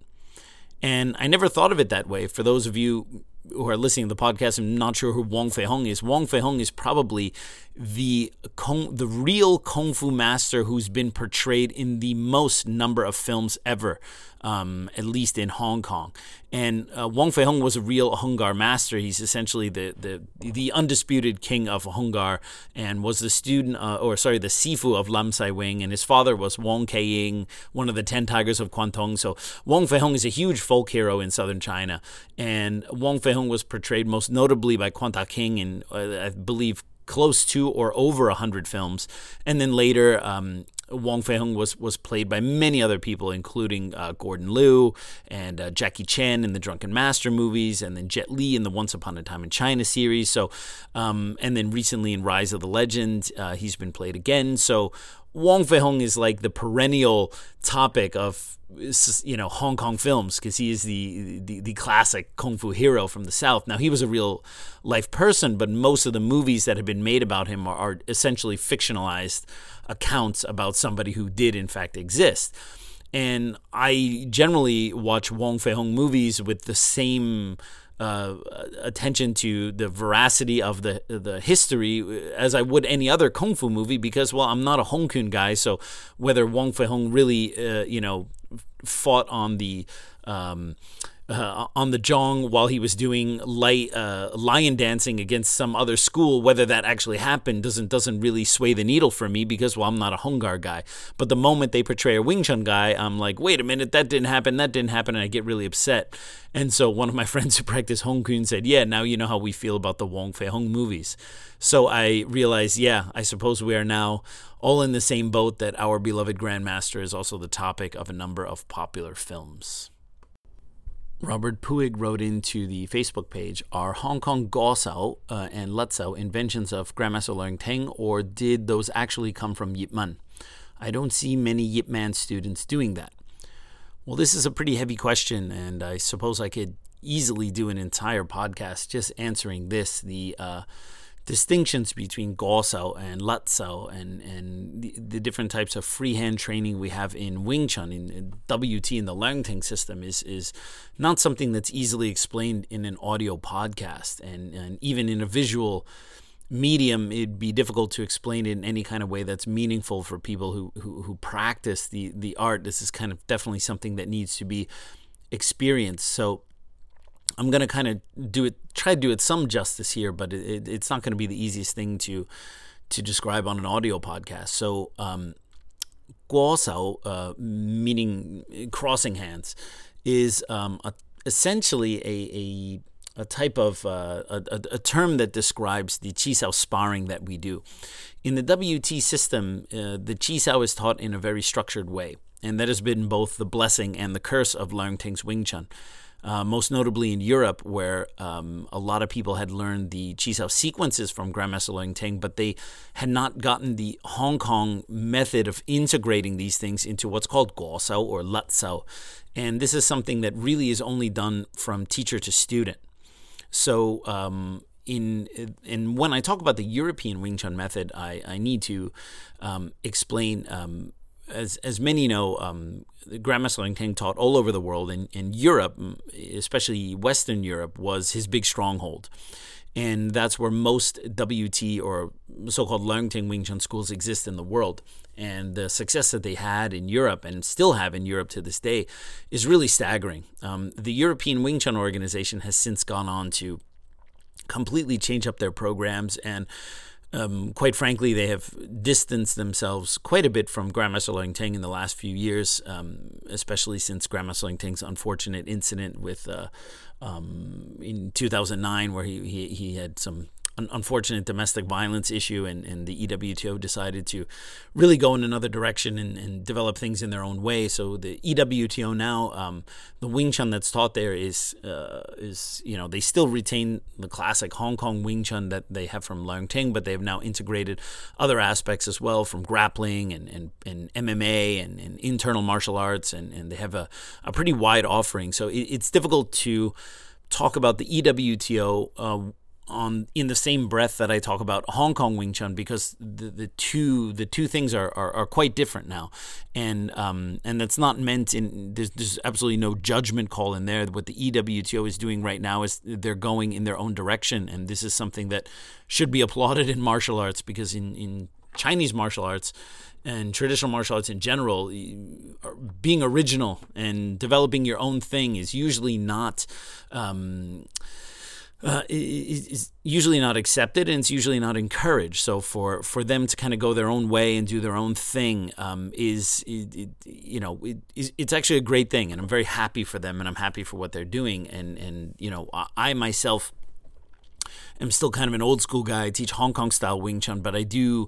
And I never thought of it that way. For those of you who are listening to the podcast and not sure who Wong Fei Hung is, Wong Fei Hung is probably the kung, the real kung fu master who's been portrayed in the most number of films ever. um, at least in Hong Kong. And uh, Wong Fei Hung was a real Hung Gar master. He's essentially the, the the undisputed king of Hung Gar, and was the student, uh, or sorry, the sifu of Lam Sai Wing. And his father was Wong Kei Ying, one of the ten tigers of Kwangtung. So Wong Fei Hung is a huge folk hero in southern China, and Wong Fei Hung was portrayed most notably by Tak Hing in, uh, I believe, close to or over 100 films. And then later, um, Wong Fei Hung was was played by many other people, including uh, Gordon Liu and uh, Jackie Chan in the Drunken Master movies, and then Jet Li in the Once Upon a Time in China series. So, um, and then recently in Rise of the Legend, uh, he's been played again. So, Wong Fei Hung is like the perennial topic of you know Hong Kong films because he is the, the the classic kung fu hero from the South. Now he was a real life person, but most of the movies that have been made about him are, are essentially fictionalized accounts about somebody who did in fact exist. And I generally watch Wong Fei Hung movies with the same uh, attention to the veracity of the the history as I would any other kung fu movie because well I'm not a Hong Kong guy so whether Wong Fei Hung really uh, you know fought on the um, uh, on the Zhong while he was doing light uh, lion dancing against some other school. Whether that actually happened doesn't doesn't really sway the needle for me because well I'm not a Hung Gar guy. But the moment they portray a Wing Chun guy, I'm like, wait a minute, that didn't happen, that didn't happen, and I get really upset. And so one of my friends who practice Hong Kong said, yeah, now you know how we feel about the Wong Fei Hung movies. So I realized, yeah, I suppose we are now all in the same boat that our beloved Grandmaster is also the topic of a number of popular films. Robert Puig wrote into the Facebook page, are Hong Kong Gosao uh, and Lutsao inventions of Grandmaster Leung Ting, or did those actually come from Yip Man? I don't see many Yip Man students doing that. Well, this is a pretty heavy question, and I suppose I could easily do an entire podcast just answering this. The uh, distinctions between Gosao and Lutsao and, and the, the, different types of freehand training we have in Wing Chun, in, in WT, in the Leung Ting system, is, is not something that's easily explained in an audio podcast. And, and even in a visual medium, it'd be difficult to explain it in any kind of way that's meaningful for people who, who, who practice the, the art. This is kind of definitely something that needs to be experienced. So I'm gonna kind of do it, try to do it some justice here, but it, it's not to be the easiest thing to to describe on an audio podcast. So, um, guosao, uh, meaning crossing hands, is um, a, essentially a, a, a type of uh, a, a, term that describes the chisao sparring that we do. In the WT system, uh, the chisao is taught in a very structured way, and that has been both the blessing and the curse of Leung Ting's Wing Chun uh, most notably in Europe, where um, a lot of people had learned the Chisao sequences from Grandmaster Leung Ting, but they had not gotten the Hong Kong method of integrating these things into what's called Guosao or Lutsao. And this is something that really is only done from teacher to student. So, um, in and when I talk about the European Wing Chun method, I, I need to um, explain um, as as many know, um, Grandmaster Leung Ting taught all over the world. and, in Europe, especially Western Europe, was his big stronghold, and that's where most WT or so-called Leung Ting Wing Chun schools exist in the world. And the success that they had in Europe and still have in Europe to this day is really staggering. Um, the European Wing Chun organization has since gone on to completely change up their programs and um, quite frankly, they have distanced themselves quite a bit from Grandmaster Leung Ting in the last few years, um, especially since Grandmaster Leung Ting's unfortunate incident with uh, um, in 2009, where he, he, he had some an unfortunate domestic violence issue, and, and the EWTO decided to really go in another direction and, and develop things in their own way. So the EWTO now, um, the Wing Chun that's taught there is uh, is you know they still retain the classic Hong Kong Wing Chun that they have from Leung Ting, but they have now integrated other aspects as well from grappling and, and, and MMA and, and internal martial arts, and, and they have a, a pretty wide offering. So it, it's difficult to talk about the EWTO uh, on in the same breath that I talk about Hong Kong Wing Chun because the, the two the two things are, are, are quite different now, and um, and that's not meant in there's, there's absolutely no judgment call in there. What the EWTO is doing right now is they're going in their own direction, and this is something that should be applauded in martial arts because in in Chinese martial arts and traditional martial arts in general, being original and developing your own thing is usually not. Um, uh, is usually not accepted and it's usually not encouraged. So for, for them to kind of go their own way and do their own thing um, is, you know, it, it's actually a great thing, and I'm very happy for them, and I'm happy for what they're doing. And and you know, I myself am still kind of an old school guy. I teach Hong Kong style Wing Chun, but I do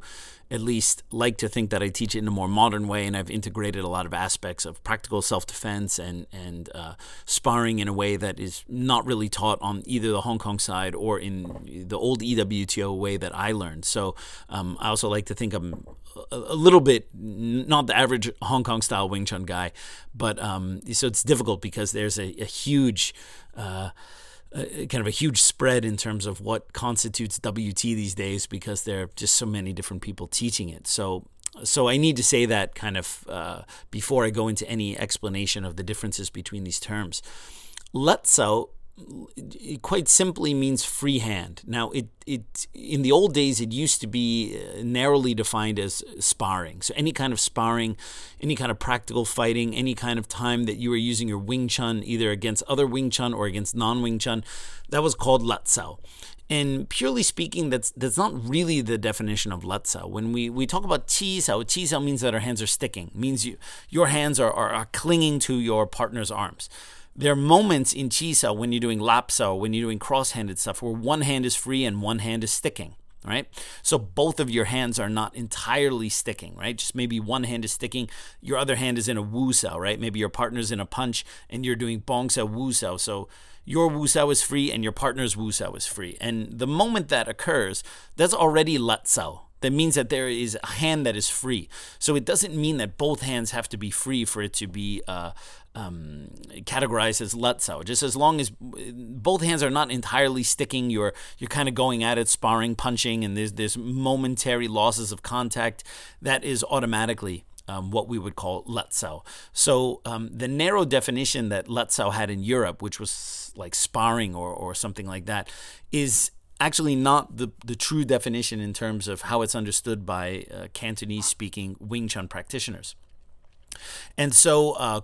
at least like to think that I teach it in a more modern way, and I've integrated a lot of aspects of practical self defense and and uh, sparring in a way that is not really taught on either the Hong Kong side or in the old EWTO way that I learned. So um, I also like to think I'm a, a, little bit not the average Hong Kong style Wing Chun guy, but um, so it's difficult because there's a, a huge uh, kind of a huge spread in terms of what constitutes WT these days because there are just so many different people teaching it. So so I need to say that kind of uh, before I go into any explanation of the differences between these terms. Letsao it quite simply means free hand. Now, it it in the old days it used to be uh, narrowly defined as sparring. So any kind of sparring, any kind of practical fighting, any kind of time that you were using your Wing Chun either against other Wing Chun or against non Wing Chun, that was called Letsao. And purely speaking, that's that's not really the definition of Letsao. When we, we talk about Chi Sao, Sao means that our hands are sticking, means you your hands are, are, are clinging to your partner's arms there are moments in Chi when you're doing Lap Sao, when you're doing cross-handed stuff, where one hand is free and one hand is sticking right? So both of your hands are not entirely sticking, right? Just maybe one hand is sticking, your other hand is in a wu sao, right? Maybe your partner's in a punch and you're doing bong sao, wu sao. So your wu sao is free and your partner's wu sao is free. And the moment that occurs, that's already lat sao that means that there is a hand that is free. So it doesn't mean that both hands have to be free for it to be uh, um, categorized as letsao. Just as long as both hands are not entirely sticking, you're you're kind of going at it, sparring, punching, and there's there's momentary losses of contact. That is automatically um, what we would call Letsao. So um, the narrow definition that Letsao had in Europe, which was like sparring or, or something like that, is actually not the, the true definition in terms of how it's understood by uh, Cantonese speaking Wing Chun practitioners. And so, uh,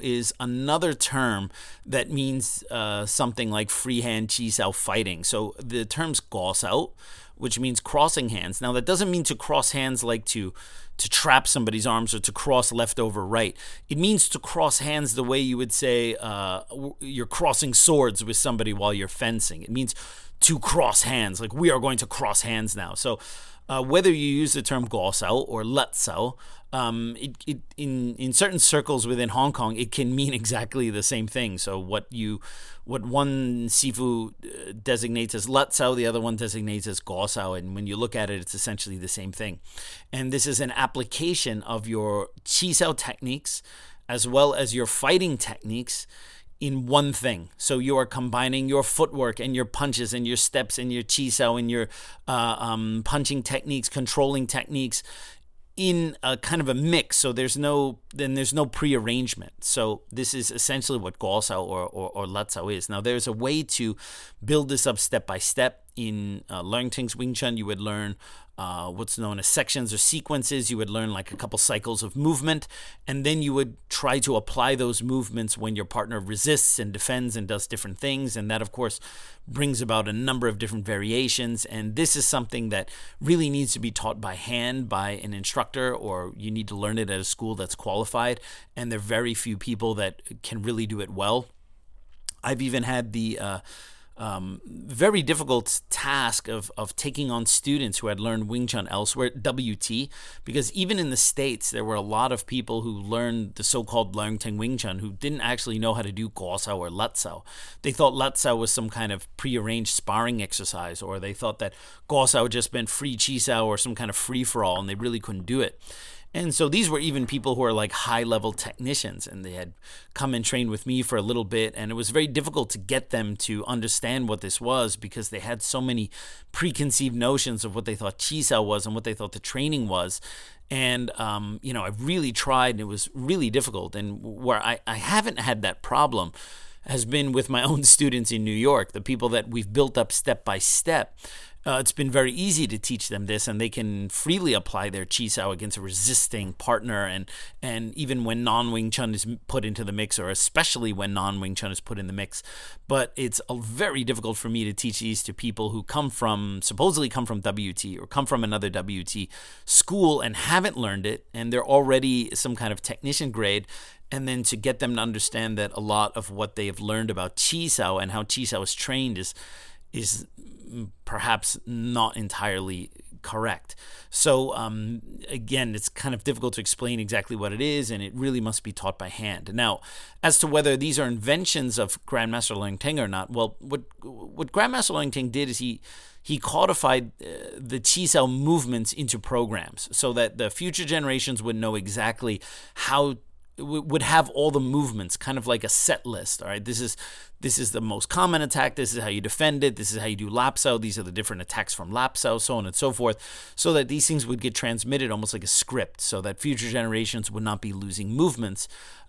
is another term that means uh, something like freehand chi sao fighting. So the term's guosao, which means crossing hands. Now that doesn't mean to cross hands like to to trap somebody's arms or to cross left over right. It means to cross hands the way you would say uh, you're crossing swords with somebody while you're fencing. It means to cross hands. Like we are going to cross hands now. So uh, whether you use the term guosao or letsao, um, it, it, in in certain circles within Hong Kong, it can mean exactly the same thing. So what you what one sifu uh, designates as letsao, the other one designates as guosao, and when you look at it, it's essentially the same thing. And this is an application of your Chi Sao techniques as well as your fighting techniques in one thing. So you are combining your footwork and your punches and your steps and your chisao and your uh, um, punching techniques, controlling techniques in a kind of a mix. So there's no then there's no prearrangement. So this is essentially what Guosao or, or, or Letsao is. Now there's a way to build this up step by step. In uh, Leung Ting Wing Chun, you would learn uh, what's known as sections or sequences. You would learn like a couple cycles of movement, and then you would try to apply those movements when your partner resists and defends and does different things. And that, of course, brings about a number of different variations. And this is something that really needs to be taught by hand by an instructor, or you need to learn it at a school that's qualified. And there are very few people that can really do it well. I've even had the uh, um, very difficult task of, of taking on students who had learned Wing Chun elsewhere, WT, because even in the States, there were a lot of people who learned the so called Leung Ting Wing Chun who didn't actually know how to do Guosao or Letsao. They thought Letsao was some kind of prearranged sparring exercise, or they thought that Guosao just meant free Chisao or some kind of free for all, and they really couldn't do it. And so these were even people who are like high level technicians, and they had come and trained with me for a little bit. And it was very difficult to get them to understand what this was because they had so many preconceived notions of what they thought Chisao was and what they thought the training was. And, um, you know, I really tried, and it was really difficult. And where I, I haven't had that problem has been with my own students in New York, the people that we've built up step by step. Uh, it's been very easy to teach them this, and they can freely apply their chi sao against a resisting partner, and and even when non Wing Chun is put into the mix, or especially when non Wing Chun is put in the mix. But it's very difficult for me to teach these to people who come from supposedly come from WT or come from another WT school and haven't learned it, and they're already some kind of technician grade, and then to get them to understand that a lot of what they have learned about Chi Sao and how Chi Sao is trained is is perhaps not entirely correct. So um, again, it's kind of difficult to explain exactly what it is, and it really must be taught by hand. Now, as to whether these are inventions of Grandmaster Leung Ting or not, well, what what Grandmaster Leung Ting did is he he codified uh, the Chi Sao movements into programs so that the future generations would know exactly how would have all the movements kind of like a set list all right? This is this is the most common attack this is how you defend it this is how you do Lap Sao these are the different attacks from Lap Sao so on and so forth so that these things would get transmitted almost like a script so that future generations would not be losing movements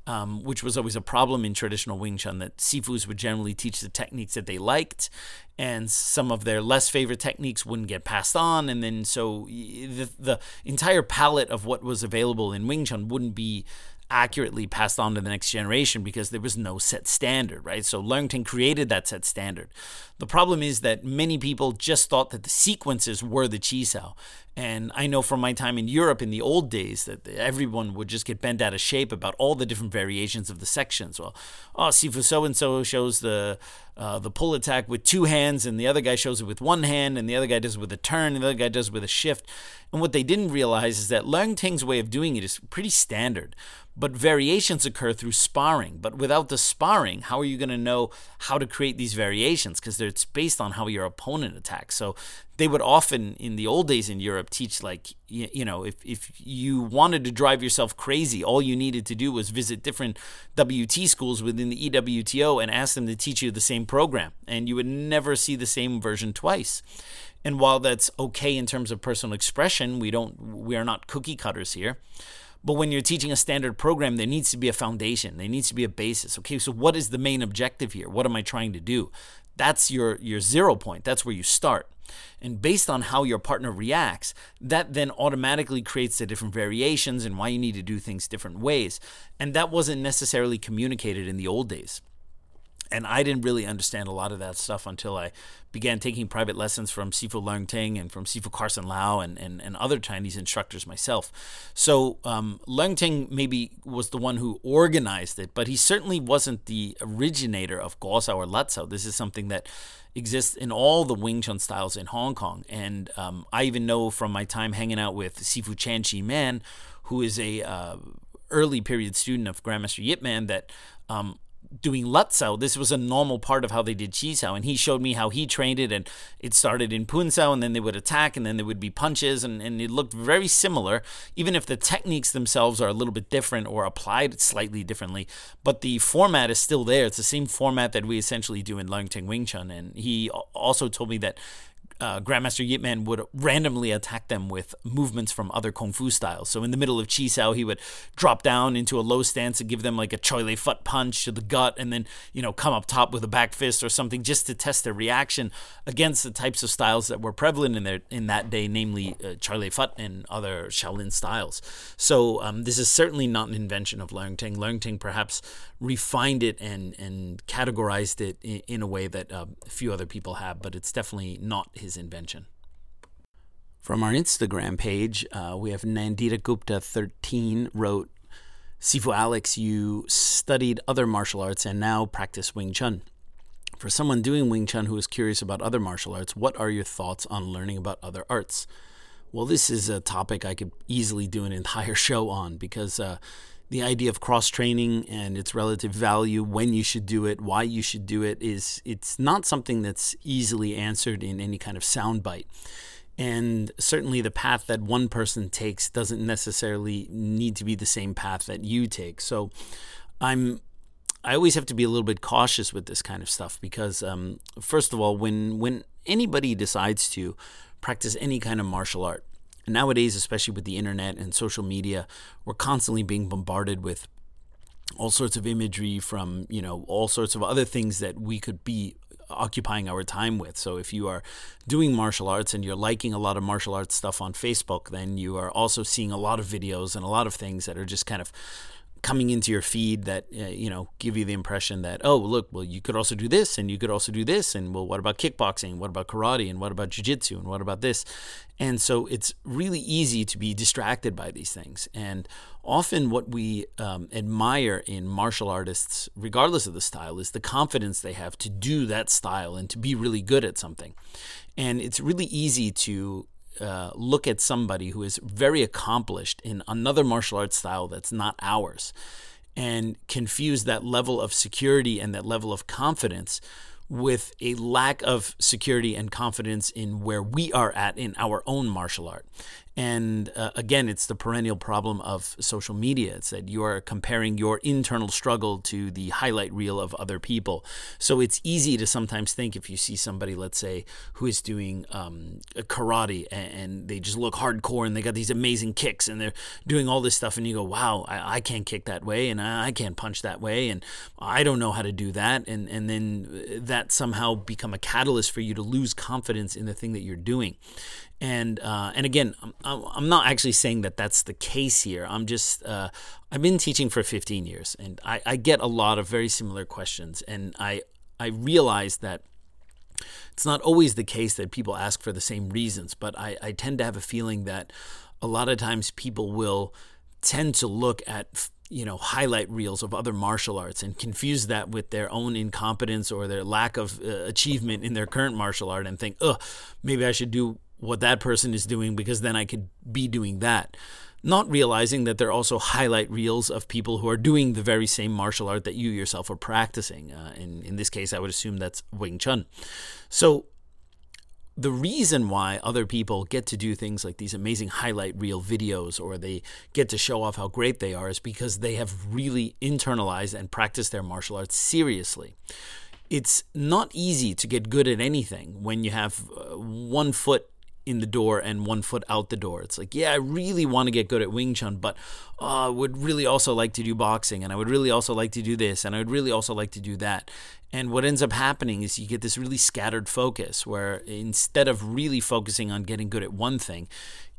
um, which was always a problem in traditional Wing Chun, that Sifus would generally teach the techniques that they liked, and some of their less favorite techniques wouldn't get passed on, and then so the, the entire palette of what was available in Wing Chun wouldn't be accurately passed on to the next generation because there was no set standard, right? So Ting created that set standard. The problem is that many people just thought that the sequences were the chi sao. And I know from my time in Europe in the old days that everyone would just get bent out of shape about all the different variations of the sections. Well, oh, Sifu so and so shows the uh, the pull attack with two hands, and the other guy shows it with one hand, and the other guy does it with a turn, and the other guy does it with a shift. And what they didn't realize is that Leung Ting's way of doing it is pretty standard but variations occur through sparring. But without the sparring, how are you going to know how to create these variations? Because it's based on how your opponent attacks. So they would often, in the old days in Europe, teach like, you, know, if, if you wanted to drive yourself crazy, all you needed to do was visit different WT schools within the EWTO and ask them to teach you the same program. And you would never see the same version twice. And while that's okay in terms of personal expression, we don't, we are not cookie cutters here. But when you're teaching a standard program, there needs to be a foundation. There needs to be a basis. Okay, so what is the main objective here? What am I trying to do? That's your your zero point. That's where you start. And based on how your partner reacts, that then automatically creates the different variations and why you need to do things different ways. And that wasn't necessarily communicated in the old days. And I didn't really understand a lot of that stuff until I began taking private lessons from Sifu Leung Ting and from Sifu Carson Lau and, and, and other Chinese instructors myself. So um, Leung Ting maybe was the one who organized it, but he certainly wasn't the originator of Gosao or Latsao. This is something that exists in all the Wing Chun styles in Hong Kong. And um, I even know from my time hanging out with Sifu Chan Chi Man, who is a uh, early period student of Grandmaster Yip Man, that um, doing Lutzao, this was a normal part of how they did Sao, And he showed me how he trained it. And it started in Punsao, and then they would attack, and then there would be punches. And, and it looked very similar, even if the techniques themselves are a little bit different or applied slightly differently. But the format is still there. It's the same format that we essentially do in Leung Ting Wing Chun. And he also told me that uh, Grandmaster Yip Man would randomly attack them with movements from other kung fu styles. So in the middle of Chi Sao, he would drop down into a low stance and give them like a Choi Lei Fut punch to the gut, and then you know come up top with a back fist or something just to test their reaction against the types of styles that were prevalent in their in that day, namely uh, Choi Lei Fut and other Shaolin styles. So um, this is certainly not an invention of Leung Ting. Leung Ting perhaps refined it and and categorized it in, in a way that uh, a few other people have, but it's definitely not his invention. From our Instagram page, uh, we have Nandita Gupta 13 wrote, Sifu Alex, you studied other martial arts and now practice Wing Chun. For someone doing Wing Chun who is curious about other martial arts, what are your thoughts on learning about other arts? Well, this is a topic I could easily do an entire show on because uh, the idea of cross training and its relative value, when you should do it, why you should do it, is it's not something that's easily answered in any kind of soundbite. And certainly, the path that one person takes doesn't necessarily need to be the same path that you take. So, I'm I always have to be a little bit cautious with this kind of stuff because, um, first of all, when when anybody decides to practice any kind of martial art, nowadays, especially with the internet and social media, we're constantly being bombarded with all sorts of imagery from you know all sorts of other things that we could be occupying our time with. So if you are doing martial arts and you're liking a lot of martial arts stuff on Facebook, then you are also seeing a lot of videos and a lot of things that are just kind of coming into your feed that uh, you know give you the impression that oh look well you could also do this and you could also do this and well what about kickboxing? What about karate? And what about jiu-jitsu? And what about this? And so it's really easy to be distracted by these things. And often what we um, admire in martial artists regardless of the style is the confidence they have to do that style and to be really good at something. And it's really easy to uh, look at somebody who is very accomplished in another martial arts style that's not ours and confuse that level of security and that level of confidence with a lack of security and confidence in where we are at in our own martial art. And uh, again, it's the perennial problem of social media. It's that you are comparing your internal struggle to the highlight reel of other people. So it's easy to sometimes think if you see somebody, let's say, who is doing um, karate and, they just look hardcore and they got these amazing kicks and they're doing all this stuff, and you go, wow, I, I can't kick that way and I, I can't punch that way and I don't know how to do that. And, and then that somehow become a catalyst for you to lose confidence in the thing that you're doing and uh, and again, I'm, I'm not actually saying that that's the case here. I'm just uh, I've been teaching for 15 years, and I, I get a lot of very similar questions, and I I realize that it's not always the case that people ask for the same reasons, but I, I tend to have a feeling that a lot of times people will tend to look at you know highlight reels of other martial arts and confuse that with their own incompetence or their lack of uh, achievement in their current martial art and think, oh, maybe I should do what that person is doing because then I could be doing that. Not realizing that there are also highlight reels of people who are doing the very same martial art that you yourself are practicing. Uh, in, in this case, I would assume that's Wing Chun. So, the reason why other people get to do things like these amazing highlight reel videos or they get to show off how great they are is because they have really internalized and practiced their martial arts seriously it's not easy to get good at anything when you have uh, one foot in the door and one foot out the door. It's like, yeah, I really want to get good at Wing Chun, but uh, I would really also like to do boxing, and I would really also like to do this, and I would really also like to do that. And what ends up happening is you get this really scattered focus where instead of really focusing on getting good at one thing,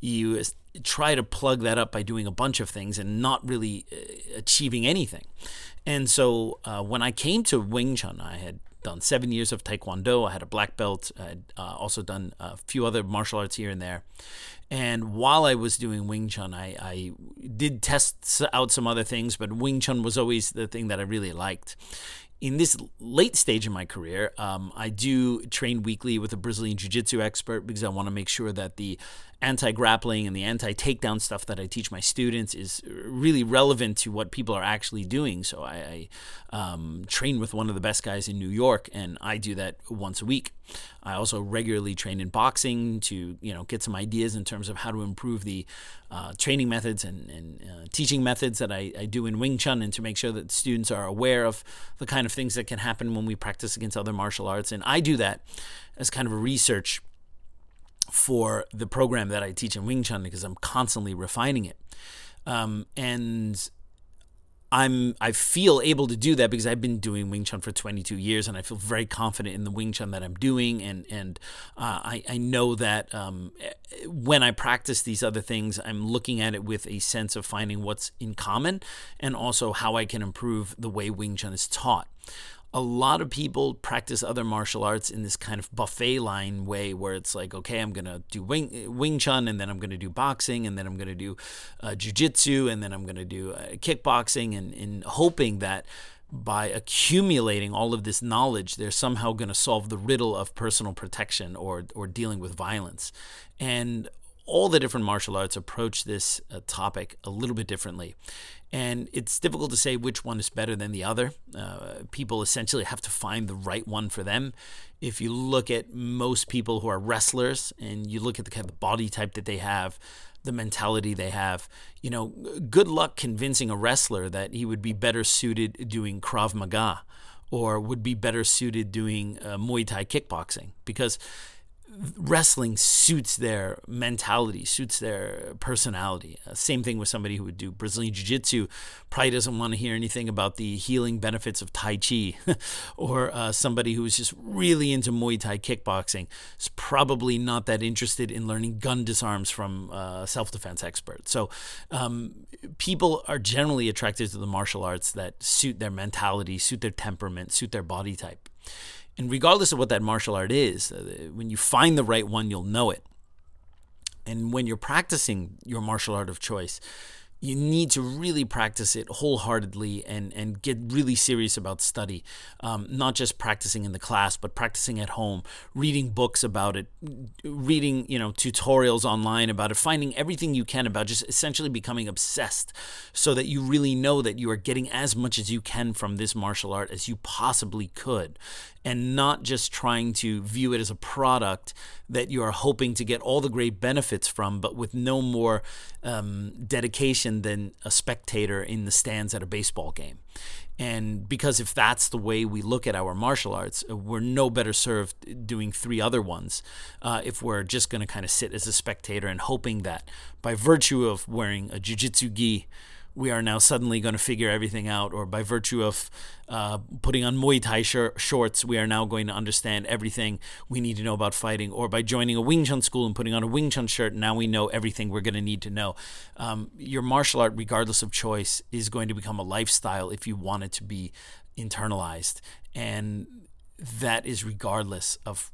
you try to plug that up by doing a bunch of things and not really uh, achieving anything. And so uh, when I came to Wing Chun, I had done seven years of Taekwondo. I had a black belt. I had uh, also done a few other martial arts here and there. And while I was doing Wing Chun, I, I did test out some other things, but Wing Chun was always the thing that I really liked in this late stage of my career, um, I do train weekly with a Brazilian Jiu Jitsu expert because I want to make sure that the anti grappling and the anti takedown stuff that I teach my students is really relevant to what people are actually doing. So I, I um, train with one of the best guys in New York, and I do that once a week. I also regularly train in boxing to you know get some ideas in terms of how to improve the uh, training methods and, and uh, teaching methods that I, I, do in Wing Chun, and to make sure that students are aware of the kind of things that can happen when we practice against other martial arts. And I do that as kind of a research for the program that I teach in Wing Chun because I'm constantly refining it. Um, and I'm I feel able to do that because I've been doing Wing Chun for 22 years, and I feel very confident in the Wing Chun that I'm doing, and and uh, I I know that um, when I practice these other things, I'm looking at it with a sense of finding what's in common, and also how I can improve the way Wing Chun is taught a lot of people practice other martial arts in this kind of buffet line way where it's like okay i'm gonna do wing, wing chun and then i'm gonna do boxing and then i'm gonna do uh, jiu-jitsu and then i'm gonna do uh, kickboxing and, and hoping that by accumulating all of this knowledge they're somehow going to solve the riddle of personal protection or or dealing with violence. And all the different martial arts approach this uh, topic a little bit differently and it's difficult to say which one is better than the other. Uh, people essentially have to find the right one for them. If you look at most people who are wrestlers and you look at the kind of body type that they have, the mentality they have, you know, good luck convincing a wrestler that he would be better suited doing Krav Maga or would be better suited doing uh, Muay Thai kickboxing because wrestling suits their mentality, suits their personality. Uh, same thing with somebody who would do Brazilian Jiu Jitsu, probably doesn't want to hear anything about the healing benefits of Tai Chi. or uh, somebody who's just really into Muay Thai kickboxing is probably not that interested in learning gun disarms from uh, self defense experts. So um, people are generally attracted to the martial arts that suit their mentality, suit their temperament, suit their body type. And regardless of what that martial art is, uh, when you find the right one, you'll know it. And when you're practicing your martial art of choice, you need to really practice it wholeheartedly and, and get really serious about study. Um, not just practicing in the class, but practicing at home, reading books about it, reading you know tutorials online about it, finding everything you can about just essentially becoming obsessed, so that you really know that you are getting as much as you can from this martial art as you possibly could and not just trying to view it as a product that you are hoping to get all the great benefits from, but with no more um, dedication than a spectator in the stands at a baseball game. And because if that's the way we look at our martial arts, uh, we're no better served doing three other ones uh, if we're just going to kind of sit as a spectator and hoping that by virtue of wearing a jiu-jitsu gi, we are now suddenly going to figure everything out, or by virtue of uh, putting on Muay Thai sh- shorts, we are now going to understand everything we need to know about fighting, or by joining a Wing Chun school and putting on a Wing Chun shirt, now we know everything we're going to need to know. Um, your martial art, regardless of choice, is going to become a lifestyle if you want it to be internalized. And that is regardless of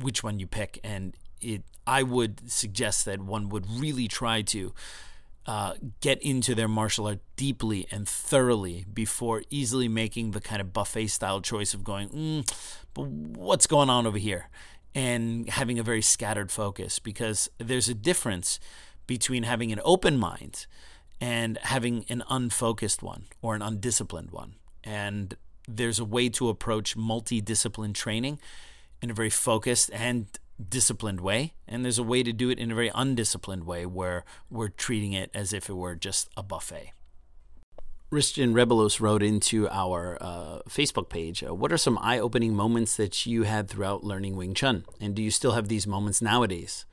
which one you pick. And it, I would suggest that one would really try to uh, get into their martial art deeply and thoroughly before easily making the kind of buffet style choice of going, mm, but what's going on over here? And having a very scattered focus because there's a difference between having an open mind and having an unfocused one or an undisciplined one. And there's a way to approach multidiscipline training in a very focused and disciplined way, and there's a way to do it in a very undisciplined way where we're treating it as if it were just a buffet. Ristin Rebelos wrote into our uh, Facebook page, uh, What are some eye opening moments that you had throughout learning Wing Chun? And do you still have these moments nowadays?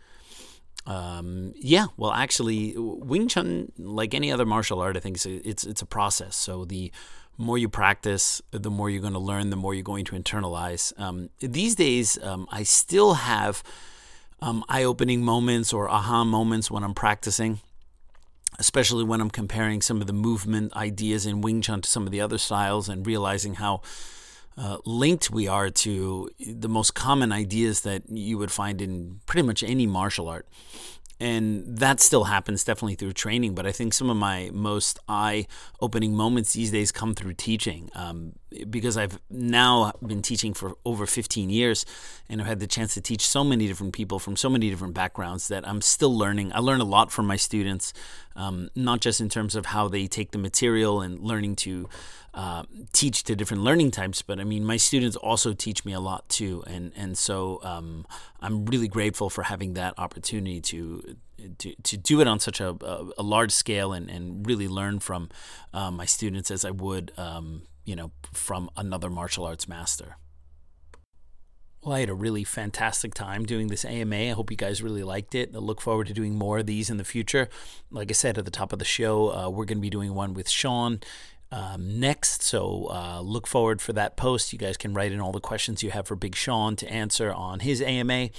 Um, yeah, well, actually, Wing Chun, like any other martial art, I think it's a, it's, it's a process. So the more you practice, the more you're going to learn, the more you're going to internalize. Um, these days, um, I still have um, eye opening moments or aha moments when I'm practicing, especially when I'm comparing some of the movement ideas in Wing Chun to some of the other styles and realizing how. Uh, linked we are to the most common ideas that you would find in pretty much any martial art and that still happens definitely through training but i think some of my most eye-opening moments these days come through teaching. Um, because i've now been teaching for over 15 years and i've had the chance to teach so many different people from so many different backgrounds that i'm still learning. I learn a lot from my students um, not just in terms of how they take the material and learning to uh, teach to different learning types, but I mean, my students also teach me a lot too, and and so um, I'm really grateful for having that opportunity to to, to do it on such a, a, a large scale and, and really learn from uh, my students as I would, um, you know, from another martial arts master. Well, I had a really fantastic time doing this AMA. I hope you guys really liked it. I look forward to doing more of these in the future. Like I said at the top of the show, uh, we're going to be doing one with Sean um, next. So uh, look forward for that post. You guys can write in all the questions you have for Big Sean to answer on his AMA.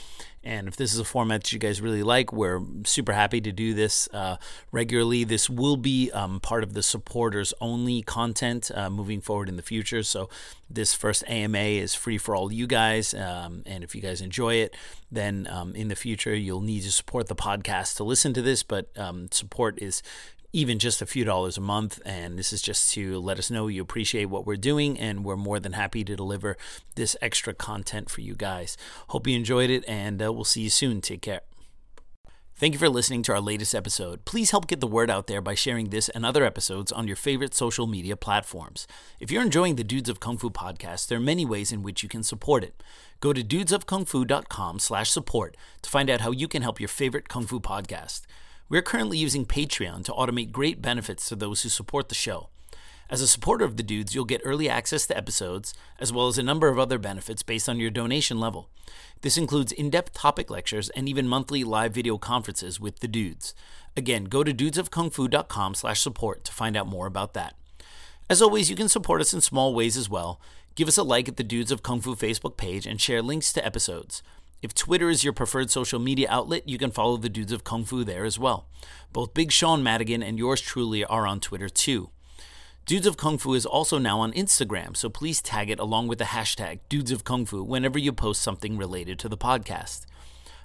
And if this is a format that you guys really like, we're super happy to do this uh, regularly. This will be um, part of the supporters only content uh, moving forward in the future. So this first AMA is free for all you guys. Um, and if you guys enjoy it, then um, in the future, you'll need to support the podcast to listen to this. But um, support is even just a few dollars a month. And this is just to let us know you appreciate what we're doing, and we're more than happy to deliver this extra content for you guys. Hope you enjoyed it, and uh, we'll see you soon. Take care. Thank you for listening to our latest episode. Please help get the word out there by sharing this and other episodes on your favorite social media platforms. If you're enjoying the Dudes of Kung Fu podcast, there are many ways in which you can support it. Go to dudesofkungfu.com slash support to find out how you can help your favorite Kung Fu podcast. We're currently using Patreon to automate great benefits to those who support the show. As a supporter of the dudes, you'll get early access to episodes, as well as a number of other benefits based on your donation level. This includes in depth topic lectures and even monthly live video conferences with the dudes. Again, go to dudesofkungfu.com slash support to find out more about that. As always, you can support us in small ways as well. Give us a like at the Dudes of Kung Fu Facebook page and share links to episodes. If Twitter is your preferred social media outlet, you can follow the Dudes of Kung Fu there as well. Both Big Sean Madigan and yours truly are on Twitter too. Dudes of Kung Fu is also now on Instagram, so please tag it along with the hashtag Dudes of Kung Fu whenever you post something related to the podcast.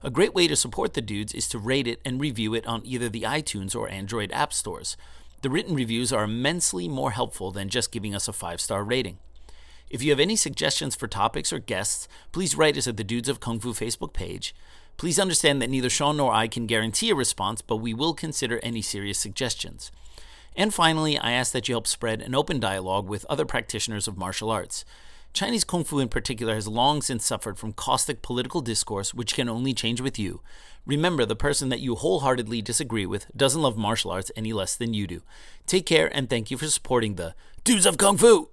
A great way to support the dudes is to rate it and review it on either the iTunes or Android app stores. The written reviews are immensely more helpful than just giving us a five star rating. If you have any suggestions for topics or guests, please write us at the Dudes of Kung Fu Facebook page. Please understand that neither Sean nor I can guarantee a response, but we will consider any serious suggestions. And finally, I ask that you help spread an open dialogue with other practitioners of martial arts. Chinese Kung Fu in particular has long since suffered from caustic political discourse, which can only change with you. Remember, the person that you wholeheartedly disagree with doesn't love martial arts any less than you do. Take care and thank you for supporting the Dudes of Kung Fu!